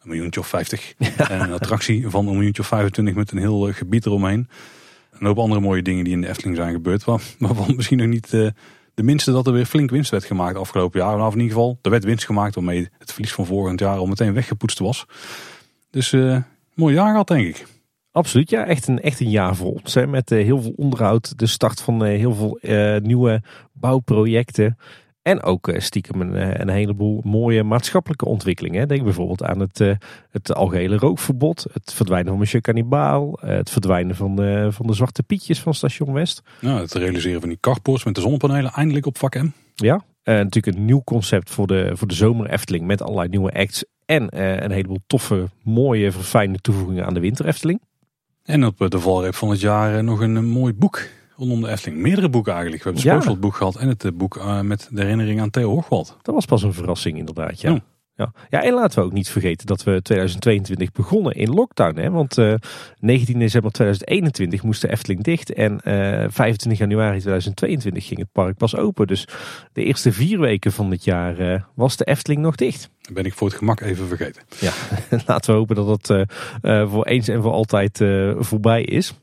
een miljoentje of 50. Ja. En een attractie van een miljoentje of 25 met een heel gebied eromheen. Een hoop andere mooie dingen die in de Efteling zijn gebeurd. Maar waarvan misschien nog niet de minste dat er weer flink winst werd gemaakt afgelopen jaar. Of in ieder geval, er werd winst gemaakt waarmee het verlies van volgend jaar al meteen weggepoetst was. Dus uh, mooi jaar gehad, denk ik. Absoluut, ja. Echt een, echt een jaar vol. Hè, met uh, heel veel onderhoud, de start van uh, heel veel nieuwe bouwprojecten. En ook stiekem een, een, heleboel mooie maatschappelijke ontwikkelingen. Denk bijvoorbeeld aan het, het algehele rookverbod, het verdwijnen van Monsieur Cannibal, het verdwijnen van de, van de zwarte pietjes van Station West. Ja, het realiseren van die carports met de zonnepanelen eindelijk op vak M. Ja, natuurlijk een nieuw concept voor de, voor de zomer Efteling met allerlei nieuwe acts en uh, een heleboel toffe, mooie, verfijnde toevoegingen aan de winter Efteling. En op de valreep van het jaar eh, nog een, mooi boek rondom de Efteling. Meerdere boeken eigenlijk. We hebben het ja. boek gehad en het eh, boek met de herinnering aan Theo Hochwald. Dat was pas een verrassing inderdaad, ja. Ja. Ja, en laten we ook niet vergeten dat we 2022 begonnen in lockdown. Hè? Want uh, 19 december 2021 moest de Efteling dicht. En uh, 25 januari 2022 ging het park pas open. Dus de eerste vier weken van het jaar uh, was de Efteling nog dicht. Dat ben ik voor het gemak even vergeten. Ja, laten we hopen dat uh, voor eens en voor altijd voorbij is.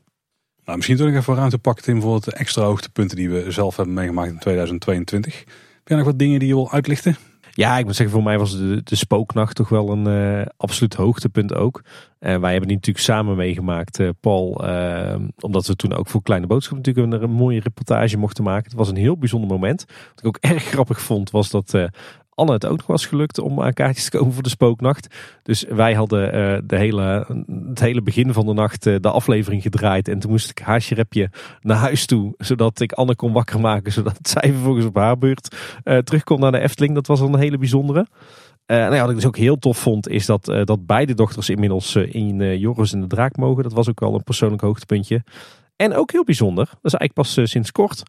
Nou, misschien toch even ruimte pakken in voor de extra hoogtepunten die we zelf hebben meegemaakt in 2022. Heb jij nog wat dingen die je wil uitlichten? Ja, ik moet zeggen, voor mij was de, de spooknacht toch wel een uh, absoluut hoogtepunt ook. En wij hebben die natuurlijk samen meegemaakt, uh, Paul. Uh, omdat we toen ook voor Kleine Boodschap natuurlijk een, een, mooie reportage mochten maken. Het was een heel bijzonder moment. Wat ik ook erg grappig vond, was dat Anne het ook nog was gelukt om aan kaartjes te komen voor de spooknacht. Dus wij hadden uh, de hele, het hele begin van de nacht uh, de aflevering gedraaid. En toen moest ik haasjerepje naar huis toe. Zodat ik Anne kon wakker maken. Zodat zij vervolgens op haar beurt uh, kon naar de Efteling. Dat was een hele bijzondere. Uh, nou ja, wat ik dus ook heel tof vond, is dat, dat beide dochters inmiddels in Joris en de Draak mogen. Dat was ook wel een persoonlijk hoogtepuntje. En ook heel bijzonder, dat is eigenlijk pas sinds kort.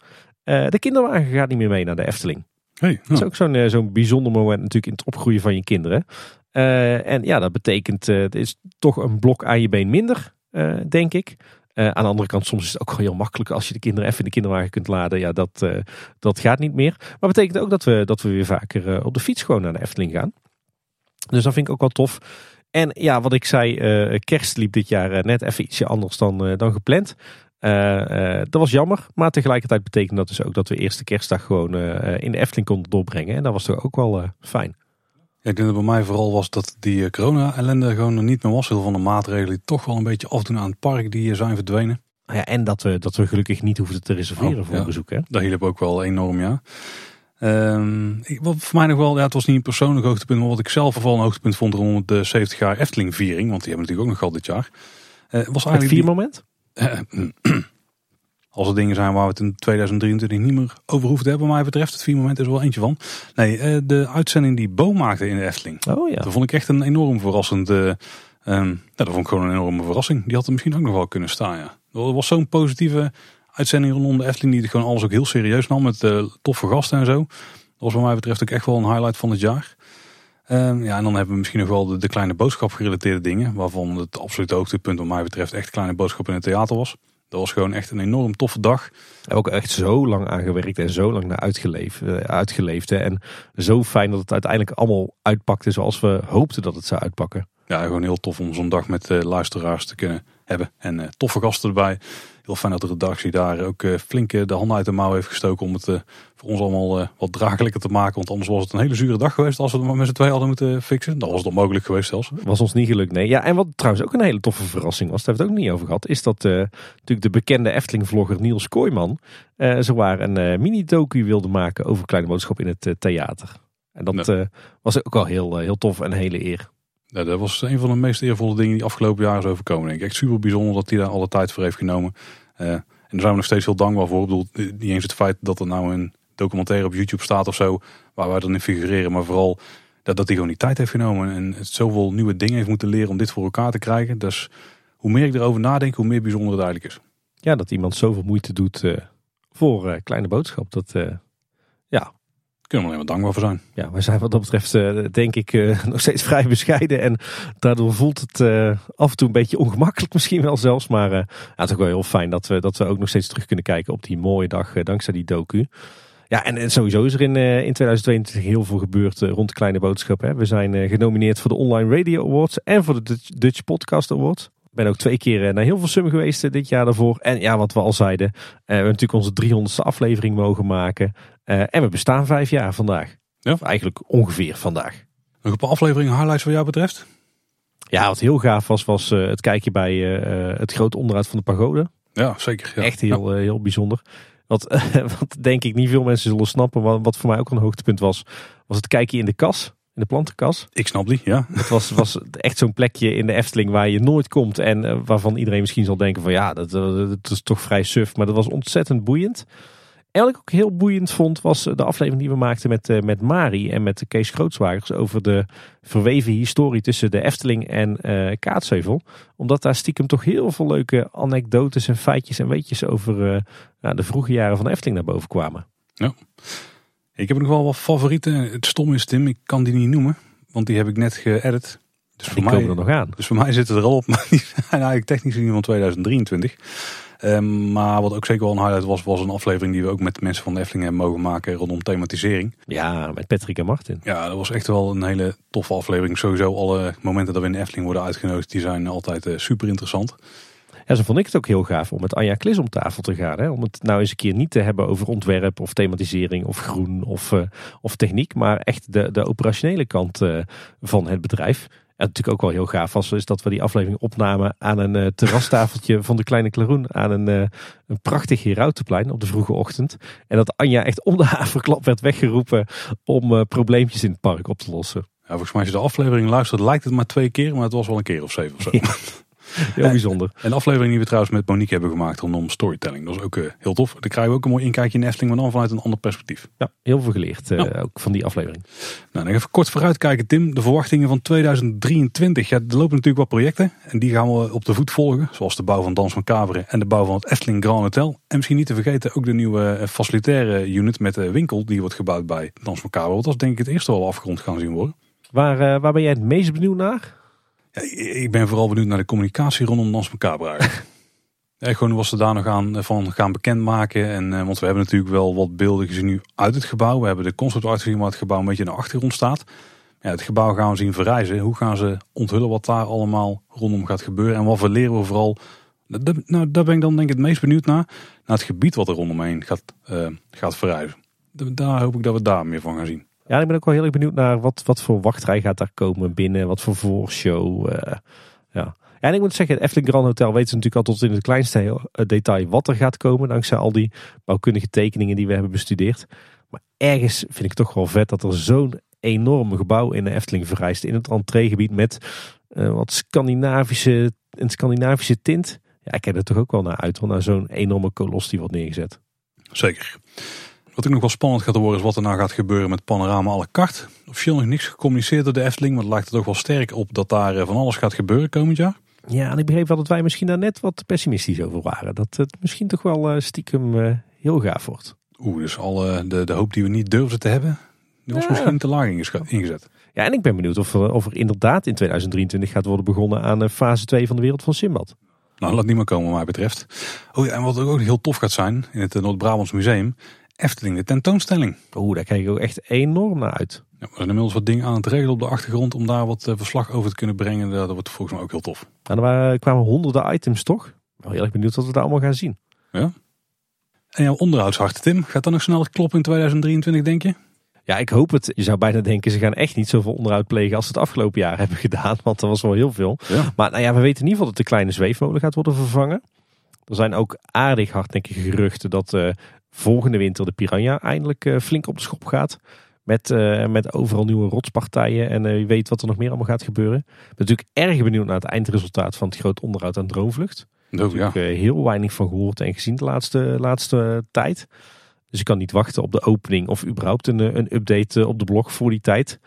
de kinderwagen gaat niet meer mee naar de Efteling. Hey, Dat is ook zo'n eh, zo'n bijzonder moment natuurlijk in het opgroeien van je kinderen. Uh, en ja, dat betekent, uh, het is toch een blok aan je been minder, uh, denk ik. aan de andere kant, soms is het ook wel heel makkelijk als je de kinderen even in de kinderwagen kunt laden. Ja, dat, dat gaat niet meer. Maar betekent ook dat we, dat we weer vaker op de fiets gewoon naar de Efteling gaan. Dus dat vind ik ook wel tof. En ja, wat ik zei, kerst liep dit jaar net even ietsje anders dan, dan gepland. Uh, uh, dat was jammer, maar tegelijkertijd betekende dat dus ook dat we eerste kerstdag gewoon uh, in de Efteling konden doorbrengen. En dat was toch ook wel fijn. Ik denk dat bij mij vooral was dat die corona-ellende gewoon er niet meer was. Heel van de maatregelen die toch wel een beetje afdoen aan het park die zijn verdwenen. Ja, en dat we, dat we gelukkig niet hoefden te reserveren oh, voor ja. een bezoek. Hè? Dat hielp ook wel enorm, ja. Um, wat voor mij nog wel, ja, het was niet een persoonlijk hoogtepunt, maar wat ik zelf vooral een hoogtepunt vond rond de 70 jaar Efteling-viering, want die hebben natuurlijk ook nog gehad dit jaar. was eigenlijk het vier moment? als er dingen zijn waar we het in 2023 niet meer over hoeven te hebben, mij betreft. Het vier moment is er wel eentje van. Nee, eh, de uitzending die Bo maakte in de Efteling. Oh ja. Dat vond ik echt een enorm verrassend. Uh, um, ja, dat vond ik gewoon een enorme verrassing. Die had er misschien ook nog wel kunnen staan, ja. Dat was zo'n positieve uitzending rondom de Efteling die gewoon alles ook heel serieus nam met uh, toffe gasten en zo. Dat was wat mij betreft ook echt wel een highlight van het jaar. Ehm, ja, en dan hebben we misschien nog wel de, de kleine boodschap gerelateerde dingen. Waarvan het absolute hoogtepunt wat mij betreft echt kleine boodschap in het theater was. Dat was gewoon echt een enorm toffe dag. Ook echt zo lang aangewerkt en zo lang naar uitgeleefd. eh, uitgeleefd hè. En zo fijn dat het uiteindelijk allemaal uitpakte zoals we hoopten dat het zou uitpakken. Ja, gewoon heel tof om zo'n dag met eh, luisteraars te kunnen hebben. En eh, toffe gasten erbij. Heel fijn dat de redactie daar ook eh, flink eh, de handen uit de mouw heeft gestoken om het eh, voor ons allemaal wat draaglijker te maken. Want anders was het een hele zure dag geweest als we het maar met z'n twee hadden moeten fixen. Dat was het onmogelijk geweest zelfs. Was ons niet gelukt, nee. Ja, en wat trouwens ook een hele toffe verrassing was, daar hebben we het ook niet over gehad, is dat natuurlijk de bekende Efteling-vlogger Niels Kooijman eh zowaar een mini-docu wilde maken over Kleine Boodschap in het theater. En dat was ook wel heel, heel tof en een hele eer. Ja, dat was een van de meest eervolle dingen die afgelopen jaren is overkomen. Denk ik. Echt super bijzonder dat hij daar alle tijd voor heeft genomen. Eh, en daar zijn we nog steeds heel dankbaar voor. Ik bedoel, niet eens het feit dat er nou een documentaire op YouTube staat of zo, waar wij dan in figureren. Maar vooral dat, dat hij gewoon die tijd heeft genomen en zoveel nieuwe dingen heeft moeten leren om dit voor elkaar te krijgen. Dus hoe meer ik erover nadenk, hoe meer bijzonder het eigenlijk is. Ja, dat iemand zoveel moeite doet eh, voor eh, Kleine Boodschap. Dat, ja, kunnen we alleen maar dankbaar voor zijn. ja, wij zijn wat dat betreft eh, denk ik eh, nog steeds vrij bescheiden. En daardoor voelt het eh, af en toe een beetje ongemakkelijk misschien wel zelfs. Maar ja, het is ook wel heel fijn dat we, dat we ook nog steeds terug kunnen kijken op die mooie dag dankzij die docu. Ja, en, sowieso is er in, in 2022 heel veel gebeurd rond Kleine Boodschap. We zijn genomineerd voor de Online Radio Awards en voor de Dutch Podcast Awards. Ik ben ook twee keer eh, naar Hilversum geweest eh, dit jaar daarvoor. En ja, wat we al zeiden, eh, we hebben natuurlijk onze 300ste aflevering mogen maken. En we bestaan vijf jaar vandaag. Ja. Of eigenlijk ongeveer vandaag. Nog een paar afleveringen highlights wat jou betreft? Ja, wat heel gaaf was, was het kijken bij het grote onderhoud van de pagode. Ja, zeker. Ja. Echt heel, heel bijzonder. Wat, wat denk ik niet veel mensen zullen snappen, wat, wat voor mij ook een hoogtepunt was, was het kijken in de kas, in de plantenkas. Ik snap die, ja. Het was, was echt zo'n plekje in de Efteling waar je nooit komt en eh, waarvan iedereen misschien zal denken van ja, dat, eh, dat is toch vrij suf, maar dat was ontzettend boeiend. En wat ik ook heel boeiend vond, was de aflevering die we maakten met, eh, met Mari en met Kees Grootswagers over de verweven historie tussen de Efteling en eh Kaatsheuvel. Omdat daar stiekem toch heel veel leuke anekdotes en feitjes en weetjes over eh, nou, de vroege jaren van de Efteling naar boven kwamen. Ik heb nog wel wat favorieten. Het stom is, Tim, ik kan die niet noemen. Want die heb ik net geëdit. Dus voor mij, er nog aan. Dus voor mij zitten er al op, maar die zijn eigenlijk technisch gezien van 2023. Ehm, maar wat ook zeker wel een highlight was, was een aflevering die we ook met mensen van de Efteling hebben mogen maken rondom thematisering. Ja, met Patrick en Martin. Ja, dat was echt wel een hele toffe aflevering. Sowieso alle momenten dat we in de Efteling worden uitgenodigd, die zijn altijd eh, super interessant. Ja, zo vond ik het ook heel gaaf om met Anja Klis om tafel te gaan. Hè? Om het nou eens een keer niet te hebben over ontwerp of thematisering of groen of, eh, of techniek. Maar echt de, de operationele kant eh, van het bedrijf. En natuurlijk ook wel heel gaaf was, is dat we die aflevering opnamen aan een eh, terrastafeltje van de Kleine Klaroen. Aan een, eh, een prachtig Herautenplein op de vroege ochtend. En dat Anja echt om de haverklap werd weggeroepen om eh, probleempjes in het park op te lossen. Ja, volgens mij als je de aflevering luistert, lijkt het maar twee keer, maar het was wel een keer of zeven of zo. Heel Ja. bijzonder. En de aflevering die we trouwens met Monique hebben gemaakt rondom storytelling. Dat is ook eh, heel tof. Dan krijgen we ook een mooi inkijkje in Efteling, maar dan vanuit een ander perspectief. Ja, heel veel geleerd eh, Ja. ook van die aflevering. Nou, dan even kort vooruitkijken, Tim. De verwachtingen van 2023. Ja, er lopen natuurlijk wat projecten. En die gaan we op de voet volgen. Zoals de bouw van Dans van Kaveren en de bouw van het Efteling Grand Hotel. En misschien niet te vergeten ook de nieuwe eh, facilitaire unit met de winkel. Die wordt gebouwd bij Dans van Kaveren. Want dat is denk ik het eerste wel afgerond gaan zien worden. Waar, eh, waar ben jij het meest benieuwd naar? Ik ben vooral benieuwd naar de communicatie rondom Dans eigenlijk. Ja, gewoon wat ze daar nog aan, van gaan bekendmaken. En, eh, want we hebben natuurlijk wel wat beelden gezien nu uit het gebouw. We hebben de concept art gezien waar het gebouw een beetje in de achtergrond staat. Ja, het gebouw gaan we zien verrijzen. Hoe gaan ze onthullen wat daar allemaal rondom gaat gebeuren. En wat leren we vooral. Nou, daar ben ik dan denk ik het meest benieuwd naar. Naar het gebied wat er rondomheen gaat, eh, gaat verrijzen. Da- Daar hoop ik dat we daar meer van gaan zien. Ja, ik ben ook wel heel erg benieuwd naar wat, wat voor wachtrij gaat daar komen binnen. Wat voor voorshow. eh, ja. en ik moet zeggen, het Efteling Grand Hotel weten ze natuurlijk al tot in het kleinste eh, detail wat er gaat komen. Dankzij al die bouwkundige tekeningen die we hebben bestudeerd. Maar ergens vind ik toch wel vet dat er zo'n enorm gebouw in de Efteling verrijst. In het entreegebied met eh, wat Scandinavische, een Scandinavische tint. Ja, ik kijk er toch ook wel naar uit. hoor, Naar zo'n enorme kolos die wordt neergezet. Zeker. Wat ook nog wel spannend gaat worden is wat er nou gaat gebeuren met Panorama à la carte. Officieel nog niks gecommuniceerd door de Efteling, maar het lijkt er toch wel sterk op dat daar eh, van alles gaat gebeuren komend jaar. Ja, en ik begreep wel dat wij misschien daar net wat pessimistisch over waren. Dat het misschien toch wel eh, stiekem eh, heel gaaf wordt. Oeh, dus alle, de, de hoop die we niet durfden te hebben, Die was Ja. misschien te laag ingezet. Ja, en ik ben benieuwd of er, of er inderdaad in 2023 gaat worden begonnen aan fase 2 van de wereld van Simbad. Nou, laat niet meer komen wat mij betreft. Oh ja, en wat ook heel tof gaat zijn in het Noord-Brabants Museum. Efteling, de tentoonstelling. Oeh, daar kijk ik ook echt enorm naar uit. Ja, we zijn inmiddels wat dingen aan het regelen op de achtergrond om daar wat eh, verslag over te kunnen brengen. Dat wordt volgens mij ook heel tof. En er kwamen honderden items toch? Wel heel erg benieuwd wat we daar allemaal gaan zien. En jouw onderhoudshart, Tim, gaat dat nog sneller kloppen in 2023, denk je? Ja, ik hoop het. Je zou bijna denken, ze gaan echt niet zoveel onderhoud plegen als ze het afgelopen jaar hebben gedaan. Want er was wel heel veel. Ja. Maar nou ja, we weten in ieder geval dat de kleine zweefmolen gaat worden vervangen. Er zijn ook aardig hardnekkige geruchten dat eh, volgende winter de Piranha eindelijk eh, flink op de schop gaat. Met, eh, met overal nieuwe rotspartijen en eh, wie weet wat er nog meer allemaal gaat gebeuren. Ik ben natuurlijk erg benieuwd naar het eindresultaat van het groot onderhoud aan Droomvlucht. Oh, ja. Ik heb heel weinig van gehoord en gezien de laatste, laatste tijd. Dus ik kan niet wachten op de opening of überhaupt een, een update op de blog voor die tijd.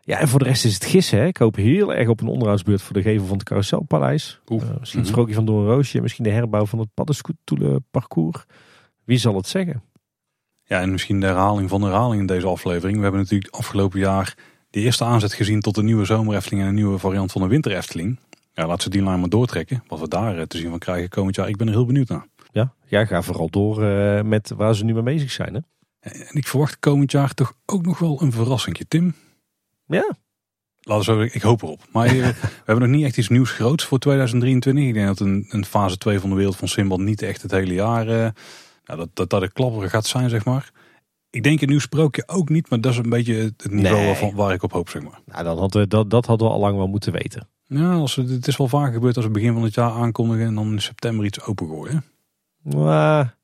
Ja, en voor de rest is het gissen. Hè. Ik hoop heel erg op een onderhoudsbeurt voor de gevel van het Carouselpaleis. Misschien het Mhm. sprookje van Doornroosje. Misschien de herbouw van het paddenstoelenparcours. Wie zal het zeggen? Ja, en misschien de herhaling van de herhaling in deze aflevering. We hebben natuurlijk afgelopen jaar de eerste aanzet gezien tot een nieuwe zomer Efteling en een nieuwe variant van de winter Efteling. Ja, laat ze die lijn maar doortrekken. Wat we daar eh, te zien van krijgen komend jaar. Ik ben er heel benieuwd naar. Ja, ja ga vooral door eh, met waar ze nu mee bezig zijn. Hè? En ik verwacht komend jaar toch ook nog wel een verrassingje, Tim. Ja, Laten we zo, ik hoop erop. Maar eh, we hebben nog niet echt iets nieuws groots voor 2023. Ik denk dat een, een fase 2 van de wereld van Simbad niet echt het hele jaar... eh, ja, dat, dat dat de klapper gaat zijn, zeg maar. Ik denk een nieuw sprookje ook niet, maar dat is een beetje het het niveau Nee. waarvan, waar ik op hoop, zeg maar. nou, dan hadden we, dat, dat hadden we al lang wel moeten weten. Ja, als we, het is wel vaak gebeurd als we begin van het jaar aankondigen en dan in september iets opengooien. Maar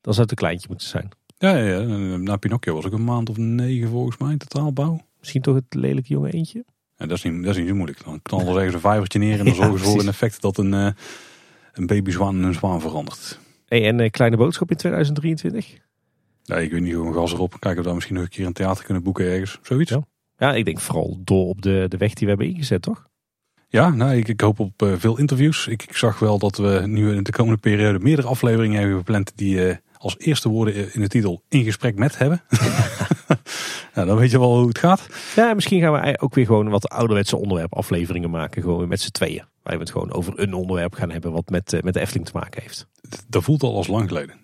dan zou het een kleintje moeten zijn. Ja, ja, ja. En Na Pinocchio was ook een maand of negen volgens mij in totaalbouw. Misschien toch het lelijke jonge eentje? Ja, dat, is niet, dat is niet zo moeilijk. Dan knallen ze ergens een vijvertje neer en dan zorgen ze voor een effect dat een, eh, een babyzwaan in een zwaan verandert. Hey, en een kleine boodschap in 2023? Ja, ik weet niet, gewoon gas erop. Kijken of we daar misschien nog een keer een theater kunnen boeken ergens. Zoiets. Ja. Ja, Ja, ik denk vooral door op de, de weg die we hebben ingezet, toch? nou, ik, ik hoop op eh, veel interviews. Ik, ik zag wel dat we nu in de komende periode meerdere afleveringen hebben gepland die eh, als eerste woorden in de titel in gesprek met hebben. nou, dan weet je wel hoe het gaat. Ja, en misschien gaan we ook weer gewoon wat ouderwetse onderwerp afleveringen maken. Gewoon weer met z'n tweeën. Waar we het gewoon over een onderwerp gaan hebben wat met, eh, met de Efteling te maken heeft. Dat voelt al als lang geleden.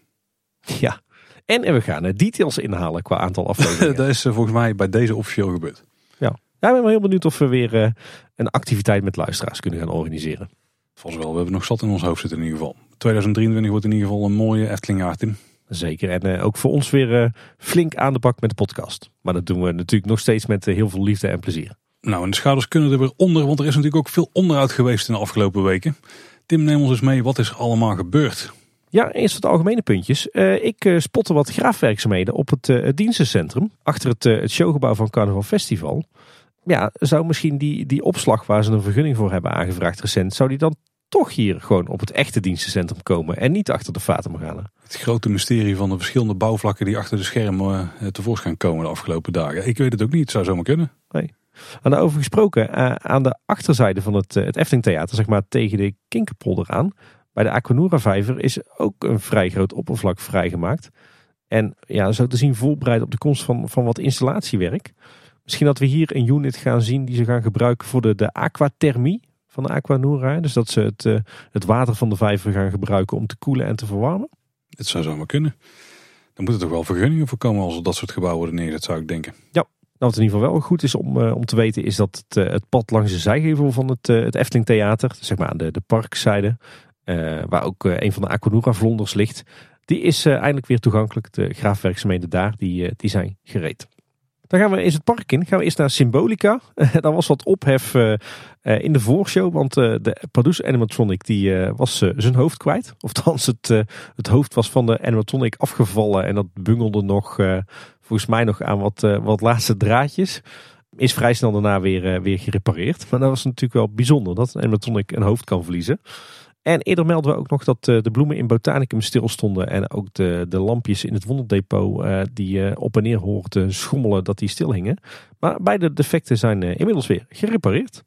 Ja. En, en we gaan eh, details inhalen qua aantal afleveringen. dat is eh, volgens mij bij deze officieel gebeurd. ja. ja, ik ben wel heel benieuwd of we weer een activiteit met luisteraars kunnen gaan organiseren. Vast wel, we hebben nog zat in ons hoofd zitten in ieder geval. 2023 wordt in ieder geval een mooie Eftelingjaar, Tim. Zeker. En ook voor ons weer flink aan de bak met de podcast. Maar dat doen we natuurlijk nog steeds met heel veel liefde en plezier. Nou, en de schouders kunnen er weer onder, want er is natuurlijk ook veel onderhoud geweest in de afgelopen weken. Tim, neem ons eens mee, wat is er allemaal gebeurd? Ja, eerst wat algemene puntjes. Eh, ik eh, spotte wat graafwerkzaamheden op het, eh, het dienstencentrum. Achter het, het showgebouw van Carnaval Festival. Ja, zou misschien die, die opslag waar ze een vergunning voor hebben aangevraagd recent... zou die dan toch hier gewoon op het echte dienstencentrum komen... en niet achter de Fatemorgana? Het grote mysterie van de verschillende bouwvlakken die achter de schermen tevoorschijn komen de afgelopen dagen. Ik weet het ook niet, het zou zomaar kunnen. En daarover gesproken, eh, aan de achterzijde van het, eh, het Theater, zeg maar tegen de Kinkerpolder aan... bij de Aquanura Vijver is ook een vrij groot oppervlak vrijgemaakt... En ja, zo te zien voorbereid op de komst van, van wat installatiewerk. Misschien dat we hier een unit gaan zien die ze gaan gebruiken voor de, de aquathermie van de Aquanura. Dus dat ze het, eh, het water van de vijver gaan gebruiken om te koelen en te verwarmen. Het zou zomaar kunnen. Dan moeten er toch wel vergunningen voor komen als er dat soort gebouwen worden neergezet, zou ik denken. Nou, wat in ieder geval wel goed is om, eh, om te weten is dat het, eh, het pad langs de zijgevel van het, eh, het Efteling Theater, zeg maar aan de, de parkzijde, waar ook een van de Aquanura vlonders ligt, die is eindelijk weer toegankelijk. De graafwerkzaamheden daar, die, die zijn gereed. Dan gaan we eens het park in. Gaan we eerst naar Symbolica. Daar was wat ophef in de voorshow. Want de Pardoes animatronic die, was zijn hoofd kwijt. Of het, het hoofd was van de animatronic afgevallen. En dat bungelde nog, volgens mij nog aan wat, eh, wat laatste draadjes. Is vrij snel daarna weer, eh, weer gerepareerd. Maar dat was natuurlijk wel bijzonder dat een animatronic een hoofd kan verliezen. En eerder melden we ook nog dat eh, de bloemen in Botanicum stilstonden. En ook de, de lampjes in het wonderdepot die op en neer te schommelen, dat die stil hingen. Maar beide defecten zijn inmiddels weer gerepareerd.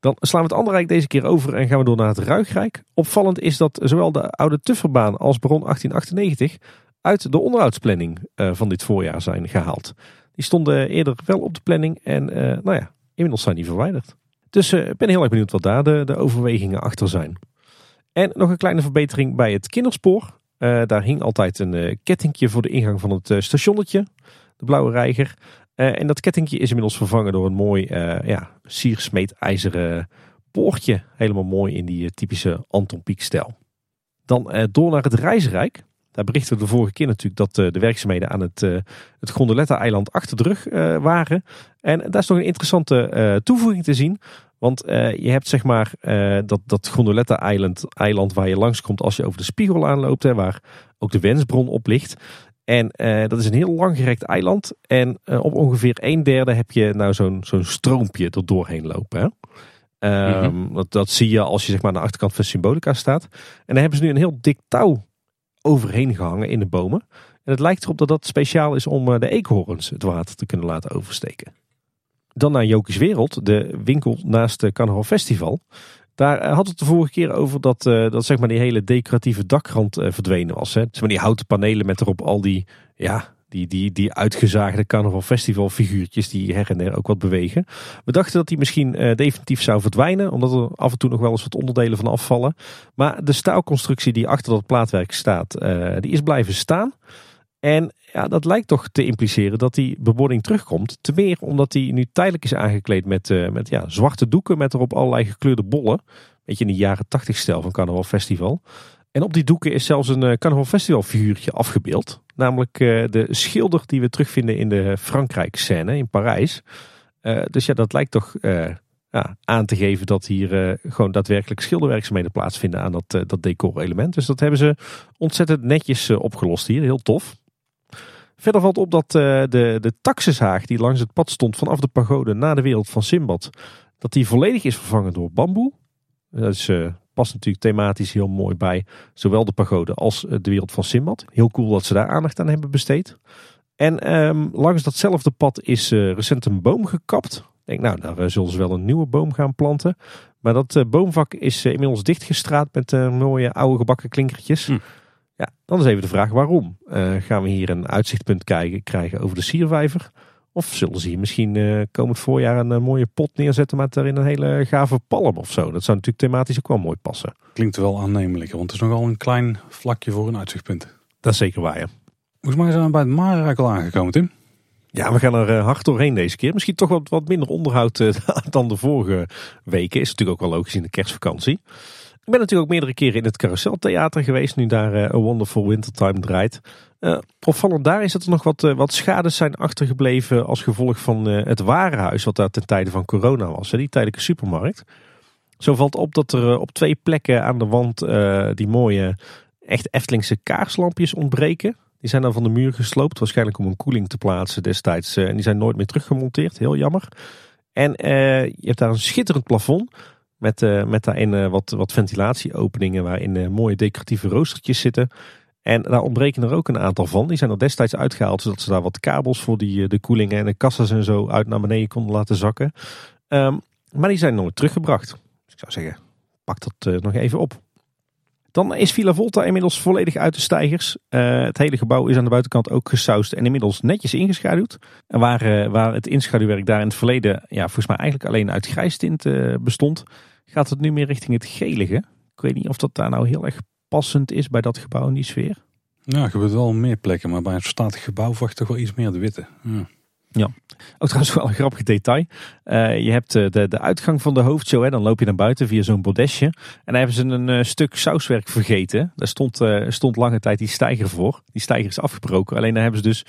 Dan slaan we het andere rijk deze keer over en gaan we door naar het Ruigrijk. Opvallend is dat zowel de oude Tufferbaan als Baron 1898 uit de onderhoudsplanning eh, van dit voorjaar zijn gehaald. Die stonden eerder wel op de planning en nou ja, inmiddels zijn die verwijderd. Dus ik ben heel erg benieuwd wat daar de, de overwegingen achter zijn. En nog een kleine verbetering bij het kinderspoor. daar hing altijd een kettingje voor de ingang van het stationnetje, de blauwe reiger. en dat kettingje is inmiddels vervangen door een mooi ja, siersmeet ijzeren poortje. Helemaal mooi in die typische Anton Pieck stijl. Dan uh, door naar het Reisrijk. Daar berichten we de vorige keer natuurlijk dat uh, de werkzaamheden aan het, uh, het Gondoletta-eiland achter de rug waren. En daar is nog een interessante toevoeging te zien. Want je hebt zeg maar dat, dat Gondoletta-eiland eiland waar je langskomt als je over de spiegel aanloopt. Hè, waar ook de wensbron op ligt. En dat is een heel langgerekt eiland. En op ongeveer een derde heb je nou zo'n zo'n stroompje er doorheen lopen. Hè? Um, dat, dat, zie je als je zeg maar aan de achterkant van Symbolica staat. En daar hebben ze nu een heel dik touw overheen gehangen in de bomen. En het lijkt erop dat dat speciaal is om eh, de eekhoorns het water te kunnen laten oversteken. Dan naar Jokies Wereld, de winkel naast het Carnaval Festival. Daar eh, had het de vorige keer over dat, uh, dat zeg maar die hele decoratieve dakrand verdwenen was. Hè. Zeg maar die houten panelen met erop al die ja, die, die, die uitgezaagde carnaval festival figuurtjes die her en der ook wat bewegen. We dachten dat die misschien uh, definitief zou verdwijnen. Omdat er af en toe nog wel eens wat onderdelen van afvallen. Maar de staalconstructie die achter dat plaatwerk staat, uh, die is blijven staan. En ja, dat lijkt toch te impliceren dat die bebording terugkomt. Te meer omdat die nu tijdelijk is aangekleed met, uh, met ja, zwarte doeken met erop allerlei gekleurde bollen. Beetje in de jaren 80 stijl van Carnaval Festival. En op die doeken is zelfs een Carnaval Festival figuurtje afgebeeld. Namelijk eh, de schilder die we terugvinden in de Frankrijk scène in Parijs. Eh, dus ja, dat lijkt toch eh, ja, aan te geven dat hier gewoon daadwerkelijk schilderwerkzaamheden plaatsvinden aan dat, dat decor-element. Dus dat hebben ze ontzettend netjes opgelost hier. Heel tof. Verder valt op dat de, de taxishaag die langs het pad stond vanaf de pagode naar de wereld van Simbad, dat die volledig is vervangen door bamboe. Dat is past natuurlijk thematisch heel mooi bij zowel de pagode als eh, de wereld van Simbad. Heel cool dat ze daar aandacht aan hebben besteed. En um, langs datzelfde pad is uh, recent een boom gekapt. Ik denk, nou, daar uh, zullen ze wel een nieuwe boom gaan planten. Maar dat uh, boomvak is inmiddels dichtgestraat met mooie oude gebakken klinkertjes. Hm. Ja, dan is even de vraag waarom. gaan we hier een uitzichtpunt kijken, krijgen over de siervijver? Of zullen ze hier misschien uh, komend voorjaar een eh, mooie pot neerzetten met daarin een hele gave palm of zo. Dat zou natuurlijk thematisch ook wel mooi passen. Klinkt wel aannemelijk, want het is nogal een klein vlakje voor een uitzichtpunt. Dat is zeker waar, ja. Volgens mij zijn we bij het Marenrijk al aangekomen, Tim. Ja, we gaan er uh, hard doorheen deze keer. Misschien toch wat, wat minder onderhoud dan de vorige weken. Is natuurlijk ook wel logisch in de kerstvakantie. Ik ben natuurlijk ook meerdere keren in het Carouseltheater geweest, nu daar uh, A Wonderful Wintertime draait. Uh, opvallend daar is dat er nog wat, uh, wat schades zijn achtergebleven als gevolg van het warenhuis wat daar ten tijde van corona was, die tijdelijke supermarkt. Zo valt op dat er op twee plekken aan de wand die mooie, echt Eftelingse kaarslampjes ontbreken. Die zijn dan van de muur gesloopt, waarschijnlijk om een koeling te plaatsen destijds. en die zijn nooit meer teruggemonteerd, heel jammer. En je hebt daar een schitterend plafond met, uh, met daarin uh, wat, wat ventilatieopeningen waarin uh, mooie decoratieve roostertjes zitten. En daar ontbreken er ook een aantal van. Die zijn er destijds uitgehaald zodat ze daar wat kabels voor die, de koelingen en de kassas en zo uit naar beneden konden laten zakken. Um, maar die zijn nooit teruggebracht. Dus ik zou zeggen, pak dat nog even op. Dan is Villa Volta inmiddels volledig uit de stijgers. Het hele gebouw is aan de buitenkant ook gesausd en inmiddels netjes ingeschaduwd. En waar, waar het inschaduwwerk daar in het verleden ja, volgens mij eigenlijk alleen uit grijstint uh, bestond, gaat het nu meer richting het gelige. Ik weet niet of dat daar nou heel erg passend is bij dat gebouw in die sfeer. Ja, er gebeurt wel meer plekken, maar bij een statig gebouw verwacht toch wel iets meer de witte. Ja. Ja, ook trouwens wel een grappig detail. Uh, je hebt de, de uitgang van de hoofdshow, hè, dan loop je naar buiten via zo'n bodesje. En daar hebben ze een uh, stuk sauswerk vergeten. Daar stond, uh, stond lange tijd die stijger voor. Die stijger is afgebroken. Alleen daar hebben ze dus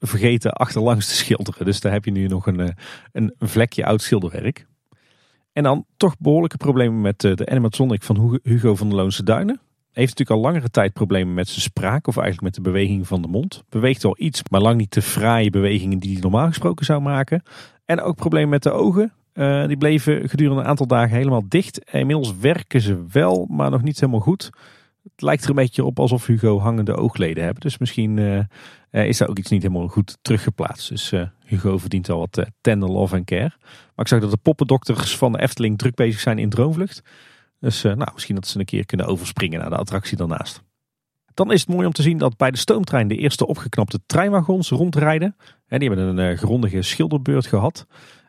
vergeten achterlangs te schilderen. Dus daar heb je nu nog een, een vlekje oud schilderwerk. En dan toch behoorlijke problemen met de animatronic van Hugo van de Loonse Duinen. Heeft natuurlijk al langere tijd problemen met zijn spraak of eigenlijk met de beweging van de mond. Beweegt wel iets, maar lang niet de fraaie bewegingen die hij normaal gesproken zou maken. En ook problemen met de ogen. Uh, die bleven gedurende een aantal dagen helemaal dicht. inmiddels werken ze wel, maar nog niet helemaal goed. Het lijkt er een beetje op alsof Hugo hangende oogleden hebben. Dus misschien uh, is daar ook iets niet helemaal goed teruggeplaatst. Dus uh, Hugo verdient wel wat tender love en care. Maar ik zag dat de poppendokters van de Efteling druk bezig zijn in Droomvlucht. Dus nou, misschien dat ze een keer kunnen overspringen naar de attractie daarnaast. Dan is het mooi om te zien dat bij de stoomtrein de eerste opgeknapte treinwagons rondrijden. En die hebben een grondige schilderbeurt gehad.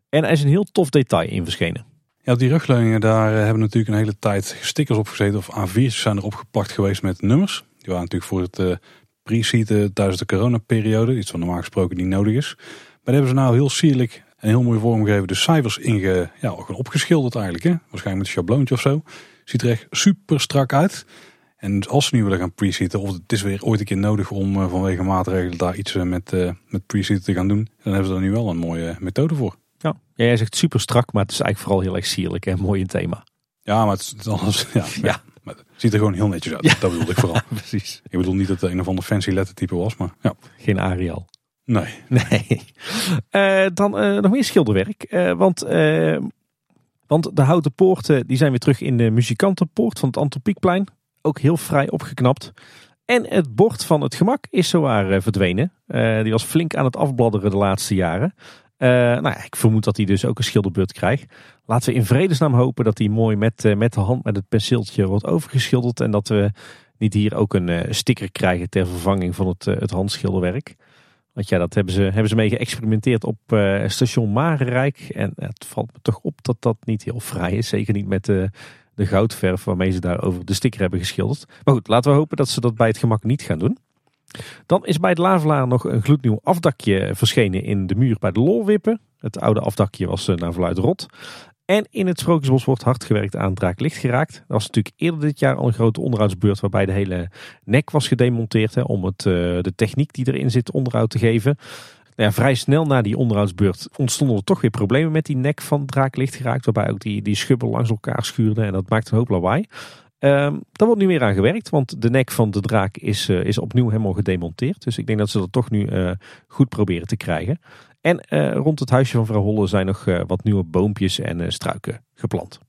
En er is een heel tof detail in verschenen. Ja, die rugleuningen daar hebben natuurlijk een hele tijd stickers op gezeten. Of A4'tjes zijn er opgeplakt geweest met nummers. Die waren natuurlijk voor het pre-seaten tijdens de coronaperiode. Iets wat normaal gesproken niet nodig is. Maar daar hebben ze nou heel sierlijk en heel mooi vormgegeven de cijfers inge, ja, opgeschilderd eigenlijk. Hè? Waarschijnlijk met een schabloontje of zo. Ziet er echt super strak uit. En als ze nu willen gaan pre-seaten, of het is weer ooit een keer nodig om uh, vanwege maatregelen daar iets uh, met, uh, met pre-seaten te gaan doen, dan hebben ze er nu wel een mooie methode voor. Ja. ja, jij zegt super strak, maar het is eigenlijk vooral heel erg sierlijk en mooi in thema. Ja, maar het, is alles, ja, ja. Ziet er gewoon heel netjes uit. Ja. Dat bedoel ik vooral. Precies. Ik bedoel niet dat het een of ander fancy lettertype was, maar ja. Geen Arial. Nee. Nee. Uh, dan uh, nog meer schilderwerk. Uh, want, want de houten poorten die zijn weer terug in de muzikantenpoort van het Antropiekplein. Ook heel vrij opgeknapt. En het bord van het gemak is zowaar verdwenen. die was flink aan het afbladderen de laatste jaren. Nou ja, ik vermoed dat hij dus ook een schilderbeurt krijgt. Laten we in vredesnaam hopen dat hij mooi met, met de hand met het penseeltje wordt overgeschilderd. En dat we niet hier ook een sticker krijgen ter vervanging van het, het handschilderwerk. Want ja, dat hebben ze, hebben ze mee geëxperimenteerd op station Marenrijk. En het valt me toch op dat dat niet heel fraai is. Zeker niet met de, de goudverf waarmee ze daar over de sticker hebben geschilderd. Maar goed, laten we hopen dat ze dat bij het gemak niet gaan doen. Dan is bij het Lavelaar nog een gloednieuw afdakje verschenen in de muur bij de Lolwippen. Het oude afdakje was naar verluid rot. En in het Sprookjesbos wordt hard gewerkt aan Draaklicht geraakt. Dat was natuurlijk eerder dit jaar al een grote onderhoudsbeurt waarbij de hele nek was gedemonteerd. Hè, om het, uh, de techniek die erin zit onderhoud te geven. Nou ja, vrij snel na die onderhoudsbeurt ontstonden er toch weer problemen met die nek van Draaklicht geraakt. Waarbij ook die, die langs elkaar schuurden en dat maakte een hoop lawaai. Um, daar wordt nu weer aan gewerkt, want de nek van de draak is, uh, is opnieuw helemaal gedemonteerd. Dus ik denk dat ze dat toch nu uh, goed proberen te krijgen. En uh, rond het huisje van vrouw Holle zijn nog wat nieuwe boompjes en struiken geplant.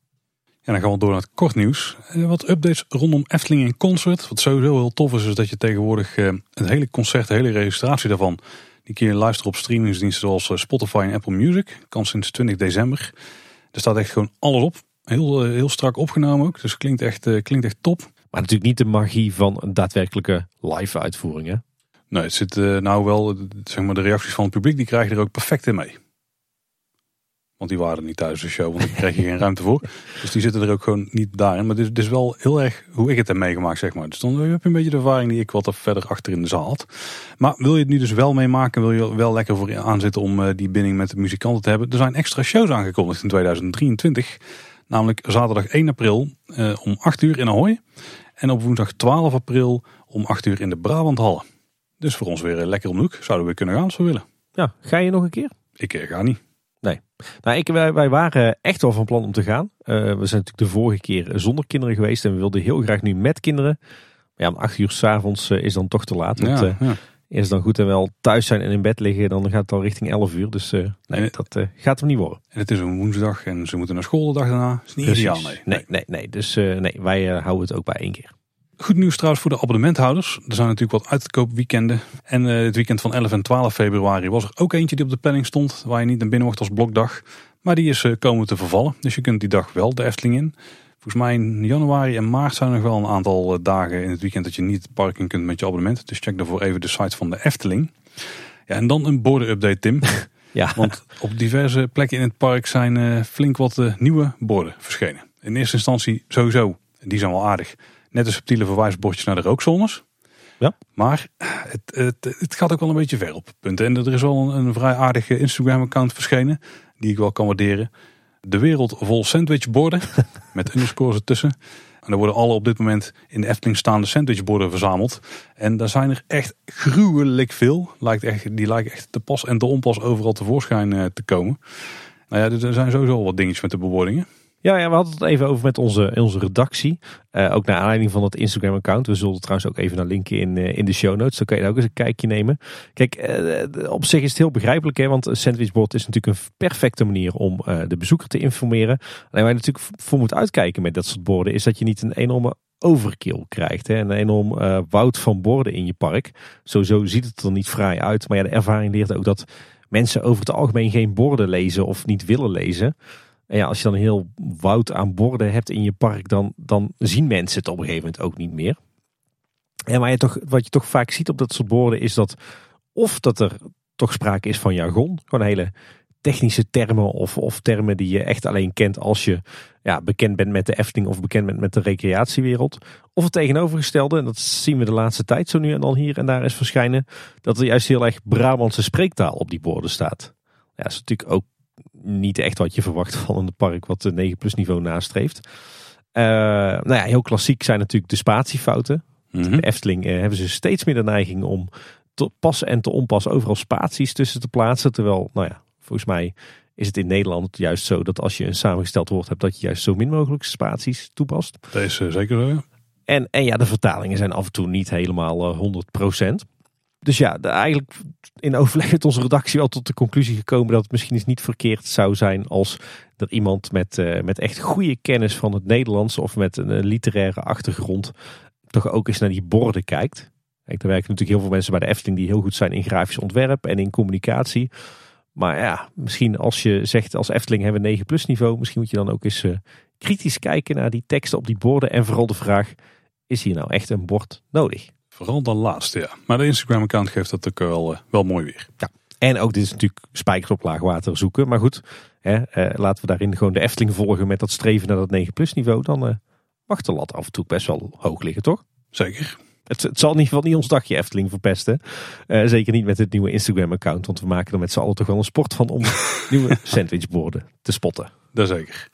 En dan gaan we door naar het kort nieuws. Wat updates rondom Efteling in Concert. Wat sowieso heel tof is, is dat je tegenwoordig het hele concert, de hele registratie daarvan, die kun je luisteren op streamingsdiensten zoals Spotify en Apple Music. Kan sinds 20 december. Er staat echt gewoon alles op. Heel, heel strak opgenomen ook. Dus klinkt echt, klinkt echt top. Maar natuurlijk niet de magie van een daadwerkelijke live uitvoering hè? Nee, het zit uh, nou wel, zeg maar, de reacties van het publiek, die krijgen er ook perfect in mee. Want die waren niet thuis de show, want daar kreeg je geen ruimte voor. Dus die zitten er ook gewoon niet daarin. Maar het is, wel heel erg hoe ik het heb meegemaakt, zeg maar. Dus dan heb je een beetje de ervaring die ik wat verder achter in de zaal had. Maar wil je het nu dus wel meemaken, wil je wel lekker voor aanzitten om die binding met de muzikanten te hebben. Er zijn extra shows aangekondigd in 2023. Namelijk zaterdag 1 april uh, om 8 uur in Ahoy. En op woensdag 12 april om 8 uur in de Brabanthallen. Dus voor ons weer lekker om de hoek. Zouden we kunnen gaan als we willen. Ja, ga je nog een keer? Ik ga niet. Nee. Nou, ik, wij, wij waren echt wel van plan om te gaan. Uh, we zijn natuurlijk de vorige keer zonder kinderen geweest. En we wilden heel graag nu met kinderen. Maar ja, om acht uur s'avonds uh, is dan toch te laat. Want, ja, ja. Eerst dan goed en wel thuis zijn en in bed liggen. Dan gaat het al richting 11 uur. Dus uh, nee, dat gaat hem niet worden. En het is een woensdag en ze moeten naar school de dag daarna. is niet ideaal, nee. Nee, nee, nee. Dus nee, wij houden het ook bij één keer. Goed nieuws trouwens voor de abonnementhouders. Er zijn natuurlijk wat uitkoopweekenden. En het weekend van 11 en 12 februari was er ook eentje die op de planning stond. Waar je niet naar binnen mocht als blokdag. Maar die is komen te vervallen. Dus je kunt die dag wel de Efteling in. Volgens mij in januari en maart zijn er nog wel een aantal uh, dagen in het weekend dat je niet parking kunt met je abonnement. Dus check daarvoor even de site van de Efteling. Ja, en dan een borden-update, Tim. ja. Want op diverse plekken in het park zijn flink wat nieuwe borden verschenen. In eerste instantie sowieso, die zijn wel aardig net een subtiele verwijsbordjes naar de rookzones. Ja. Maar het, het, het, gaat ook wel een beetje ver op punten. En er is wel een, een vrij aardige Instagram-account verschenen, die ik wel kan waarderen. De wereld vol sandwichborden, met underscores ertussen. En er worden alle op dit moment in de Efteling staande sandwichborden verzameld. En daar zijn er echt gruwelijk veel. Lijkt echt, die lijken echt te pas en te onpas overal tevoorschijn eh, te komen. Nou ja, er zijn sowieso wat dingetjes met de bewoordingen. Ja, ja, we hadden het even over met onze, onze redactie. Uh, ook naar aanleiding van het Instagram-account. We zullen trouwens ook even naar linken in, uh, in de show notes. Dan kan je ook eens een kijkje nemen. Kijk, uh, op zich is het heel begrijpelijk. Hè, want een sandwichbord is natuurlijk een perfecte manier om de bezoeker te informeren. Alleen waar je natuurlijk voor moet uitkijken met dat soort borden... is dat je niet een enorme overkill krijgt. Hè, een enorm woud van borden in je park. Sowieso ziet het er niet fraai uit. Maar ja, de ervaring leert ook dat mensen over het algemeen geen borden lezen of niet willen lezen... Ja, als je dan heel woud aan borden hebt in je park, dan, dan zien mensen het op een gegeven moment ook niet meer. En waar je toch, wat je toch vaak ziet op dat soort borden is dat of dat er toch sprake is van jargon. Gewoon hele technische termen of, of termen die je echt alleen kent als je ja, bekend bent met de Efteling of bekend bent met de recreatiewereld. Of het tegenovergestelde, en dat zien we de laatste tijd zo nu en dan hier en daar eens verschijnen, dat er juist heel erg Brabantse spreektaal op die borden staat. Ja, dat is natuurlijk ook niet echt wat je verwacht van een park wat de 9 plus niveau nastreeft. Uh, nou ja, heel klassiek zijn natuurlijk de spatiefouten. Mm De Efteling uh, hebben ze steeds meer de neiging om te pas en te onpas overal spaties tussen te plaatsen. Terwijl, nou ja, volgens mij is het in Nederland juist zo dat als je een samengesteld woord hebt, dat je juist zo min mogelijk spaties toepast. Dat is uh, zeker zo, ja. En, en ja, de vertalingen zijn af en toe niet helemaal uh, 100%. Dus ja, eigenlijk in overleg met onze redactie wel tot de conclusie gekomen dat het misschien eens niet verkeerd zou zijn als er iemand met, uh, met echt goede kennis van het Nederlands of met een literaire achtergrond toch ook eens naar die borden kijkt. Kijk, er werken natuurlijk heel veel mensen bij de Efteling die heel goed zijn in grafisch ontwerp en in communicatie. Maar ja, misschien als je zegt als Efteling hebben we 9 plus niveau, misschien moet je dan ook eens uh, kritisch kijken naar die teksten op die borden. En vooral de vraag, is hier nou echt een bord nodig? Vooral dan laatste, ja. Maar de Instagram account geeft dat ook wel, uh, wel mooi weer. Ja. En ook dit is natuurlijk spijkers op laag water zoeken. Maar goed, hè, uh, laten we daarin gewoon de Efteling volgen met dat streven naar dat 9 plus niveau. Dan mag de lat af en toe best wel hoog liggen, toch? Zeker. Het, het, zal in ieder geval niet ons dagje Efteling verpesten. Uh, zeker niet met het nieuwe Instagram-account. Want we maken er met z'n allen toch wel een sport van om nieuwe sandwichborden te spotten. Dat zeker.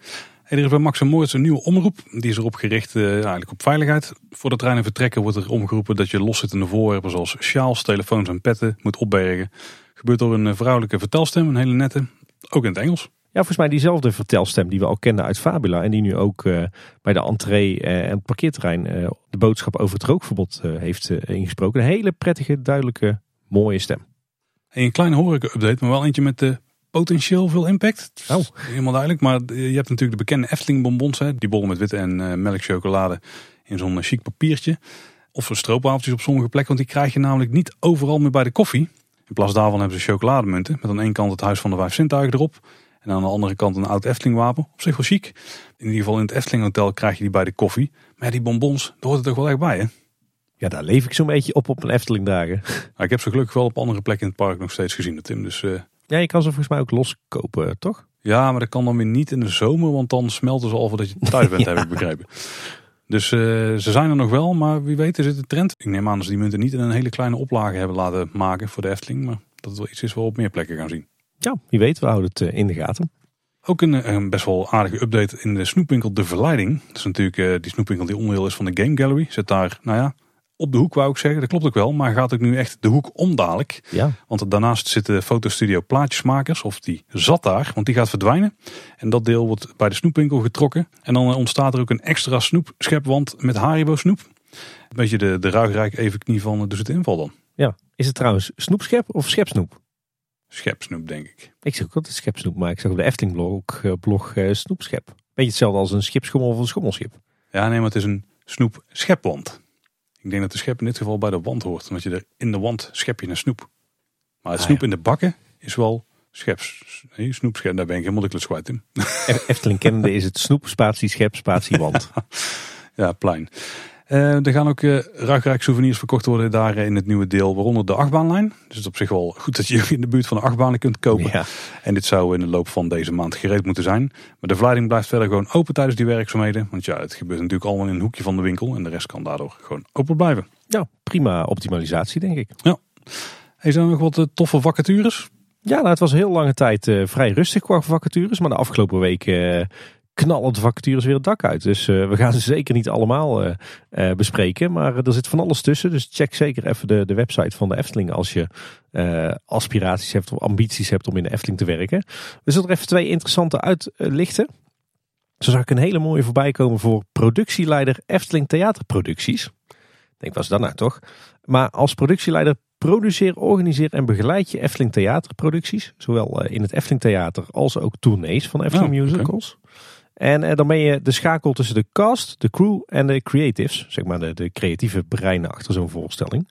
En er is bij Max Moritz een nieuwe omroep. Die is erop gericht uh, eigenlijk op veiligheid. Voor de treinen vertrekken wordt er omgeroepen dat je loszittende voorwerpen zoals sjaals, telefoons en petten moet opbergen. Gebeurt door een vrouwelijke vertelstem, een hele nette. Ook in het Engels. Ja, volgens mij diezelfde vertelstem die we al kennen uit Fabula. En die nu ook uh, bij de entree en het parkeerterrein uh, de boodschap over het rookverbod heeft ingesproken. Een hele prettige, duidelijke, mooie stem. En een kleine horeca-update, maar wel eentje met de potentieel veel impact. Oh. Helemaal duidelijk. Maar je hebt natuurlijk de bekende Efteling bonbons. Hè? Die bollen met witte en melkchocolade in zo'n chic papiertje. Of stroopwafeltjes op sommige plekken. Want die krijg je namelijk niet overal meer bij de koffie. In plaats daarvan hebben ze chocolademunten. Met aan de ene kant het Huis van de Vijf Zintuigen erop. En aan de andere kant een oud Efteling wapen. Op zich wel chic. In ieder geval in het Efteling Hotel krijg je die bij de koffie. Maar ja, die bonbons, daar hoort het toch wel echt bij hè? Ja, daar leef ik zo'n beetje op op een Efteling dagen. Nou, ik heb ze gelukkig wel op andere plekken in het park nog steeds gezien, Tim. Dus, uh... Ja, je kan ze volgens mij ook loskopen, toch? Ja, maar dat kan dan weer niet in de zomer, want dan smelten ze al voordat je thuis bent, ja. heb ik begrepen. Dus uh, ze zijn er nog wel, maar wie weet is het een trend. Ik neem aan dat ze die munten niet in een hele kleine oplage hebben laten maken voor de Efteling. Maar dat het wel iets is waar we op meer plekken gaan zien. Ja, wie weet, we houden het in de gaten. Ook een, een, best wel aardige update in de snoepwinkel De Verleiding. Dat is natuurlijk uh, die snoepwinkel die onderdeel is van de Game Gallery. Zit daar, nou ja, op de hoek wou ik zeggen. Dat klopt ook wel, maar gaat ook nu echt de hoek om dadelijk. Ja. Want daarnaast zit de fotostudio Plaatjesmakers, of die zat daar, want die gaat verdwijnen. En dat deel wordt bij de snoepwinkel getrokken. En dan ontstaat er ook een extra snoepschepwand met Haribo snoep. Een beetje de, de ruigrijk even knie van Dus het inval dan. Ja, is het trouwens snoepschep of schepsnoep? Schepsnoep, denk ik. Ik zeg ook altijd schepsnoep, maar ik zeg op de Efteling blog, uh, blog uh, snoepschep. Beetje hetzelfde als een schipschommel of een schommelschip. Ja, nee, maar het is een snoepschepwand. Ik denk dat de schep in dit geval bij de wand hoort. Omdat je er in de wand schep je een snoep. Maar het ah, snoep ja. in de bakken is wel scheps. Nee, snoepschep, daar ben ik helemaal de klus kwijt in. Efteling kennende is het snoep, spatie, schep, spatie, wand. ja, plein. Uh, er gaan ook uh, ruikrijk souvenirs verkocht worden daar in het nieuwe deel, waaronder de achtbaanlijn. Dus het is op zich wel goed dat je in de buurt van de achtbanen kunt kopen. Ja. En dit zou in de loop van deze maand gereed moeten zijn. Maar de verleiding blijft verder gewoon open tijdens die werkzaamheden. Want ja, het gebeurt natuurlijk allemaal in een hoekje van de winkel en de rest kan daardoor gewoon open blijven. Ja, prima optimalisatie denk ik. Ja. Hey, zijn er nog wat uh, toffe vacatures? Ja, nou, het was heel lange tijd uh, vrij rustig qua vacatures. Maar de afgelopen weken uh, knallen de vacatures weer het dak uit. Dus uh, we gaan ze zeker niet allemaal uh, uh, bespreken. Maar er zit van alles tussen. Dus check zeker even de, de website van de Efteling als je aspiraties hebt of ambities hebt om in de Efteling te werken. We zullen er even twee interessante uitlichten. Zo zag ik een hele mooie voorbij komen voor productieleider Efteling Theaterproducties. Ik denk, was dat nou toch? Maar als productieleider produceer, organiseer en begeleid je Efteling Theaterproducties. Zowel in het Efteling Theater als ook tournees van Efteling oh, Musicals. En eh, dan ben je de schakel tussen de cast, de crew en de creatives. Zeg maar de, de creatieve breinen achter zo'n voorstelling.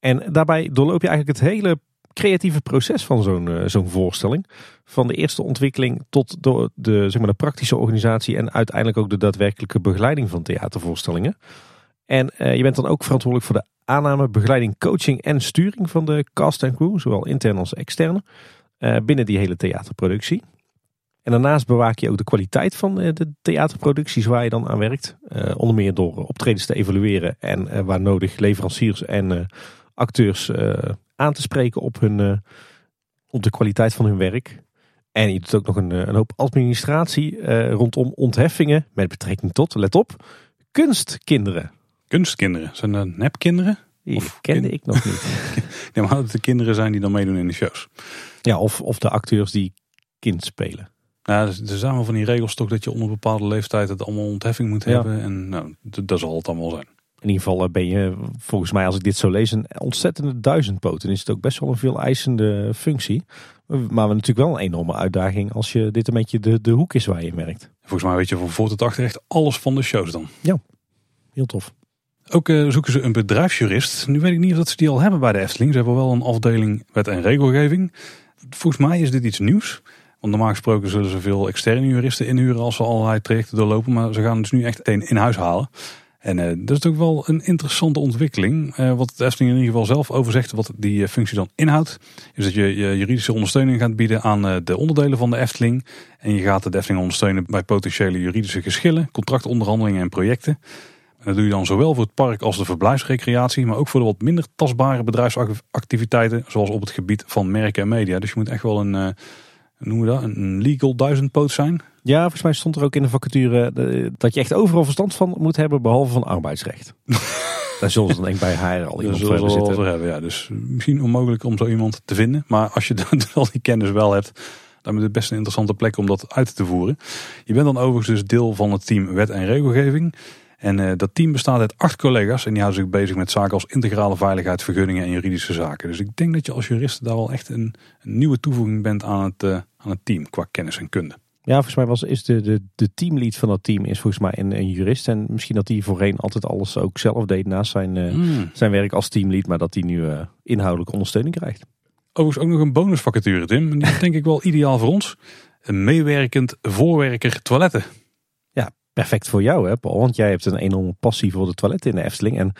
En daarbij doorloop je eigenlijk het hele creatieve proces van zo'n uh, zo'n voorstelling. Van de eerste ontwikkeling tot de, de, zeg maar de praktische organisatie en uiteindelijk ook de daadwerkelijke begeleiding van theatervoorstellingen. En je bent dan ook verantwoordelijk voor de aanname, begeleiding, coaching en sturing van de cast en crew, zowel intern als externe, binnen die hele theaterproductie. En daarnaast bewaak je ook de kwaliteit van de theaterproducties waar je dan aan werkt. onder meer door optredens te evalueren en waar nodig leveranciers en acteurs aan te spreken op, hun, op de kwaliteit van hun werk. En je doet ook nog een, eh, een hoop administratie rondom ontheffingen met betrekking tot, let op, kunstkinderen. Kunstkinderen? Zijn dat nepkinderen? Die of kende ik nog niet. nee, maar dat de kinderen zijn die dan meedoen in de shows. Ja, of, of de acteurs die kind spelen. Nou, er zijn wel van die regels toch dat je onder een bepaalde leeftijd het allemaal ontheffing moet hebben. En nou, dat zal het allemaal zijn. In ieder geval eh, ben je, volgens mij als ik dit zo lees, een ontzettende duizendpoot. En is het ook best wel een veel eisende functie. Maar natuurlijk wel een enorme uitdaging als je dit een beetje de, de hoek is waar je merkt. Volgens mij weet je van voor tot achter echt alles van de shows dan. Ja, heel tof. Ook uh, zoeken ze een bedrijfsjurist. Nu weet ik niet of dat ze die al hebben bij de Efteling. Ze hebben wel een afdeling wet en regelgeving. Volgens mij is dit iets nieuws. Want normaal gesproken zullen ze veel externe juristen inhuren als ze allerlei trajecten doorlopen. Maar ze gaan dus nu echt een in huis halen. En uh, dat is ook wel een interessante ontwikkeling. Uh, wat de Efteling in ieder geval zelf over zegt, wat die uh, functie dan inhoudt, is dat je, je juridische ondersteuning gaat bieden aan de onderdelen van de Efteling. En je gaat de Efteling ondersteunen bij potentiële juridische geschillen, contractonderhandelingen en projecten. En dat doe je dan zowel voor het park als de verblijfsrecreatie, maar ook voor de wat minder tastbare bedrijfsactiviteiten, zoals op het gebied van merken en media. Dus je moet echt wel een noemen we dat, een legal duizendpoot zijn. Ja, volgens mij stond er ook in de vacature eh, dat je echt overal verstand van moet hebben, behalve van arbeidsrecht. Daar zullen ze dan denk ik bij haar al iemand voor zitten. Hebben, ja. Dus misschien onmogelijk om zo iemand te vinden. Maar als je dan al die kennis wel hebt, dan is het best een interessante plek om dat uit te voeren. Je bent dan overigens dus deel van het team wet en regelgeving. En uh, dat team bestaat uit acht collega's en die houden zich bezig met zaken als integrale veiligheid, vergunningen en juridische zaken. Dus ik denk dat je als jurist daar wel echt een, een nieuwe toevoeging bent aan het, uh, aan het team qua kennis en kunde. Ja, volgens mij was, is de, de, de teamlead van dat team is volgens mij een, een jurist. En misschien dat hij voorheen altijd alles ook zelf deed naast zijn, uh, zijn werk als teamlead. Maar dat hij nu inhoudelijke ondersteuning krijgt. Overigens ook nog een bonusvacature Tim. En die is denk ik wel ideaal voor ons. Een meewerkend voorwerker toiletten perfect voor jou, hè, Paul? Want jij hebt een enorme passie voor de toiletten in de Efteling. En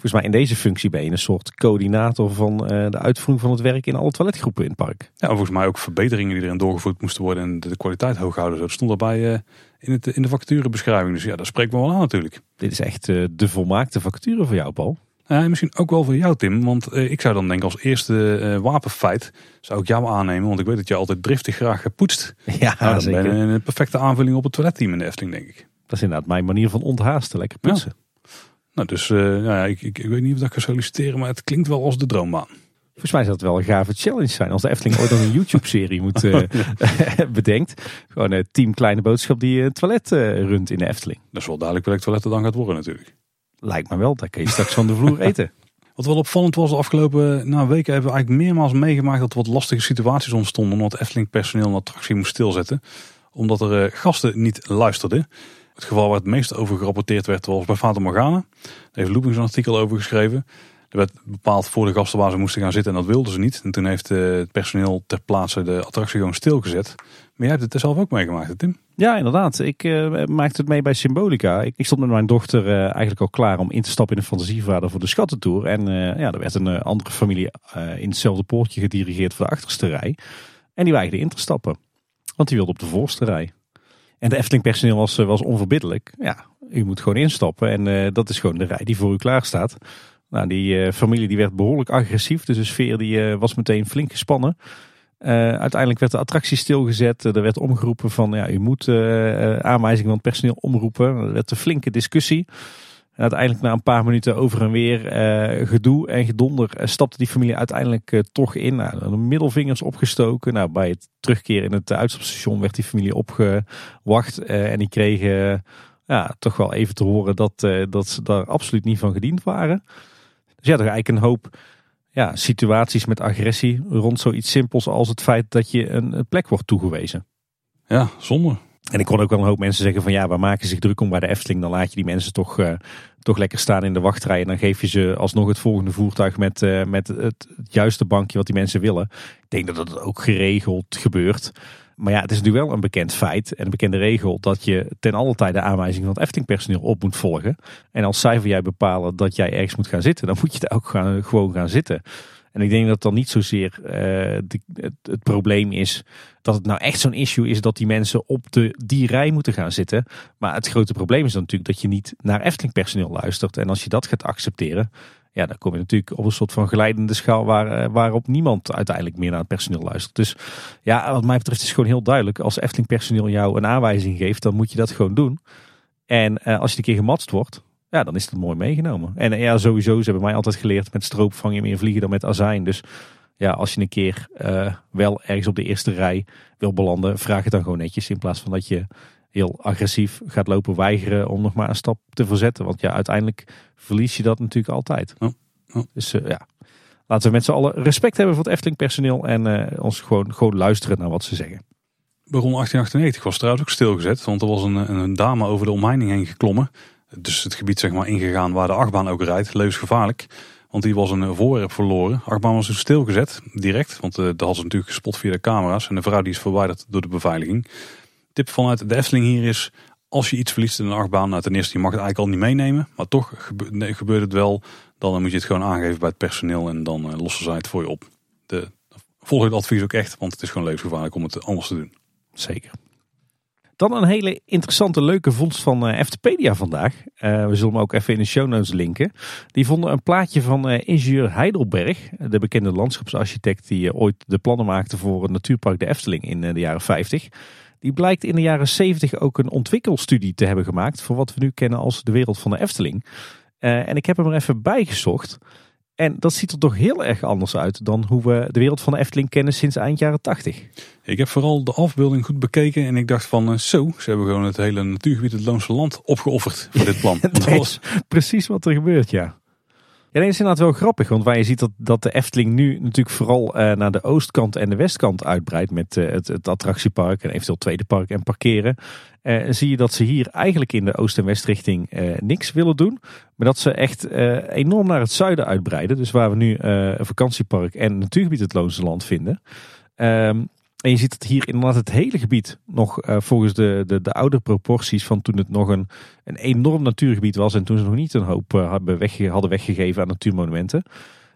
volgens mij in deze functie ben je een soort coördinator van uh, de uitvoering van het werk in alle toiletgroepen in het park. Ja, volgens mij ook verbeteringen die erin doorgevoerd moesten worden en de, kwaliteit hoog houden. Dat stond erbij uh, in, het, in de vacaturebeschrijving. Dus ja, dat spreekt me wel aan natuurlijk. Dit is echt uh, de volmaakte vacature voor jou, Paul. Misschien ook wel voor jou, Tim. Want ik zou dan denken als eerste wapenfeit zou ik jou aannemen. Want ik weet dat je altijd driftig graag poetst. Ja, nou, dan zeker. ben je een perfecte aanvulling op het toiletteam in de Efteling, denk ik. Dat is inderdaad mijn manier van onthaasten. Lekker poetsen. Nou, dus uh, nou ja, ik, ik, ik, weet niet of ik ga solliciteren, maar het klinkt wel als de droombaan. Volgens mij zou het wel een gave challenge zijn. Als de Efteling ooit nog een YouTube-serie moet uh, bedenkt. Gewoon een team kleine boodschap die een toilet uh, runt in de Efteling. Dat is wel duidelijk welk toilet er dan gaat worden natuurlijk. Lijkt me wel. Daar kun je straks van de vloer eten. Wat wel opvallend was de afgelopen nou, weken hebben we eigenlijk meermaals meegemaakt dat er wat lastige situaties ontstonden. Omdat Efteling personeel een attractie moest stilzetten. Omdat er gasten niet luisterden. Het geval waar het meest over gerapporteerd werd was bij Fata Morgana. Daar heeft Loopings een artikel over geschreven. Er werd bepaald voor de gasten waar ze moesten gaan zitten en dat wilden ze niet. En toen heeft eh, het personeel ter plaatse de attractie gewoon stilgezet. Maar jij hebt het er zelf ook meegemaakt, Tim? Ja, inderdaad. Ik uh, maakte het mee bij Symbolica. Ik, stond met mijn dochter uh, eigenlijk al klaar om in te stappen in de fantasievader voor de schattentour. En ja, er werd een andere familie in hetzelfde poortje gedirigeerd voor de achterste rij. En die weigerde in te stappen. Want die wilde op de voorste rij. En de Efteling personeel was, eh, was onverbiddelijk. Ja, u moet gewoon instappen en uh, dat is gewoon de rij die voor u klaar staat. Nou, die uh, familie die werd behoorlijk agressief, dus de sfeer die, was meteen flink gespannen. uiteindelijk werd de attractie stilgezet. er werd omgeroepen van ja, u moet aanwijzingen van het personeel omroepen. Er werd een flinke discussie. Uiteindelijk na een paar minuten over en weer uh, gedoe en gedonder uh, stapte die familie uiteindelijk uh, toch in. Nou, de middelvingers opgestoken. Nou, bij het terugkeren in het uitstapstation werd die familie opgewacht. en die kregen ja, toch wel even te horen dat, dat ze daar absoluut niet van gediend waren. Dus ja, er eigenlijk een hoop ja, situaties met agressie rond zoiets simpels als het feit dat je een plek wordt toegewezen. Ja, zonde. En ik kon ook wel een hoop mensen zeggen van ja, waar maken zich druk om bij de Efteling? Dan laat je die mensen toch, uh, toch lekker staan in de wachtrij. En dan geef je ze alsnog het volgende voertuig met, uh, met het, juiste bankje wat die mensen willen. Ik denk dat dat ook geregeld gebeurt. maar ja, het is natuurlijk wel een bekend feit en een bekende regel dat je ten alle tijde de aanwijzing van het Efteling-personeel op moet volgen. En als zij voor jij bepalen dat jij ergens moet gaan zitten, dan moet je daar ook gewoon gaan zitten. En ik denk dat dan niet zozeer uh, het, het, probleem is dat het nou echt zo'n issue is dat die mensen op de, die rij moeten gaan zitten. Maar het grote probleem is dan natuurlijk dat je niet naar Efteling personeel luistert. En als je dat gaat accepteren, ja, dan kom je natuurlijk op een soort van geleidende schaal waar, eh, waarop niemand uiteindelijk meer naar het personeel luistert. Dus ja, wat mij betreft is gewoon heel duidelijk. Als Efteling personeel jou een aanwijzing geeft, dan moet je dat gewoon doen. En uh, als je een keer gematst wordt, ja, dan is het mooi meegenomen. En ja, sowieso, ze hebben mij altijd geleerd met stroop vang je meer vliegen dan met azijn. Dus ja, als je een keer uh, wel ergens op de eerste rij wil belanden, vraag het dan gewoon netjes. In plaats van dat je heel agressief gaat lopen weigeren om nog maar een stap te verzetten. Want ja, uiteindelijk verlies je dat natuurlijk altijd. Oh, oh. Dus uh, ja, laten we met z'n allen respect hebben voor het Efteling personeel en uh, ons gewoon, gewoon luisteren naar wat ze zeggen. Baron 1898 was trouwens ook stilgezet, want er was een, een dame over de omheining heen geklommen. Dus het gebied zeg maar ingegaan waar de achtbaan ook rijdt, levensgevaarlijk. Want die was een voorwerp verloren. De achtbaan was dus stilgezet, direct. Want uh, had ze natuurlijk gespot via de camera's. En de vrouw die is verwijderd door de beveiliging. Tip vanuit de Efteling hier is, als je iets verliest in een achtbaan, nou ten eerste, je mag het eigenlijk al niet meenemen. Maar toch gebeurt het wel, dan moet je het gewoon aangeven bij het personeel en dan uh, lossen zij het voor je op. De, volg het advies ook echt, want het is gewoon levensgevaarlijk om het anders te doen. Zeker. Dan een hele interessante, leuke vondst van uh, Eftepedia vandaag. Uh, we zullen hem ook even in de show notes linken. Die vonden een plaatje van uh, ingenieur Heidelberg, de bekende landschapsarchitect die ooit de plannen maakte voor het natuurpark de Efteling in de jaren 50. Die blijkt in de jaren 70 ook een ontwikkelstudie te hebben gemaakt voor wat we nu kennen als de wereld van de Efteling. en ik heb hem er even bijgezocht. En dat ziet er toch heel erg anders uit dan hoe we de wereld van de Efteling kennen sinds eind jaren 80. Ik heb vooral de afbeelding goed bekeken en ik dacht van uh, zo, ze hebben gewoon het hele natuurgebied het Loonse Land opgeofferd voor dit plan. dat is precies wat er gebeurt, ja. Ja, dat is inderdaad wel grappig, want waar je ziet dat, dat de Efteling nu natuurlijk vooral uh, naar de oostkant en de westkant uitbreidt met uh, het, het, attractiepark en eventueel tweede park en parkeren. Uh, zie je dat ze hier eigenlijk in de oost- en westrichting niks willen doen, maar dat ze echt enorm naar het zuiden uitbreiden. Dus waar we nu een vakantiepark en natuurgebied het Loonse Land vinden. Um, en je ziet dat hier inderdaad het hele gebied nog volgens de, de, de oude proporties van toen het nog een, een enorm natuurgebied was. En toen ze nog niet een hoop hadden, hadden weggegeven aan natuurmonumenten.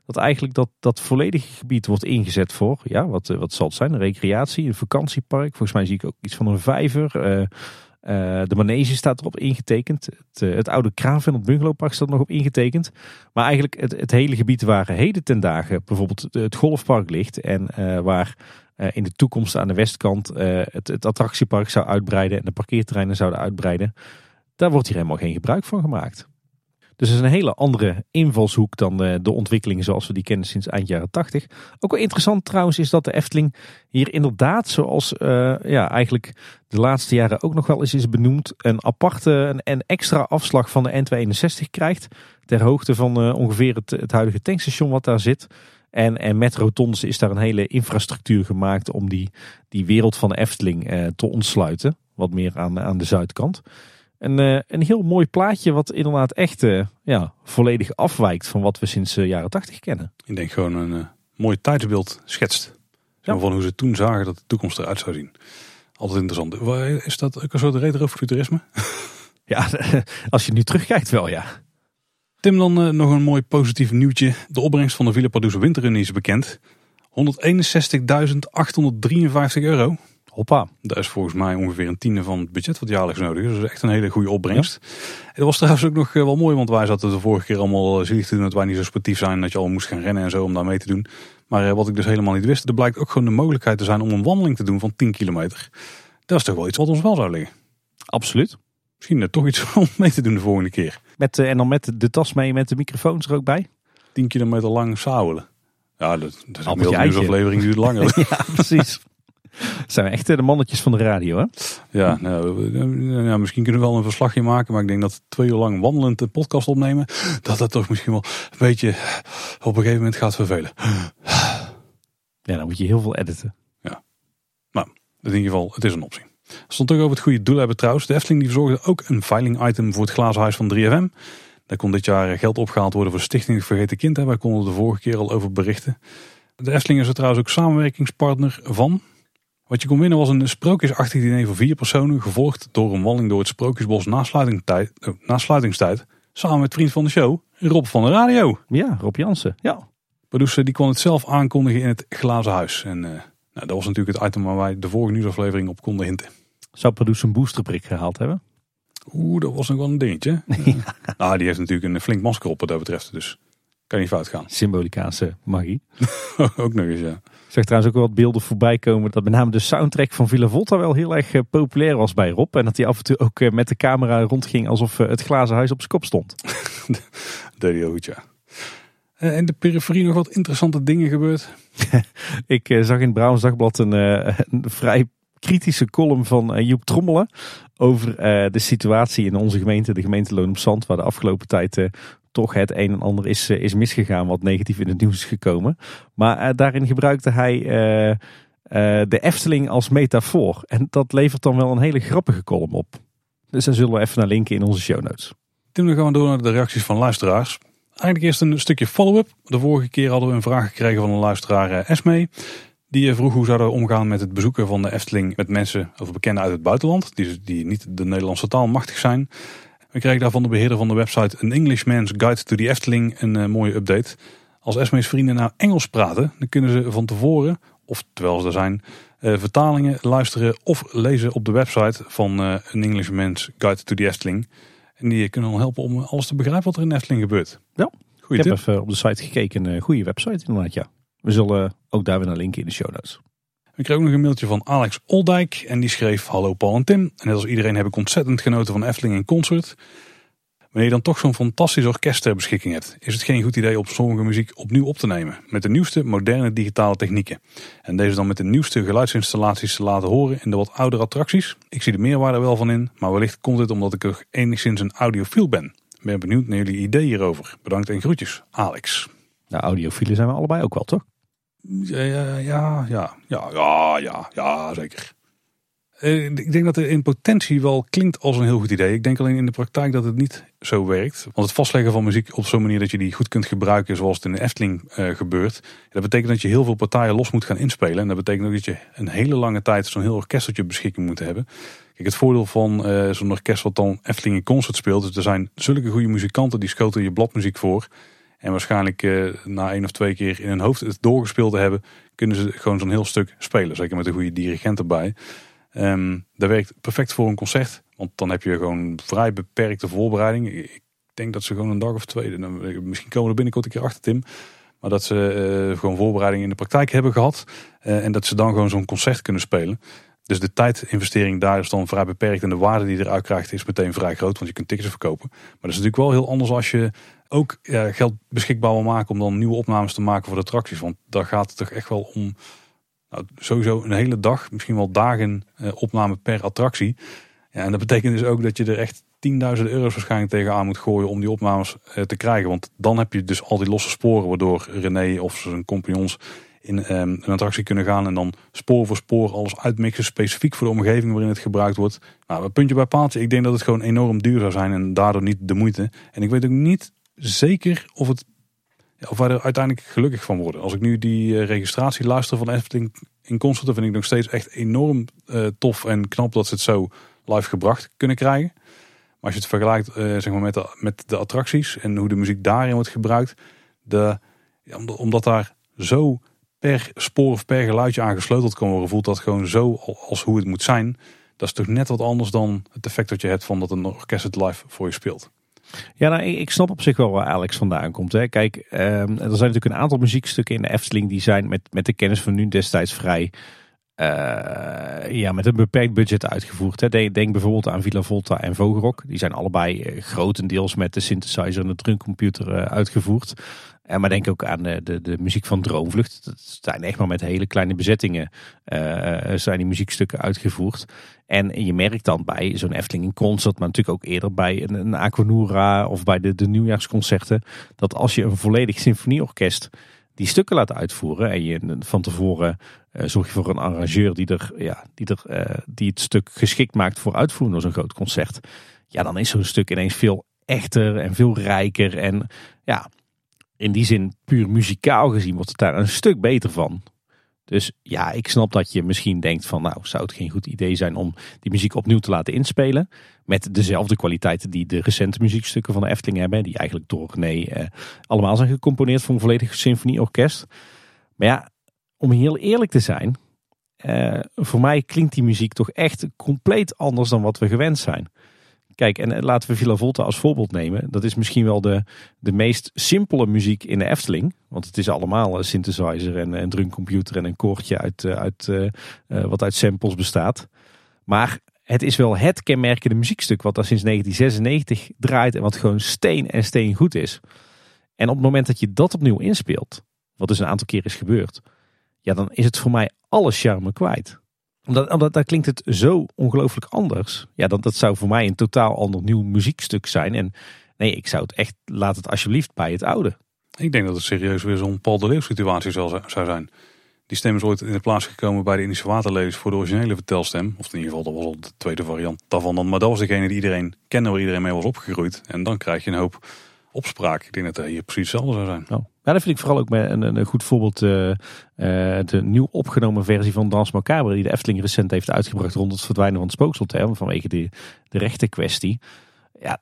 Dat eigenlijk dat, dat volledige gebied wordt ingezet voor, ja, wat, wat zal het zijn? Recreatie, een vakantiepark. Volgens mij zie ik ook iets van een vijver. Uh, de manege staat erop ingetekend. Het, het oude Kraven en het bungalowpark staat nog op ingetekend. Maar eigenlijk het, het hele gebied waar heden ten dagen bijvoorbeeld het golfpark ligt. En waar in de toekomst aan de westkant het, attractiepark zou uitbreiden en de parkeerterreinen zouden uitbreiden. Daar wordt hier helemaal geen gebruik van gemaakt. Dus het is een hele andere invalshoek dan de, de ontwikkelingen zoals we die kennen sinds eind jaren 80. Ook wel interessant trouwens is dat de Efteling hier inderdaad, zoals uh, ja, eigenlijk de laatste jaren ook nog wel eens is benoemd, een aparte een, een extra afslag van de N261 krijgt. Ter hoogte van uh, ongeveer het, het huidige tankstation wat daar zit. En, en met rotondes is daar een hele infrastructuur gemaakt om die, die wereld van de Efteling eh, te ontsluiten. Wat meer aan, aan de zuidkant. Een, eh, een heel mooi plaatje wat inderdaad echt eh, ja, volledig afwijkt van wat we sinds de jaren tachtig kennen. Ik denk gewoon een mooi tijdsbeeld schetst. Ja. Van hoe ze toen zagen dat de toekomst eruit zou zien. Altijd interessant. Is dat ook een soort retrofuturisme? Ja, als je nu terugkijkt wel ja. Tim, dan uh, nog een mooi positief nieuwtje. De opbrengst van de Villa Pardoes Winterrun is bekend. 161.853 euro. Hoppa. Dat is volgens mij ongeveer een tiende van het budget wat jaarlijks nodig is. Dus dat is echt een hele goede opbrengst. Ja. Het was trouwens ook nog eh, wel mooi, want wij zaten de vorige keer allemaal eh, zielig te doen dat wij niet zo sportief zijn. Dat je al moest gaan rennen en zo om daar mee te doen. Maar wat ik dus helemaal niet wist, er blijkt ook gewoon de mogelijkheid te zijn om een wandeling te doen van 10 kilometer. Dat is toch wel iets wat ons wel zou liggen. Absoluut. Misschien toch iets om mee te doen de volgende keer. Met, en dan met de tas mee met de microfoons er ook bij? 10 kilometer lang sauwelen. Ja, dat, dat is een nieuwsaflevering duurt langer. ja, precies. Zijn we echt de mannetjes van de radio, hè? Ja, nou, nou, misschien kunnen we wel een verslagje maken. Maar ik denk dat twee uur lang wandelend een podcast opnemen... dat dat toch misschien wel een beetje op een gegeven moment gaat vervelen. Ja, dan moet je heel veel editen. Ja. Maar in ieder geval, het is een optie. Stond ook over het goede doel hebben trouwens. De Efteling die verzorgde ook een veiling item voor het glazen huis van 3FM. Daar kon dit jaar geld opgehaald worden voor Stichting Vergeten Kind. Wij konden de vorige keer al over berichten. De Efteling is er trouwens ook samenwerkingspartner van. Wat je kon winnen was een sprookjesachtig diner voor vier personen, gevolgd door een wandeling door het Sprookjesbos na, sluitingstijd, oh, na sluitingstijd, samen met vriend van de show, Rob van de Radio. Ja, Rob Jansen. Ja. Producer die kon het zelf aankondigen in het glazen huis. En uh, nou, dat was natuurlijk het item waar wij de vorige nieuwsaflevering op konden hinten. Zou producer een boosterprik gehaald hebben? Oeh, dat was nog wel een dingetje. ja. Nou, die heeft natuurlijk een flink masker op wat dat betreft, dus kan niet fout gaan. Symbolicaanse magie. ook nog eens, ja. Ik zag trouwens ook wel wat beelden voorbij komen dat met name de soundtrack van Villa Volta wel heel erg eh, populair was bij Rob. En dat hij af en toe ook eh, met de camera rondging alsof het glazen huis op zijn kop stond. dat deed hij goed, ja. En in de periferie nog wat interessante dingen gebeurd? ik zag in het Brabants Dagblad een, een vrij kritische column van Joep Trommelen over de situatie in onze gemeente, de gemeente Loon op Zand, waar de afgelopen tijd toch het een en ander is, is misgegaan wat negatief in het nieuws is gekomen. Maar daarin gebruikte hij de Efteling als metafoor. En dat levert dan wel een hele grappige column op. Dus daar zullen we even naar linken in onze show notes. Toen we gaan door naar de reacties van luisteraars. Eigenlijk eerst een stukje follow-up. De vorige keer hadden we een vraag gekregen van een luisteraar Esme. Die vroeg hoe zouden we omgaan met het bezoeken van de Efteling met mensen of bekenden uit het buitenland. Die, die niet de Nederlandse taal machtig zijn. We kregen daar van de beheerder van de website An Englishman's Guide to the Efteling een uh, mooie update. Als Esme's vrienden nou Engels praten, dan kunnen ze van tevoren, of terwijl ze er zijn, uh, vertalingen luisteren of lezen op de website van uh, An Englishman's Guide to the Efteling. En die kunnen dan helpen om alles te begrijpen wat er in Efteling gebeurt. Ja, Goeie ik heb even op de site gekeken. Een goede website inderdaad, ja. We zullen ook daar weer een link in de show notes. Ik kreeg ook nog een mailtje van Alex Oldijk en die schreef Hallo Paul en Tim. En net als iedereen heb ik ontzettend genoten van Efteling in concert. Wanneer je dan toch zo'n fantastisch orkest ter beschikking hebt, is het geen goed idee om sommige muziek opnieuw op te nemen. Met de nieuwste moderne digitale technieken. En deze dan met de nieuwste geluidsinstallaties te laten horen in de wat oudere attracties. Ik zie de meerwaarde wel van in, maar wellicht komt dit omdat ik er enigszins een audiofiel ben. Ben benieuwd naar jullie ideeën hierover. Bedankt en groetjes, Alex. Nou, audiofielen zijn we allebei ook wel, toch? Ja, ja, ja, ja, ja, ja, ja, zeker. Eh, ik denk dat het in potentie wel klinkt als een heel goed idee. Ik denk alleen in de praktijk dat het niet zo werkt. Want het vastleggen van muziek op zo'n manier dat je die goed kunt gebruiken zoals het in de Efteling uh, gebeurt. Dat betekent dat je heel veel partijen los moet gaan inspelen. En dat betekent ook dat je een hele lange tijd zo'n heel orkest tot je beschikking moet hebben. Kijk, het voordeel van uh, zo'n orkest wat dan Efteling in concert speelt. is er zijn zulke goede muzikanten die schoten je bladmuziek voor. En waarschijnlijk uh, na één of twee keer in hun hoofd het doorgespeeld te hebben, kunnen ze gewoon zo'n heel stuk spelen. Zeker met een goede dirigent erbij. Um, dat werkt perfect voor een concert. Want dan heb je gewoon vrij beperkte voorbereiding. Ik denk dat ze gewoon een dag of twee, misschien komen we er binnenkort een keer achter Tim. Maar dat ze uh, gewoon voorbereiding in de praktijk hebben gehad. En dat ze dan gewoon zo'n concert kunnen spelen. Dus de tijdinvestering daar is dan vrij beperkt. En de waarde die je eruit krijgt is meteen vrij groot. Want je kunt tickets verkopen. Maar dat is natuurlijk wel heel anders als je ook geld beschikbaar wil maken om dan nieuwe opnames te maken voor de attracties. Want daar gaat het toch echt wel om nou, sowieso een hele dag, misschien wel dagen eh, opname per attractie. Ja, en dat betekent dus ook dat je er echt tienduizenden euro's waarschijnlijk tegenaan moet gooien om die opnames eh, te krijgen. Want dan heb je dus al die losse sporen waardoor René of zijn compagnons in ehm, een attractie kunnen gaan en dan spoor voor spoor alles uitmixen, specifiek voor de omgeving waarin het gebruikt wordt. Nou, puntje bij paaltje, ik denk dat het gewoon enorm duur zou zijn en daardoor niet de moeite. En ik weet ook niet zeker of, het, of wij er uiteindelijk gelukkig van worden. Als ik nu die uh, registratie luister van Efteling in concert, vind ik nog steeds echt enorm uh, tof en knap dat ze het zo live gebracht kunnen krijgen. Maar als je het vergelijkt uh, zeg maar met, de, met de attracties en hoe de muziek daarin wordt gebruikt, de, ja, omdat daar zo per spoor of per geluidje aangesleuteld kan worden, voelt dat gewoon zo als hoe het moet zijn. Dat is toch net wat anders dan het effect dat je hebt van dat een orkest het live voor je speelt. Ja, nou, ik snap op zich wel waar Alex vandaan komt. Hè. Kijk, um, er zijn natuurlijk een aantal muziekstukken in de Efteling die zijn met, met de kennis van nu destijds vrij uh, ja, met een beperkt budget uitgevoerd. Hè. Denk, bijvoorbeeld aan Villa Volta en Vogelrok. Die zijn allebei uh, grotendeels met de synthesizer en de drumcomputer uh, uitgevoerd. Maar denk ook aan de, de, de, muziek van Droomvlucht. Dat zijn echt maar met hele kleine bezettingen zijn die muziekstukken uitgevoerd. En je merkt dan bij zo'n Efteling in concert, maar natuurlijk ook eerder bij een, een Aquanura of bij de, de nieuwjaarsconcerten, dat als je een volledig symfonieorkest die stukken laat uitvoeren en je van tevoren uh, zorg je voor een arrangeur die, er, ja, die, er, die het stuk geschikt maakt voor uitvoeren door zo'n groot concert, ja, dan is zo'n stuk ineens veel echter en veel rijker en ja, in die zin puur muzikaal gezien wordt het daar een stuk beter van. Dus ja, ik snap dat je misschien denkt van nou, zou het geen goed idee zijn om die muziek opnieuw te laten inspelen. Met dezelfde kwaliteiten die de recente muziekstukken van de Efteling hebben. Die eigenlijk door nee eh, allemaal zijn gecomponeerd voor een volledig symfonieorkest. Maar ja, om heel eerlijk te zijn. Eh, voor mij klinkt die muziek toch echt compleet anders dan wat we gewend zijn. Kijk, en eh, laten we Villa Volta als voorbeeld nemen. Dat is misschien wel de, de meest simpele muziek in de Efteling. Want het is allemaal een synthesizer en een drumcomputer en een koortje uit, eh, uit, wat uit samples bestaat. Maar het is wel het kenmerkende muziekstuk wat daar sinds 1996 draait en wat gewoon steen en steen goed is. En op het moment dat je dat opnieuw inspeelt, wat dus een aantal keer is gebeurd, ja, dan is het voor mij alle charme kwijt omdat, omdat daar klinkt het zo ongelooflijk anders. Ja, dat, dat zou voor mij een totaal ander nieuw muziekstuk zijn. En nee, ik zou het echt, laat het alsjeblieft bij het oude. Ik denk dat het serieus weer zo'n Paul de Leeuw situatie zou, zijn. Die stem is ooit in de plaats gekomen bij de Indische voor de originele vertelstem. Of in ieder geval, dat was al de tweede variant daarvan. Maar dat was degene die iedereen kende, waar iedereen mee was opgegroeid. En dan krijg je een hoop opspraak. Ik denk dat het hier precies hetzelfde zou zijn. Oh. Ja, dat vind ik vooral ook met een, een goed voorbeeld. Uh, de nieuw opgenomen versie van Dans Macabre. Die de Efteling recent heeft uitgebracht rond het verdwijnen van het spookselterm. Vanwege de, de rechte kwestie. Ja,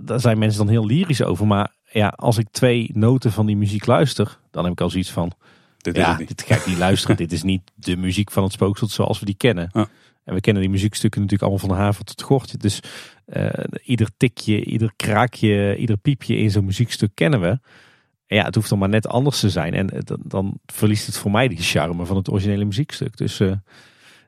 daar zijn mensen dan heel lyrisch over. Maar ja, als ik twee noten van die muziek luister. Dan heb ik al zoiets van... Dit ja, dit ga ik niet luisteren. dit is niet de muziek van het spooksel zoals we die kennen. Ja. En we kennen die muziekstukken natuurlijk allemaal van de haven tot het gortje. Dus uh, ieder tikje, ieder kraakje, ieder piepje in zo'n muziekstuk kennen we. Ja, het hoeft dan maar net anders te zijn. En dan, dan verliest het voor mij die charme van het originele muziekstuk. Dus uh,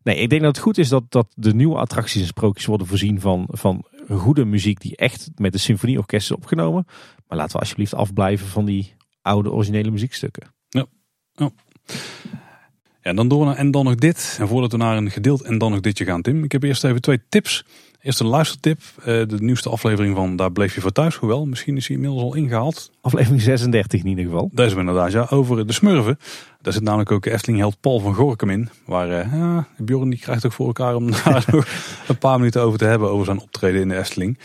nee, ik denk dat het goed is dat, dat de nieuwe attracties en sprookjes worden voorzien van, van goede muziek die echt met de symfonieorkest is opgenomen. Maar laten we alsjeblieft afblijven van die oude originele muziekstukken. Ja. Ja, dan door naar en dan nog dit. En voordat we naar een gedeeld en dan nog ditje gaan, Tim. Ik heb eerst even twee tips. Eerst een luistertip. Uh, de nieuwste aflevering van Daar bleef je voor thuis. Hoewel, misschien is hij inmiddels al ingehaald. Aflevering 36 in ieder geval. Deze inderdaad, ja. Over de smurven. Daar zit namelijk ook Efteling-held Paul van Gorkum in. Waar ja, Bjorn die krijgt ook voor elkaar om daar nog een paar minuten over te hebben. Over zijn optreden in de Efteling.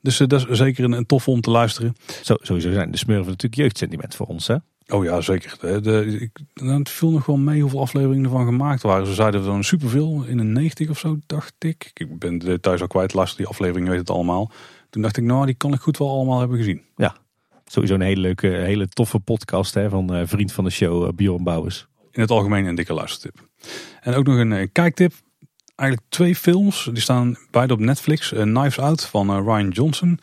Dus uh, dat is zeker een, een tof om te luisteren. Zo, sowieso zijn de smurven natuurlijk jeugdsentiment voor ons hè. Oh ja, zeker. De, de, ik, het viel nog wel mee hoeveel afleveringen ervan gemaakt waren. Ze zeiden dan superveel, in een 90 of zo, dacht ik. Ik ben thuis al kwijt, luister die aflevering, weet het allemaal. Toen dacht ik, nou, die kan ik goed wel allemaal hebben gezien. Ja, sowieso een hele leuke, hele toffe podcast hè, van uh, vriend van de show, uh, Bjorn Bouwers. In het algemeen een dikke luistertip. En ook nog een uh, kijktip. Eigenlijk twee films, die staan beide op Netflix. Knives Out van Ryan Johnson.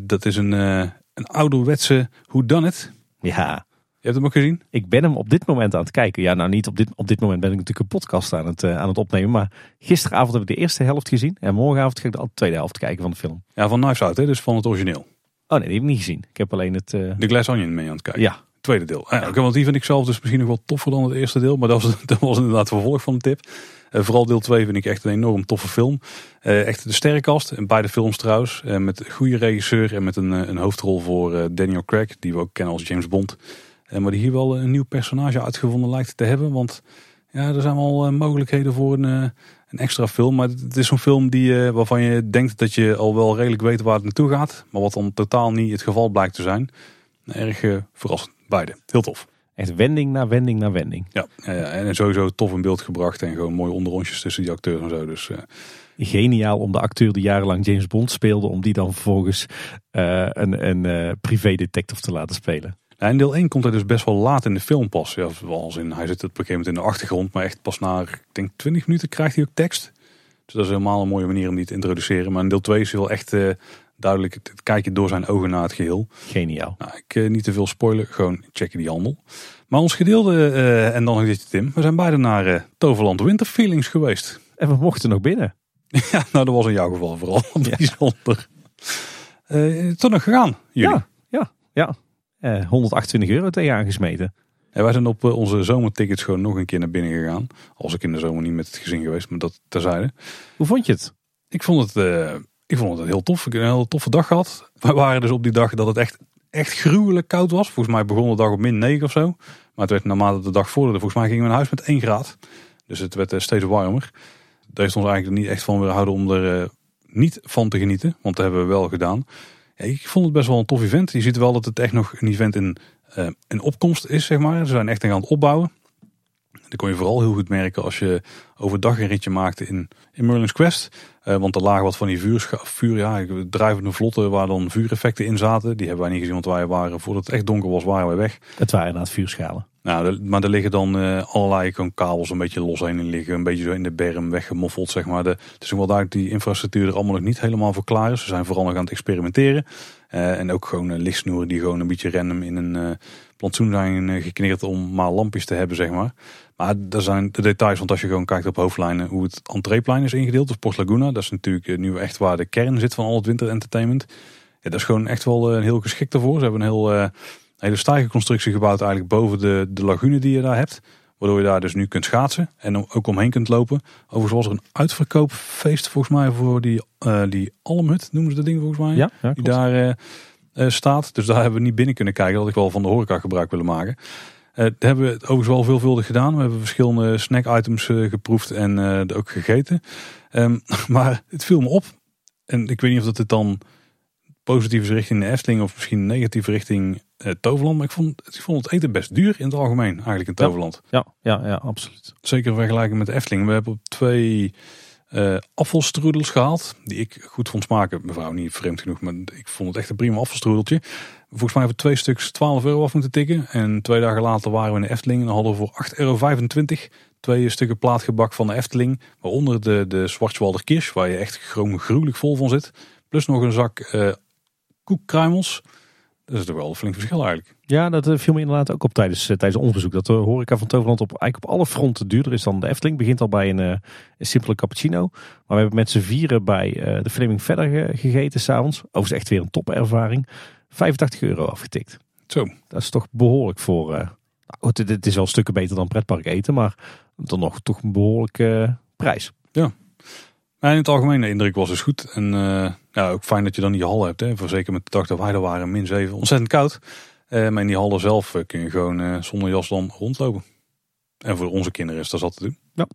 dat is een, een ouderwetse Who Done It. Ja, hebt hem ook gezien? Ik ben hem op dit moment aan het kijken. Ja, nou niet op dit, op dit moment ben ik natuurlijk een podcast aan het, uh, aan het opnemen. Maar gisteravond heb ik de eerste helft gezien. En morgenavond ga ik de tweede helft kijken van de film. Ja, van Knives Out, hè? dus van het origineel. Oh nee, die heb ik niet gezien. Ik heb alleen het... Uh... De Glass Onion mee aan het kijken. Ja. Tweede deel. Ja, ja. want die vind ik zelf dus misschien nog wel toffer dan het eerste deel. Maar dat was, dat was inderdaad vervolg van de tip. Uh, vooral deel 2 vind ik echt een enorm toffe film. Uh, echt de sterrenkast. En beide films trouwens. Uh, met een goede regisseur en met een, een hoofdrol voor Daniel Craig. Die we ook kennen als James Bond. En maar die hier wel een nieuw personage uitgevonden lijkt te hebben. Want ja, er zijn wel eh, mogelijkheden voor een, eh, een extra film. Maar het is zo'n film die, eh, waarvan je denkt dat je al wel redelijk weet waar het naartoe gaat. Maar wat dan totaal niet het geval blijkt te zijn. Erg verrassend. Beide. Heel tof. Echt wending na wending na wending. Ja, ja, en sowieso tof in beeld gebracht. En gewoon mooie onderrondjes tussen die acteurs en zo. Dus, Geniaal om de acteur die jarenlang James Bond speelde. Om die dan vervolgens een, een privé detective te laten spelen. Ja, in deel 1 komt hij dus best wel laat in de film pas. Ja, als in, hij zit op een gegeven moment in de achtergrond, maar echt pas na, ik denk 20 minuten krijgt hij ook tekst. Dus dat is helemaal een mooie manier om die te introduceren. Maar in deel 2 is hij wel echt uh, duidelijk het kijken door zijn ogen naar het geheel. Geniaal. Nou, ik uh, niet te veel spoilen, gewoon checken die handel. Maar ons gedeelde, uh, en dan nog dit Tim, we zijn beide naar Toverland Winter Feelings geweest. En we mochten nog binnen. ja, nou dat was in jouw geval vooral ja. bijzonder. toch nog gegaan, jullie? Ja, ja, ja. 128 eh, euro tegen aangesmeten. Ja, wij zijn op eh, onze zomertickets gewoon nog een keer naar binnen gegaan. Als ik in de zomer niet met het gezin geweest, maar dat terzijde. Hoe vond je het? Ik vond het, uh, ik vond het heel tof. Ik heb een hele toffe dag gehad. We waren dus op die dag dat het echt, echt gruwelijk koud was. Volgens mij begon de dag op min 9 of zo. Maar het werd naarmate de dag vorderde. Volgens mij gingen we naar huis met 1 graad. Dus het werd steeds warmer. Daar heeft ons eigenlijk niet echt van weerhouden om er niet van te genieten. Want dat hebben we wel gedaan ik vond het best wel een tof event. Je ziet wel dat het echt nog een event in, uh, opkomst is, zeg maar. Ze zijn echt aan het opbouwen. Dat kon je vooral heel goed merken als je overdag een ritje maakte in, in Merlin's Quest. Uh, want er lagen wat van die vuur, vuur ja, drijvende vlotten waar dan vuureffecten in zaten. Die hebben wij niet gezien, want wij waren, voordat het echt donker was, waren wij weg. Het waren inderdaad vuurschalen. Nou, maar er liggen dan uh, allerlei kabels een beetje los heen in liggen. Een beetje zo in de berm weggemoffeld, zeg maar. De, het is wel duidelijk die infrastructuur er allemaal nog niet helemaal voor klaar is. Ze zijn vooral nog aan het experimenteren. Uh, en ook gewoon uh, lichtsnoeren die gewoon een beetje random in een plantsoen zijn geknikkerd om maar lampjes te hebben, zeg maar. Maar daar zijn de details, want als je gewoon kijkt op hoofdlijnen hoe het entreeplein is ingedeeld. Dus Port Laguna, dat is natuurlijk nu echt waar de kern zit van al het winterentertainment. Ja, dat is gewoon echt wel heel geschikt ervoor. Ze hebben een heel hele stijgerconstructie gebouwd eigenlijk boven de, de lagune die je daar hebt. Waardoor je daar dus nu kunt schaatsen en ook omheen kunt lopen. Overigens was er een uitverkoopfeest volgens mij voor die, uh, die Almhut, noemen ze dat ding volgens mij. Ja, die daar uh, uh, staat. Dus daar hebben we niet binnen kunnen kijken. Dat had ik wel van de horeca gebruik willen maken. dat hebben we overigens wel veelvuldig gedaan. We hebben verschillende snack items geproefd en ook gegeten. Um, maar het viel me op. En ik weet niet of dat het dan positief is richting de Efteling of misschien negatief richting uh, Toverland. Maar ik vond, ik vond het eten best duur in het algemeen eigenlijk in Toverland. Ja, ja, ja, absoluut. Zeker vergelijking met de Efteling. We hebben op twee uh, afvalstroedels gehaald. Die ik goed vond smaken. Mevrouw niet vreemd genoeg, maar ik vond het echt een prima afvalstroedeltje. Volgens mij hebben we twee stuks 12 euro af moeten tikken. En twee dagen later waren we in de Efteling. En dan hadden we voor 8,25 euro twee stukken plaatgebak van de Efteling. Waaronder de, de Zwartswalder Kirsch, waar je echt gewoon gruwelijk vol van zit. Plus nog een zak uh, koekkruimels. Dat is toch wel een flink verschil eigenlijk. Ja, dat eh, viel me inderdaad ook op tijdens, eh, tijdens onderzoek. Dat de horeca van Toverland op, eigenlijk op alle fronten duurder is dan de Efteling. Begint al bij een, uh, een simpele cappuccino. Maar we hebben met z'n vieren bij uh, de Fleming verder gegeten s'avonds. Overigens echt weer een topervaring. 85 euro afgetikt. Zo. Dat is toch behoorlijk voor... nou, het, het, is wel stukken beter dan pretpark eten. Maar dan nog toch een behoorlijke prijs. Ja. Maar in het algemeen de indruk was dus goed. En ja, ook fijn dat je dan die hal hebt. Hè. Voor zeker met de dag dat wij er waren, min 7, ontzettend koud. Uh, maar in die hallen zelf uh, kun je gewoon uh, zonder jas dan rondlopen. En voor onze kinderen is dat zat te doen. Ja.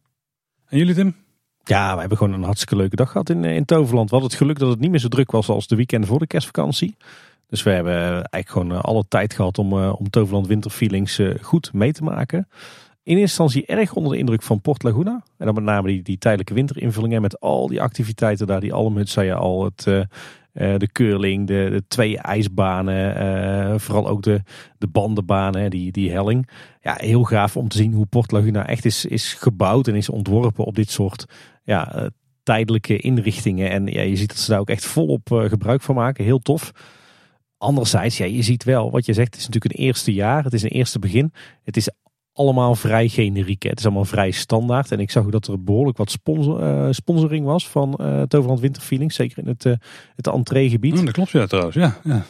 En jullie Tim? Ja, we hebben gewoon een hartstikke leuke dag gehad in, in Toverland. We hadden het geluk dat het niet meer zo druk was als de weekenden voor de kerstvakantie. Dus we hebben eigenlijk gewoon alle tijd gehad om, om Toverland Winterfeelings goed mee te maken in instantie erg onder de indruk van Port Laguna. En dan met name die, die tijdelijke winterinvullingen met al die activiteiten daar. Die Almhut zei je al, het, uh, de curling, de, twee ijsbanen. Uh, vooral ook de, de bandenbanen, die, die helling. Ja, heel gaaf om te zien hoe Port Laguna echt is, is gebouwd en is ontworpen op dit soort ja, tijdelijke inrichtingen. En ja, je ziet dat ze daar ook echt volop gebruik van maken. Heel tof. Anderzijds, ja, je ziet wel wat je zegt. Het is natuurlijk een eerste jaar. Het is een eerste begin. Het is allemaal vrij generiek. Het is allemaal vrij standaard. En ik zag ook dat er behoorlijk wat sponsor, uh, sponsoring was van uh, Toverland Winterfeeling. Zeker in het, uh, het entreegebied. Mm, dat klopt ja trouwens, ja. ja.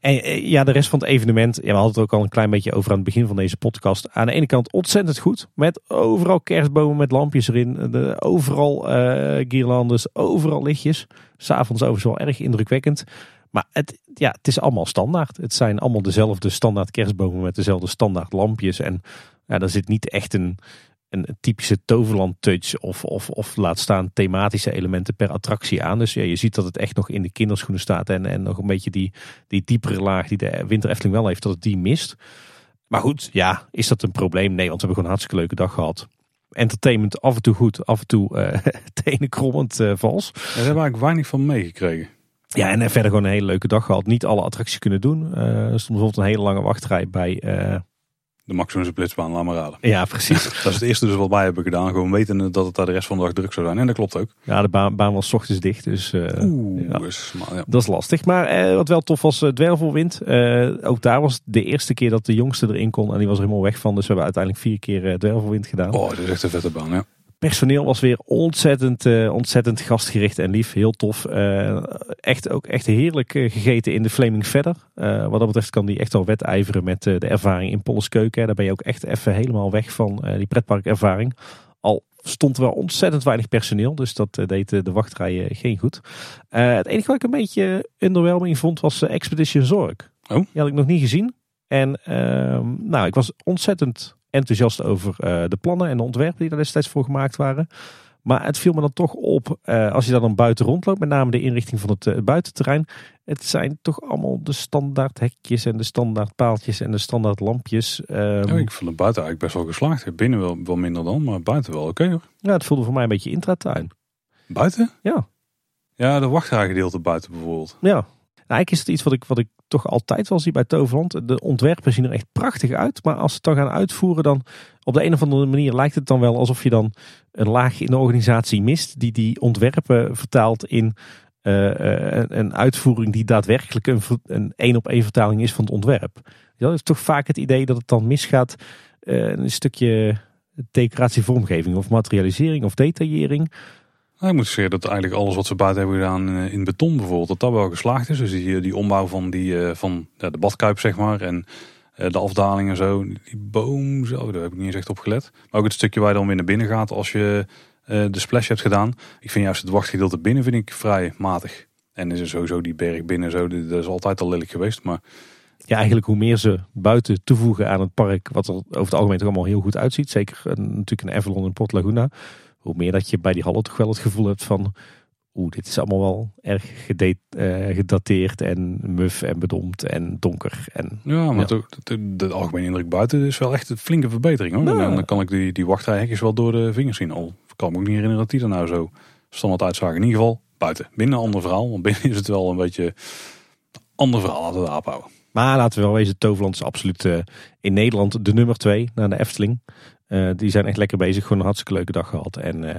En ja, de rest van het evenement, ja, we hadden het ook al een klein beetje over aan het begin van deze podcast. Aan de ene kant ontzettend goed, met overal kerstbomen met lampjes erin. De, overal uh, guirlandes, overal lichtjes. S'avonds overigens wel erg indrukwekkend. Maar het, ja, het is allemaal standaard. Het zijn allemaal dezelfde standaard kerstbomen met dezelfde standaard lampjes. En ja, daar zit niet echt een, een typische toverland touch of, of, of laat staan thematische elementen per attractie aan. Dus ja, je ziet dat het echt nog in de kinderschoenen staat en, en nog een beetje die, die diepere laag die de Winter Efteling wel heeft, dat het die mist. Maar goed, ja, is dat een probleem? Nee, want we hebben gewoon een hartstikke leuke dag gehad. Entertainment af en toe goed, af en toe uh, tenen krommend uh, vals. daar hebben we eigenlijk weinig van meegekregen. Ja, en verder gewoon een hele leuke dag gehad. Niet alle attracties kunnen doen. Uh, er stond bijvoorbeeld een hele lange wachtrij bij de maar raden. Ja, precies. dat is het eerste dus wat wij hebben gedaan. Gewoon weten dat het daar de rest van de dag druk zou zijn. En dat klopt ook. Ja, de baan, baan was ochtends dicht. Dus uh, Oeh, ja. Maar, ja. dat is lastig. Maar uh, wat wel tof was, uh, Dwervelwind. ook daar was de eerste keer dat de jongste erin kon. En die was er helemaal weg van. Dus we hebben uiteindelijk vier keer Dwervelwind gedaan. Oh, dat is echt een vette baan, ja personeel was weer ontzettend, uh, ontzettend gastgericht en lief. Heel tof. Uh, echt ook echt heerlijk uh, gegeten in de Flaming Verder. wat dat betreft kan die echt wel wedijveren met de ervaring in Polleskeuken. Daar ben je ook echt even helemaal weg van die pretparkervaring. Al stond er wel ontzettend weinig personeel. Dus dat deed de wachtrijen geen goed. het enige wat ik een beetje underwhelming vond was Expedition Zorg. Oh. Die had ik nog niet gezien. En ehm, nou, ik was ontzettend enthousiast over uh, de plannen en de ontwerpen die daar destijds voor gemaakt waren. Maar het viel me dan toch op, uh, als je dan buiten rondloopt, met name de inrichting van het, buitenterrein. Het zijn toch allemaal de standaard hekjes en de standaard paaltjes en de standaard lampjes. Um, ik vond het buiten eigenlijk best wel geslaagd. Binnen wel, wel minder dan, maar buiten wel oké hoor. Ja, het voelde voor mij een beetje intratuin. Buiten? Ja. Ja, de wachtrijgedeelte buiten bijvoorbeeld. Ja. Nou, eigenlijk is het iets wat ik, wat ik toch altijd wel zie bij Toverland. De ontwerpen zien er echt prachtig uit. Maar als ze het dan gaan uitvoeren, dan op de een of andere manier lijkt het dan wel alsof je dan een laag in de organisatie mist. Die die ontwerpen vertaalt in uh, een, uitvoering die daadwerkelijk een, een één op één vertaling is van het ontwerp. Dat is toch vaak het idee dat het dan misgaat. Uh, een stukje decoratievormgeving of materialisering of detaillering. Nou, ik moet zeggen dat eigenlijk alles wat ze buiten hebben gedaan in beton bijvoorbeeld, dat dat wel geslaagd is. Dus die, die ombouw van, die, van ja, de badkuip zeg maar en de afdaling en zo. Die boom, zo, daar heb ik niet eens echt op gelet. Maar ook het stukje waar je dan weer naar binnen gaat als je de splash hebt gedaan. Ik vind juist het wachtgedeelte binnen vind ik vrij matig. En is er sowieso die berg binnen zo, dat is altijd al lelijk geweest. Maar ja, eigenlijk hoe meer ze buiten toevoegen aan het park, wat er over het algemeen toch allemaal heel goed uitziet. Zeker natuurlijk een Avalon en Port Laguna. Hoe meer dat je bij die hallen toch wel het gevoel hebt van, oeh, dit is allemaal wel erg uh, gedateerd en muf en bedompt en donker. En, ja, maar ja. De, de, algemene indruk buiten is wel echt een flinke verbetering. Hoor. Nou, dan kan ik die, die wachtrijhekjes wel door de vingers zien. Al kan me ook niet herinneren dat die er nou zo standaard uitzagen. In ieder geval buiten. Binnen een ander verhaal, want binnen is het wel een beetje ander verhaal. Laten we. Maar laten we wel wezen, Toverland is absoluut uh, in Nederland de nummer twee na de Efteling. Uh, die zijn echt lekker bezig, gewoon een hartstikke leuke dag gehad. En uh,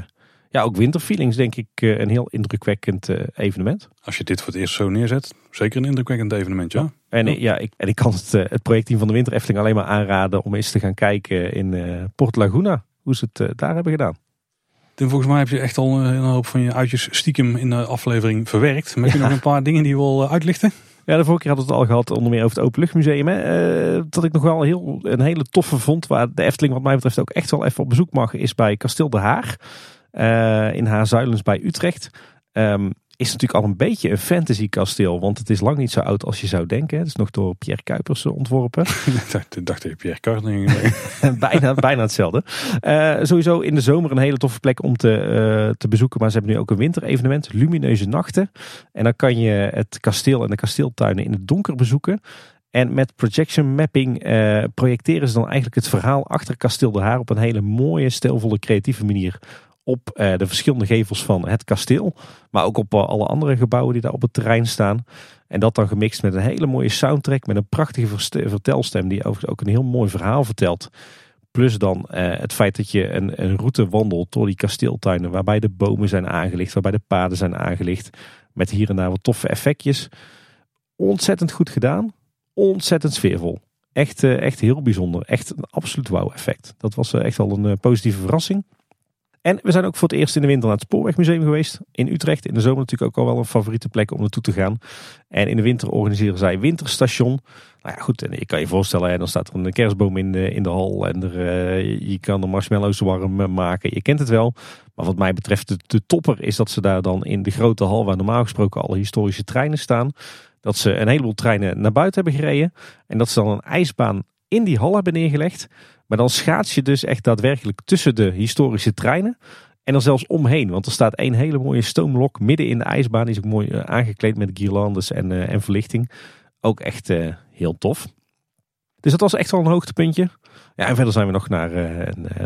ja, ook Winterfeelings denk ik een heel indrukwekkend evenement. Als je dit voor het eerst zo neerzet, zeker een indrukwekkend evenement, ja. En, ja. ja ik, en ik kan het, het projectteam van de Winter Efteling alleen maar aanraden om eens te gaan kijken in Port Laguna. Hoe ze het daar hebben gedaan. En volgens mij heb je echt al een hoop van je uitjes stiekem in de aflevering verwerkt. Maar je nog een paar dingen die je wil uitlichten? Ja, de vorige keer hadden we het al gehad, onder meer over het Openluchtmuseum. Hè. Uh, dat ik nog wel heel, een hele toffe vond, waar de Efteling wat mij betreft ook echt wel even op bezoek mag, is bij Kasteel de Haar. Uh, in Haarzuilens bij Utrecht. Um, is natuurlijk al een beetje een fantasy kasteel. Want het is lang niet zo oud als je zou denken. Het is nog door Pierre Kuipers ontworpen. ik dacht je Pierre Kuipers. bijna, bijna hetzelfde. Uh, sowieso in de zomer een hele toffe plek om te, uh, te bezoeken. Maar ze hebben nu ook een winterevenement. Lumineuze nachten. En dan kan je het kasteel en de kasteeltuinen in het donker bezoeken. En met projection mapping uh, projecteren ze dan eigenlijk het verhaal achter Kasteel de Haar op een hele mooie, stelvolle, creatieve manier op eh, de verschillende gevels van het kasteel. Maar ook op eh, alle andere gebouwen die daar op het terrein staan. En dat dan gemixt met een hele mooie soundtrack. Met een prachtige vertelstem die overigens ook een heel mooi verhaal vertelt. Plus dan eh, het feit dat je een, een route wandelt door die kasteeltuinen. Waarbij de bomen zijn aangelicht. Waarbij de paden zijn aangelicht. Met hier en daar wat toffe effectjes. Ontzettend goed gedaan. Ontzettend sfeervol. Echt, echt heel bijzonder. Echt een absoluut wow effect. Dat was echt wel een positieve verrassing. En we zijn ook voor het eerst in de winter naar het Spoorwegmuseum geweest. In Utrecht. In de zomer natuurlijk ook al wel een favoriete plek om naartoe te gaan. En in de winter organiseren zij Winterstation. Nou ja, goed. En je kan je voorstellen, dan staat er een kerstboom in de, in de hal. En er, uh, je kan de marshmallows warm eh, maken. Je kent het wel. Maar wat mij betreft, de topper is dat ze daar dan in de grote hal, waar normaal gesproken alle historische treinen staan. Dat ze een heleboel treinen naar buiten hebben gereden. En dat ze dan een ijsbaan in die hal hebben neergelegd. Maar dan schaats je dus echt daadwerkelijk tussen de historische treinen. En dan zelfs omheen. Want er staat één hele mooie stoomlok midden in de ijsbaan. Die is ook mooi eh, aangekleed met guirlandes en, uh, en verlichting. Ook echt uh, heel tof. Dus dat was echt wel een hoogtepuntje. Ja, en verder zijn we nog naar,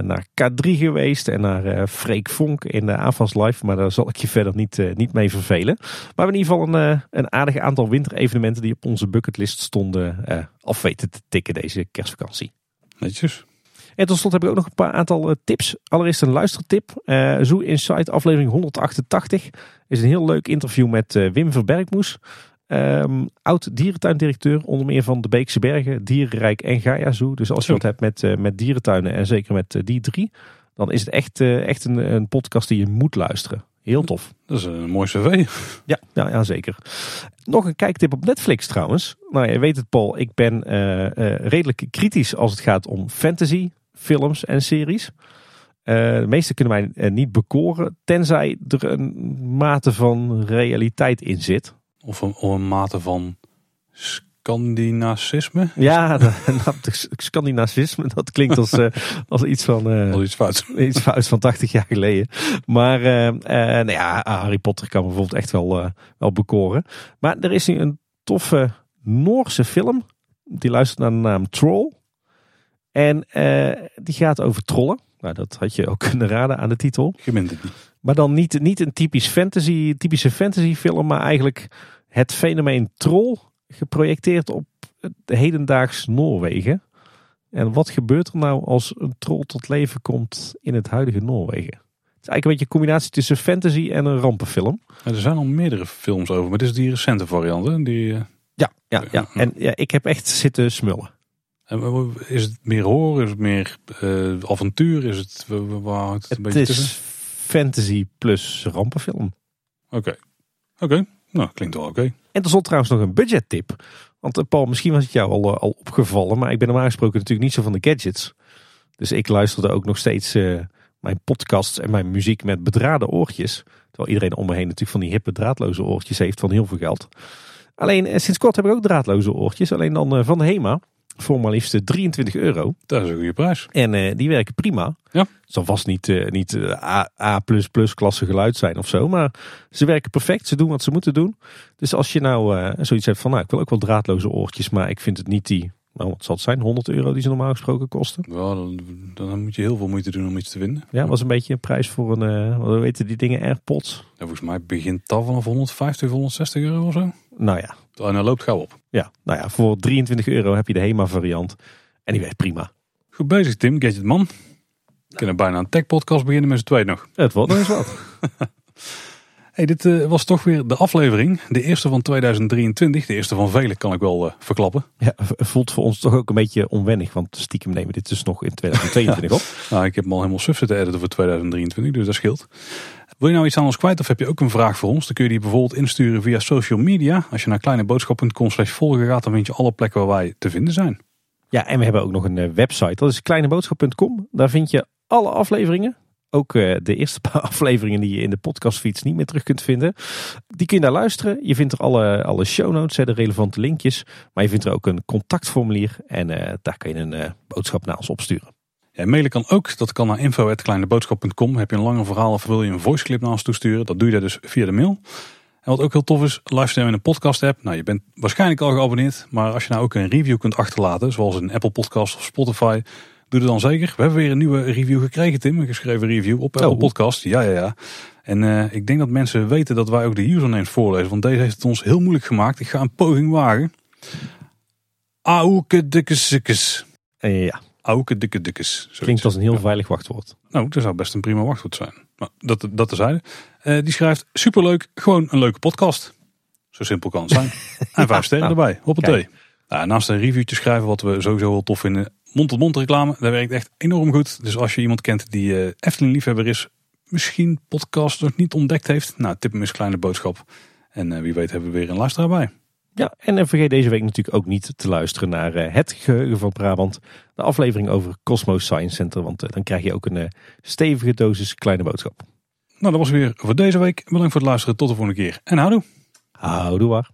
naar K3 geweest en naar uh, Freek Vonk in de AFAS Live. Maar daar zal ik je verder niet, niet mee vervelen. Maar in ieder geval een, een aardig aantal winterevenementen die op onze bucketlist stonden af weten te tikken deze kerstvakantie. Netjes. En tot slot heb ik ook nog een paar aantal eh, tips. Allereerst een luistertip. Uh, Zoo Insight aflevering 188 is een heel leuk interview met uh, Wim Verbergmoes. Um, oud dierentuindirecteur, onder meer van de Beekse Bergen, Dierenrijk en Gaia Zoo. Dus als je wat hebt met, uh, met dierentuinen en zeker met die drie, dan is het echt, echt een, een podcast die je moet luisteren. Heel tof. Dat is een mooi cv. Ja, ja, ja, zeker. Nog een kijktip op Netflix trouwens. Nou, je weet het Paul, ik ben uh, uh, redelijk kritisch als het gaat om fantasy, films en series. Uh, de meeste kunnen mij uh, niet bekoren, tenzij er een mate van realiteit in zit. Of een, of een mate van Scandinacisme? Ja, nou, de Scandinavisme, dat klinkt als, eh, als iets van... eh, iets fout. iets van 80 jaar geleden. Maar eh, eh, nou ja, Harry Potter kan bijvoorbeeld echt wel, eh, wel bekoren. Maar er is nu een toffe Noorse film. Die luistert naar de naam Troll. En eh, die gaat over trollen. Nou, dat had je ook kunnen raden aan de titel. Je bent het niet. Maar dan niet, niet een typisch fantasy, typische fantasyfilm, maar eigenlijk het fenomeen troll geprojecteerd op het hedendaags Noorwegen. En wat gebeurt er nou als een troll tot leven komt in het huidige Noorwegen? Het is eigenlijk een beetje een combinatie tussen fantasy en een rampenfilm. Er zijn al meerdere films over, maar dit is die recente variant. Hè? Die, eh, Ja, ja, ja. En ja, ik heb echt zitten smullen. Is het meer horror? Is het meer eh, avontuur? Is het, wa- wa- waar het een Het beetje is tussen? fantasy plus rampenfilm. Oké. Oké. Nou, klinkt wel oké. En stond trouwens nog een budgettip. Want eh, Paul, misschien was het jou al, eh, al opgevallen, maar ik ben normaal gesproken natuurlijk niet zo van de gadgets. Dus ik luisterde ook nog steeds mijn podcasts en mijn muziek met bedraden oortjes. Terwijl iedereen om me heen natuurlijk van die hippe draadloze oortjes heeft van heel veel geld. Alleen sinds kort heb ik ook draadloze oortjes, alleen dan van HEMA. Voor maar liefst eh, 23 euro. Dat is een goede prijs. En eh, die werken prima. Ja. Het zal vast niet, eh, niet eh, A, A++ klasse geluid zijn of zo. Maar ze werken perfect. Ze doen wat ze moeten doen. Dus als je nou eh, zoiets hebt van... Nou, ik wil ook wel draadloze oortjes. Maar ik vind het niet die... Nou, wat zal het zijn? 100 euro die ze normaal gesproken kosten. Ja, dan, dan moet je heel veel moeite doen om iets te vinden. Ja, was een beetje een prijs voor een... eh wat weten die dingen? AirPods? Ja, volgens mij begint dat vanaf 150, 160 euro of zo. Nou ja. En dan loopt gauw op. ja. Nou ja, voor 23 euro heb je de HEMA variant. En die werkt prima. Goed bezig Tim, Gadgetman. We kunnen bijna een tech podcast beginnen met z'n tweeën nog. Het wordt nog eens wat. Hey, dit eh, was toch weer de aflevering. De eerste van 2023. De eerste van vele kan ik wel eh, verklappen. Ja, voelt voor ons toch ook een beetje onwennig. Want stiekem nemen dit dus nog in 2022 op. Nou, ik heb hem al helemaal suf zitten editen voor 2023, dus dat scheelt. Wil je nou iets aan ons kwijt of heb je ook een vraag voor ons? Dan kun je die bijvoorbeeld insturen via social media. Als je naar kleineboodschap.com slash volgen gaat, dan vind je alle plekken waar wij te vinden zijn. Ja, en we hebben ook nog een eh, website. Dat is kleineboodschap.com. Daar vind je alle afleveringen. Ook eh, de eerste paar afleveringen die je in de podcastfeeds niet meer terug kunt vinden. Die kun je daar luisteren. Je vindt er alle, alle show notes, de relevante linkjes. Maar je vindt er ook een contactformulier. En eh, daar kun je een eh, boodschap naar ons opsturen. Ja, mailen kan ook. Dat kan naar info.kleineboodschap.com. Heb je een langer verhaal of wil je een voiceclip naar ons toesturen? Dat doe je daar dus via de mail. En wat ook heel tof is, luister je in een podcast app. Nou, je bent waarschijnlijk al geabonneerd. Maar als je nou ook een review kunt achterlaten, zoals in Apple Podcast of Spotify, doe het dan zeker. We hebben weer een nieuwe review gekregen, Tim. Een geschreven review op Apple Oh. Podcast. Ja, ja, ja. En eh, ik denk dat mensen weten dat wij ook de usernames voorlezen. Want deze heeft het ons heel moeilijk gemaakt. Ik ga een poging wagen. Auke dikkes En ja, Auke dikke klinkt als een heel Ja. veilig wachtwoord. Nou, dat zou best een prima wachtwoord zijn. Maar dat, dat terzijde. Eh die schrijft, superleuk, gewoon een leuke podcast. Zo simpel kan het zijn. en vijf sterren nou, erbij, thee. Nou, naast een reviewtje schrijven, wat we sowieso heel tof vinden. Mond-tot-mond reclame, dat werkt echt enorm goed. Dus als je iemand kent die eh Efteling liefhebber is, misschien podcast nog niet ontdekt heeft. Nou, tip hem eens kleine boodschap. En eh, wie weet hebben we weer een luisteraar bij. Ja, en eh, vergeet deze week natuurlijk ook niet te luisteren naar Het Geheugen van Brabant. De aflevering over Cosmos Science Center. Want dan krijg je ook een stevige dosis kleine boodschap. Nou, dat was weer voor deze week. Bedankt voor het luisteren. Tot de volgende keer. En houdoe. Houdoe waar.